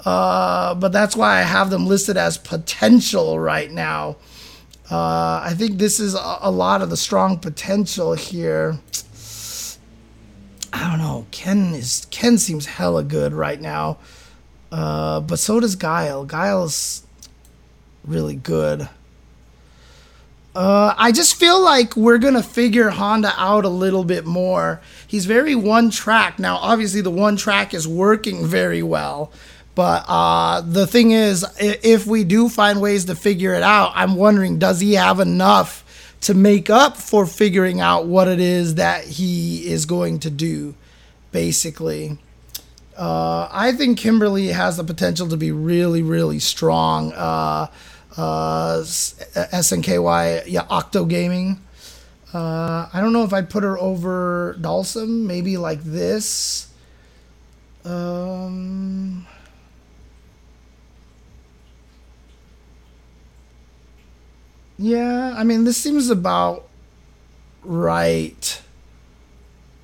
Uh, but that's why I have them listed as potential right now. Uh, I think this is a, a, lot of the strong potential here. I don't know. Ken is Ken seems hella good right now, uh, but so does Guile. Guile's really good. Uh, I just feel like we're gonna figure Honda out a little bit more. He's very one track now. Obviously, the one track is working very well, but uh, the thing is, if we do find ways to figure it out, I'm wondering, does he have enough to make up for figuring out what it is that he is going to do? Basically, uh, I think Kimberly has the potential to be really, really strong. Uh, uh, SNKY, yeah, Octo Gaming. Uh, I don't know if I'd put her over Dhalsim, maybe like this. Um, yeah, I mean, this seems about right,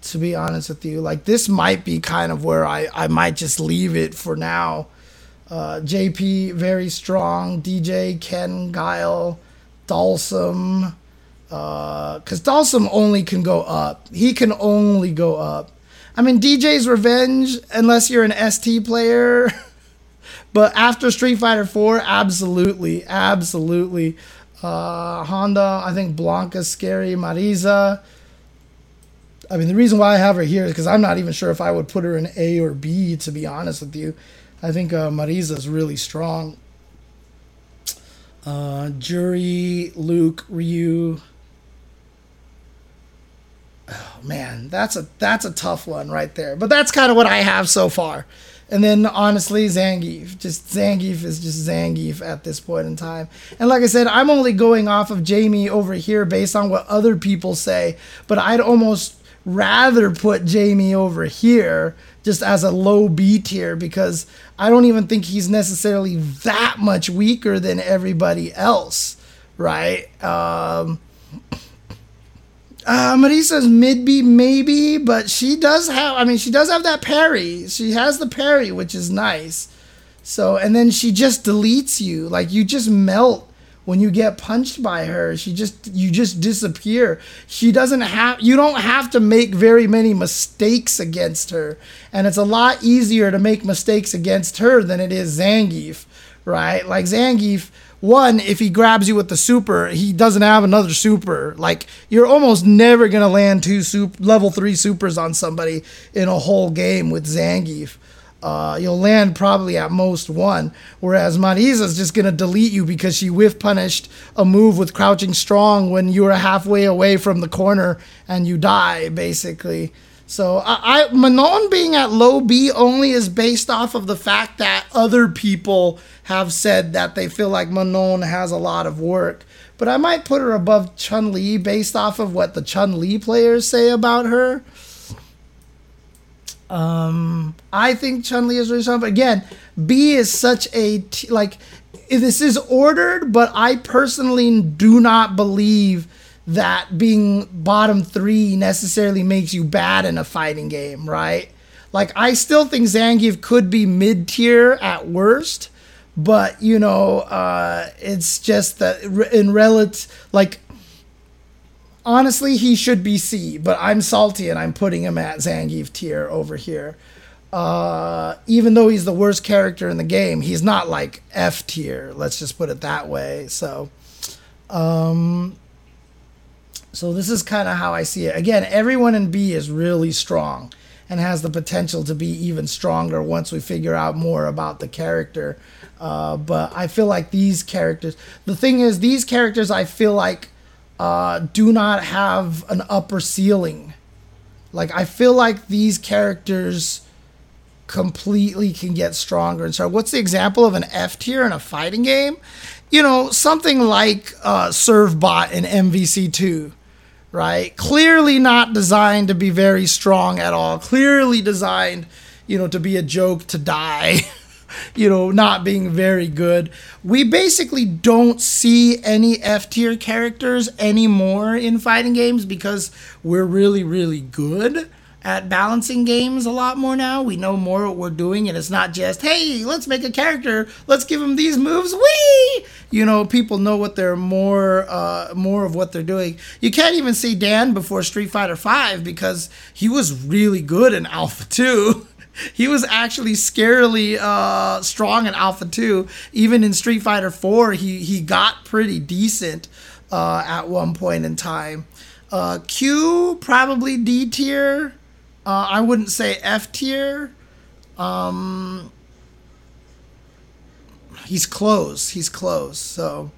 to be honest with you. Like, this might be kind of where I, I might just leave it for now. Uh, JP very strong. DJ Ken Guile, Dhalsim. Because uh, Dhalsim only can go up. He can only go up. I mean, DJ's Revenge, unless you're an ST player. but after Street Fighter 4, absolutely, absolutely. Uh, Honda, I think Blanka's scary. Marisa. I mean, the reason why I have her here is because I'm not even sure if I would put her in A or B, to be honest with you. I think uh, Marisa's really strong. Uh, Juri, Luke, Ryu. Oh man, that's a that's a tough one right there. But that's kind of what I have so far. And then honestly, Zangief. Just Zangief is just Zangief at this point in time. And like I said, I'm only going off of Jamie over here based on what other people say. But I'd almost rather put Jamie over here just as a low B tier because I don't even think he's necessarily that much weaker than everybody else, right? Um, uh, Marisa's mid B maybe, but she does have. I mean, she does have that parry. She has the parry, which is nice. So, and then she just deletes you. Like you just melt when you get punched by her she just you just disappear she doesn't have you don't have to make very many mistakes against her and it's a lot easier to make mistakes against her than it is zangief right like zangief one if he grabs you with the super he doesn't have another super like you're almost never to land two super, level 3 supers on somebody in a whole game with zangief uh, you'll land probably at most one. Whereas Marisa's just gonna delete you because she whiff punished a move with crouching strong when you were halfway away from the corner and you die basically. So I, I Manon being at low B only is based off of the fact that other people have said that they feel like Manon has a lot of work. But I might put her above Chun Li based off of what the Chun Li players say about her. Um, I think Chun Li is really strong, but again, B is such a t- like this is ordered, but I personally do not believe that being bottom three necessarily makes you bad in a fighting game, right? Like I still think Zangief could be mid tier at worst, but you know, uh, it's just that in relative like honestly, he should be C, but I'm salty and I'm putting him at Zangief tier over here. Uh, even though he's the worst character in the game, he's not like F tier. Let's just put it that way. So, um, so this is kind of how I see it. Again, everyone in B is really strong and has the potential to be even stronger once we figure out more about the character. Uh, but I feel like these characters. The thing is, these characters I feel like uh, do not have an upper ceiling. Like I feel like these characters completely can get stronger. And so, what's the example of an F tier in a fighting game? You know, something like uh, Servbot in MVC2, right? Clearly not designed to be very strong at all. Clearly designed, you know, to be a joke to die. you know, not being very good. We basically don't see any F tier characters anymore in fighting games because we're really, really good at balancing games a lot more now. We know more what we're doing, and it's not just, hey, let's make a character, let's give them these moves, wee! You know, people know what they're more, uh, more of what they're doing. You can't even see Dan before Street Fighter V because he was really good in Alpha 2. he was actually scarily uh, strong in Alpha 2. Even in Street Fighter 4, he, he got pretty decent uh, at one point in time. Uh, Q, probably D tier. Uh, I wouldn't say F tier. Um, he's close. He's close. So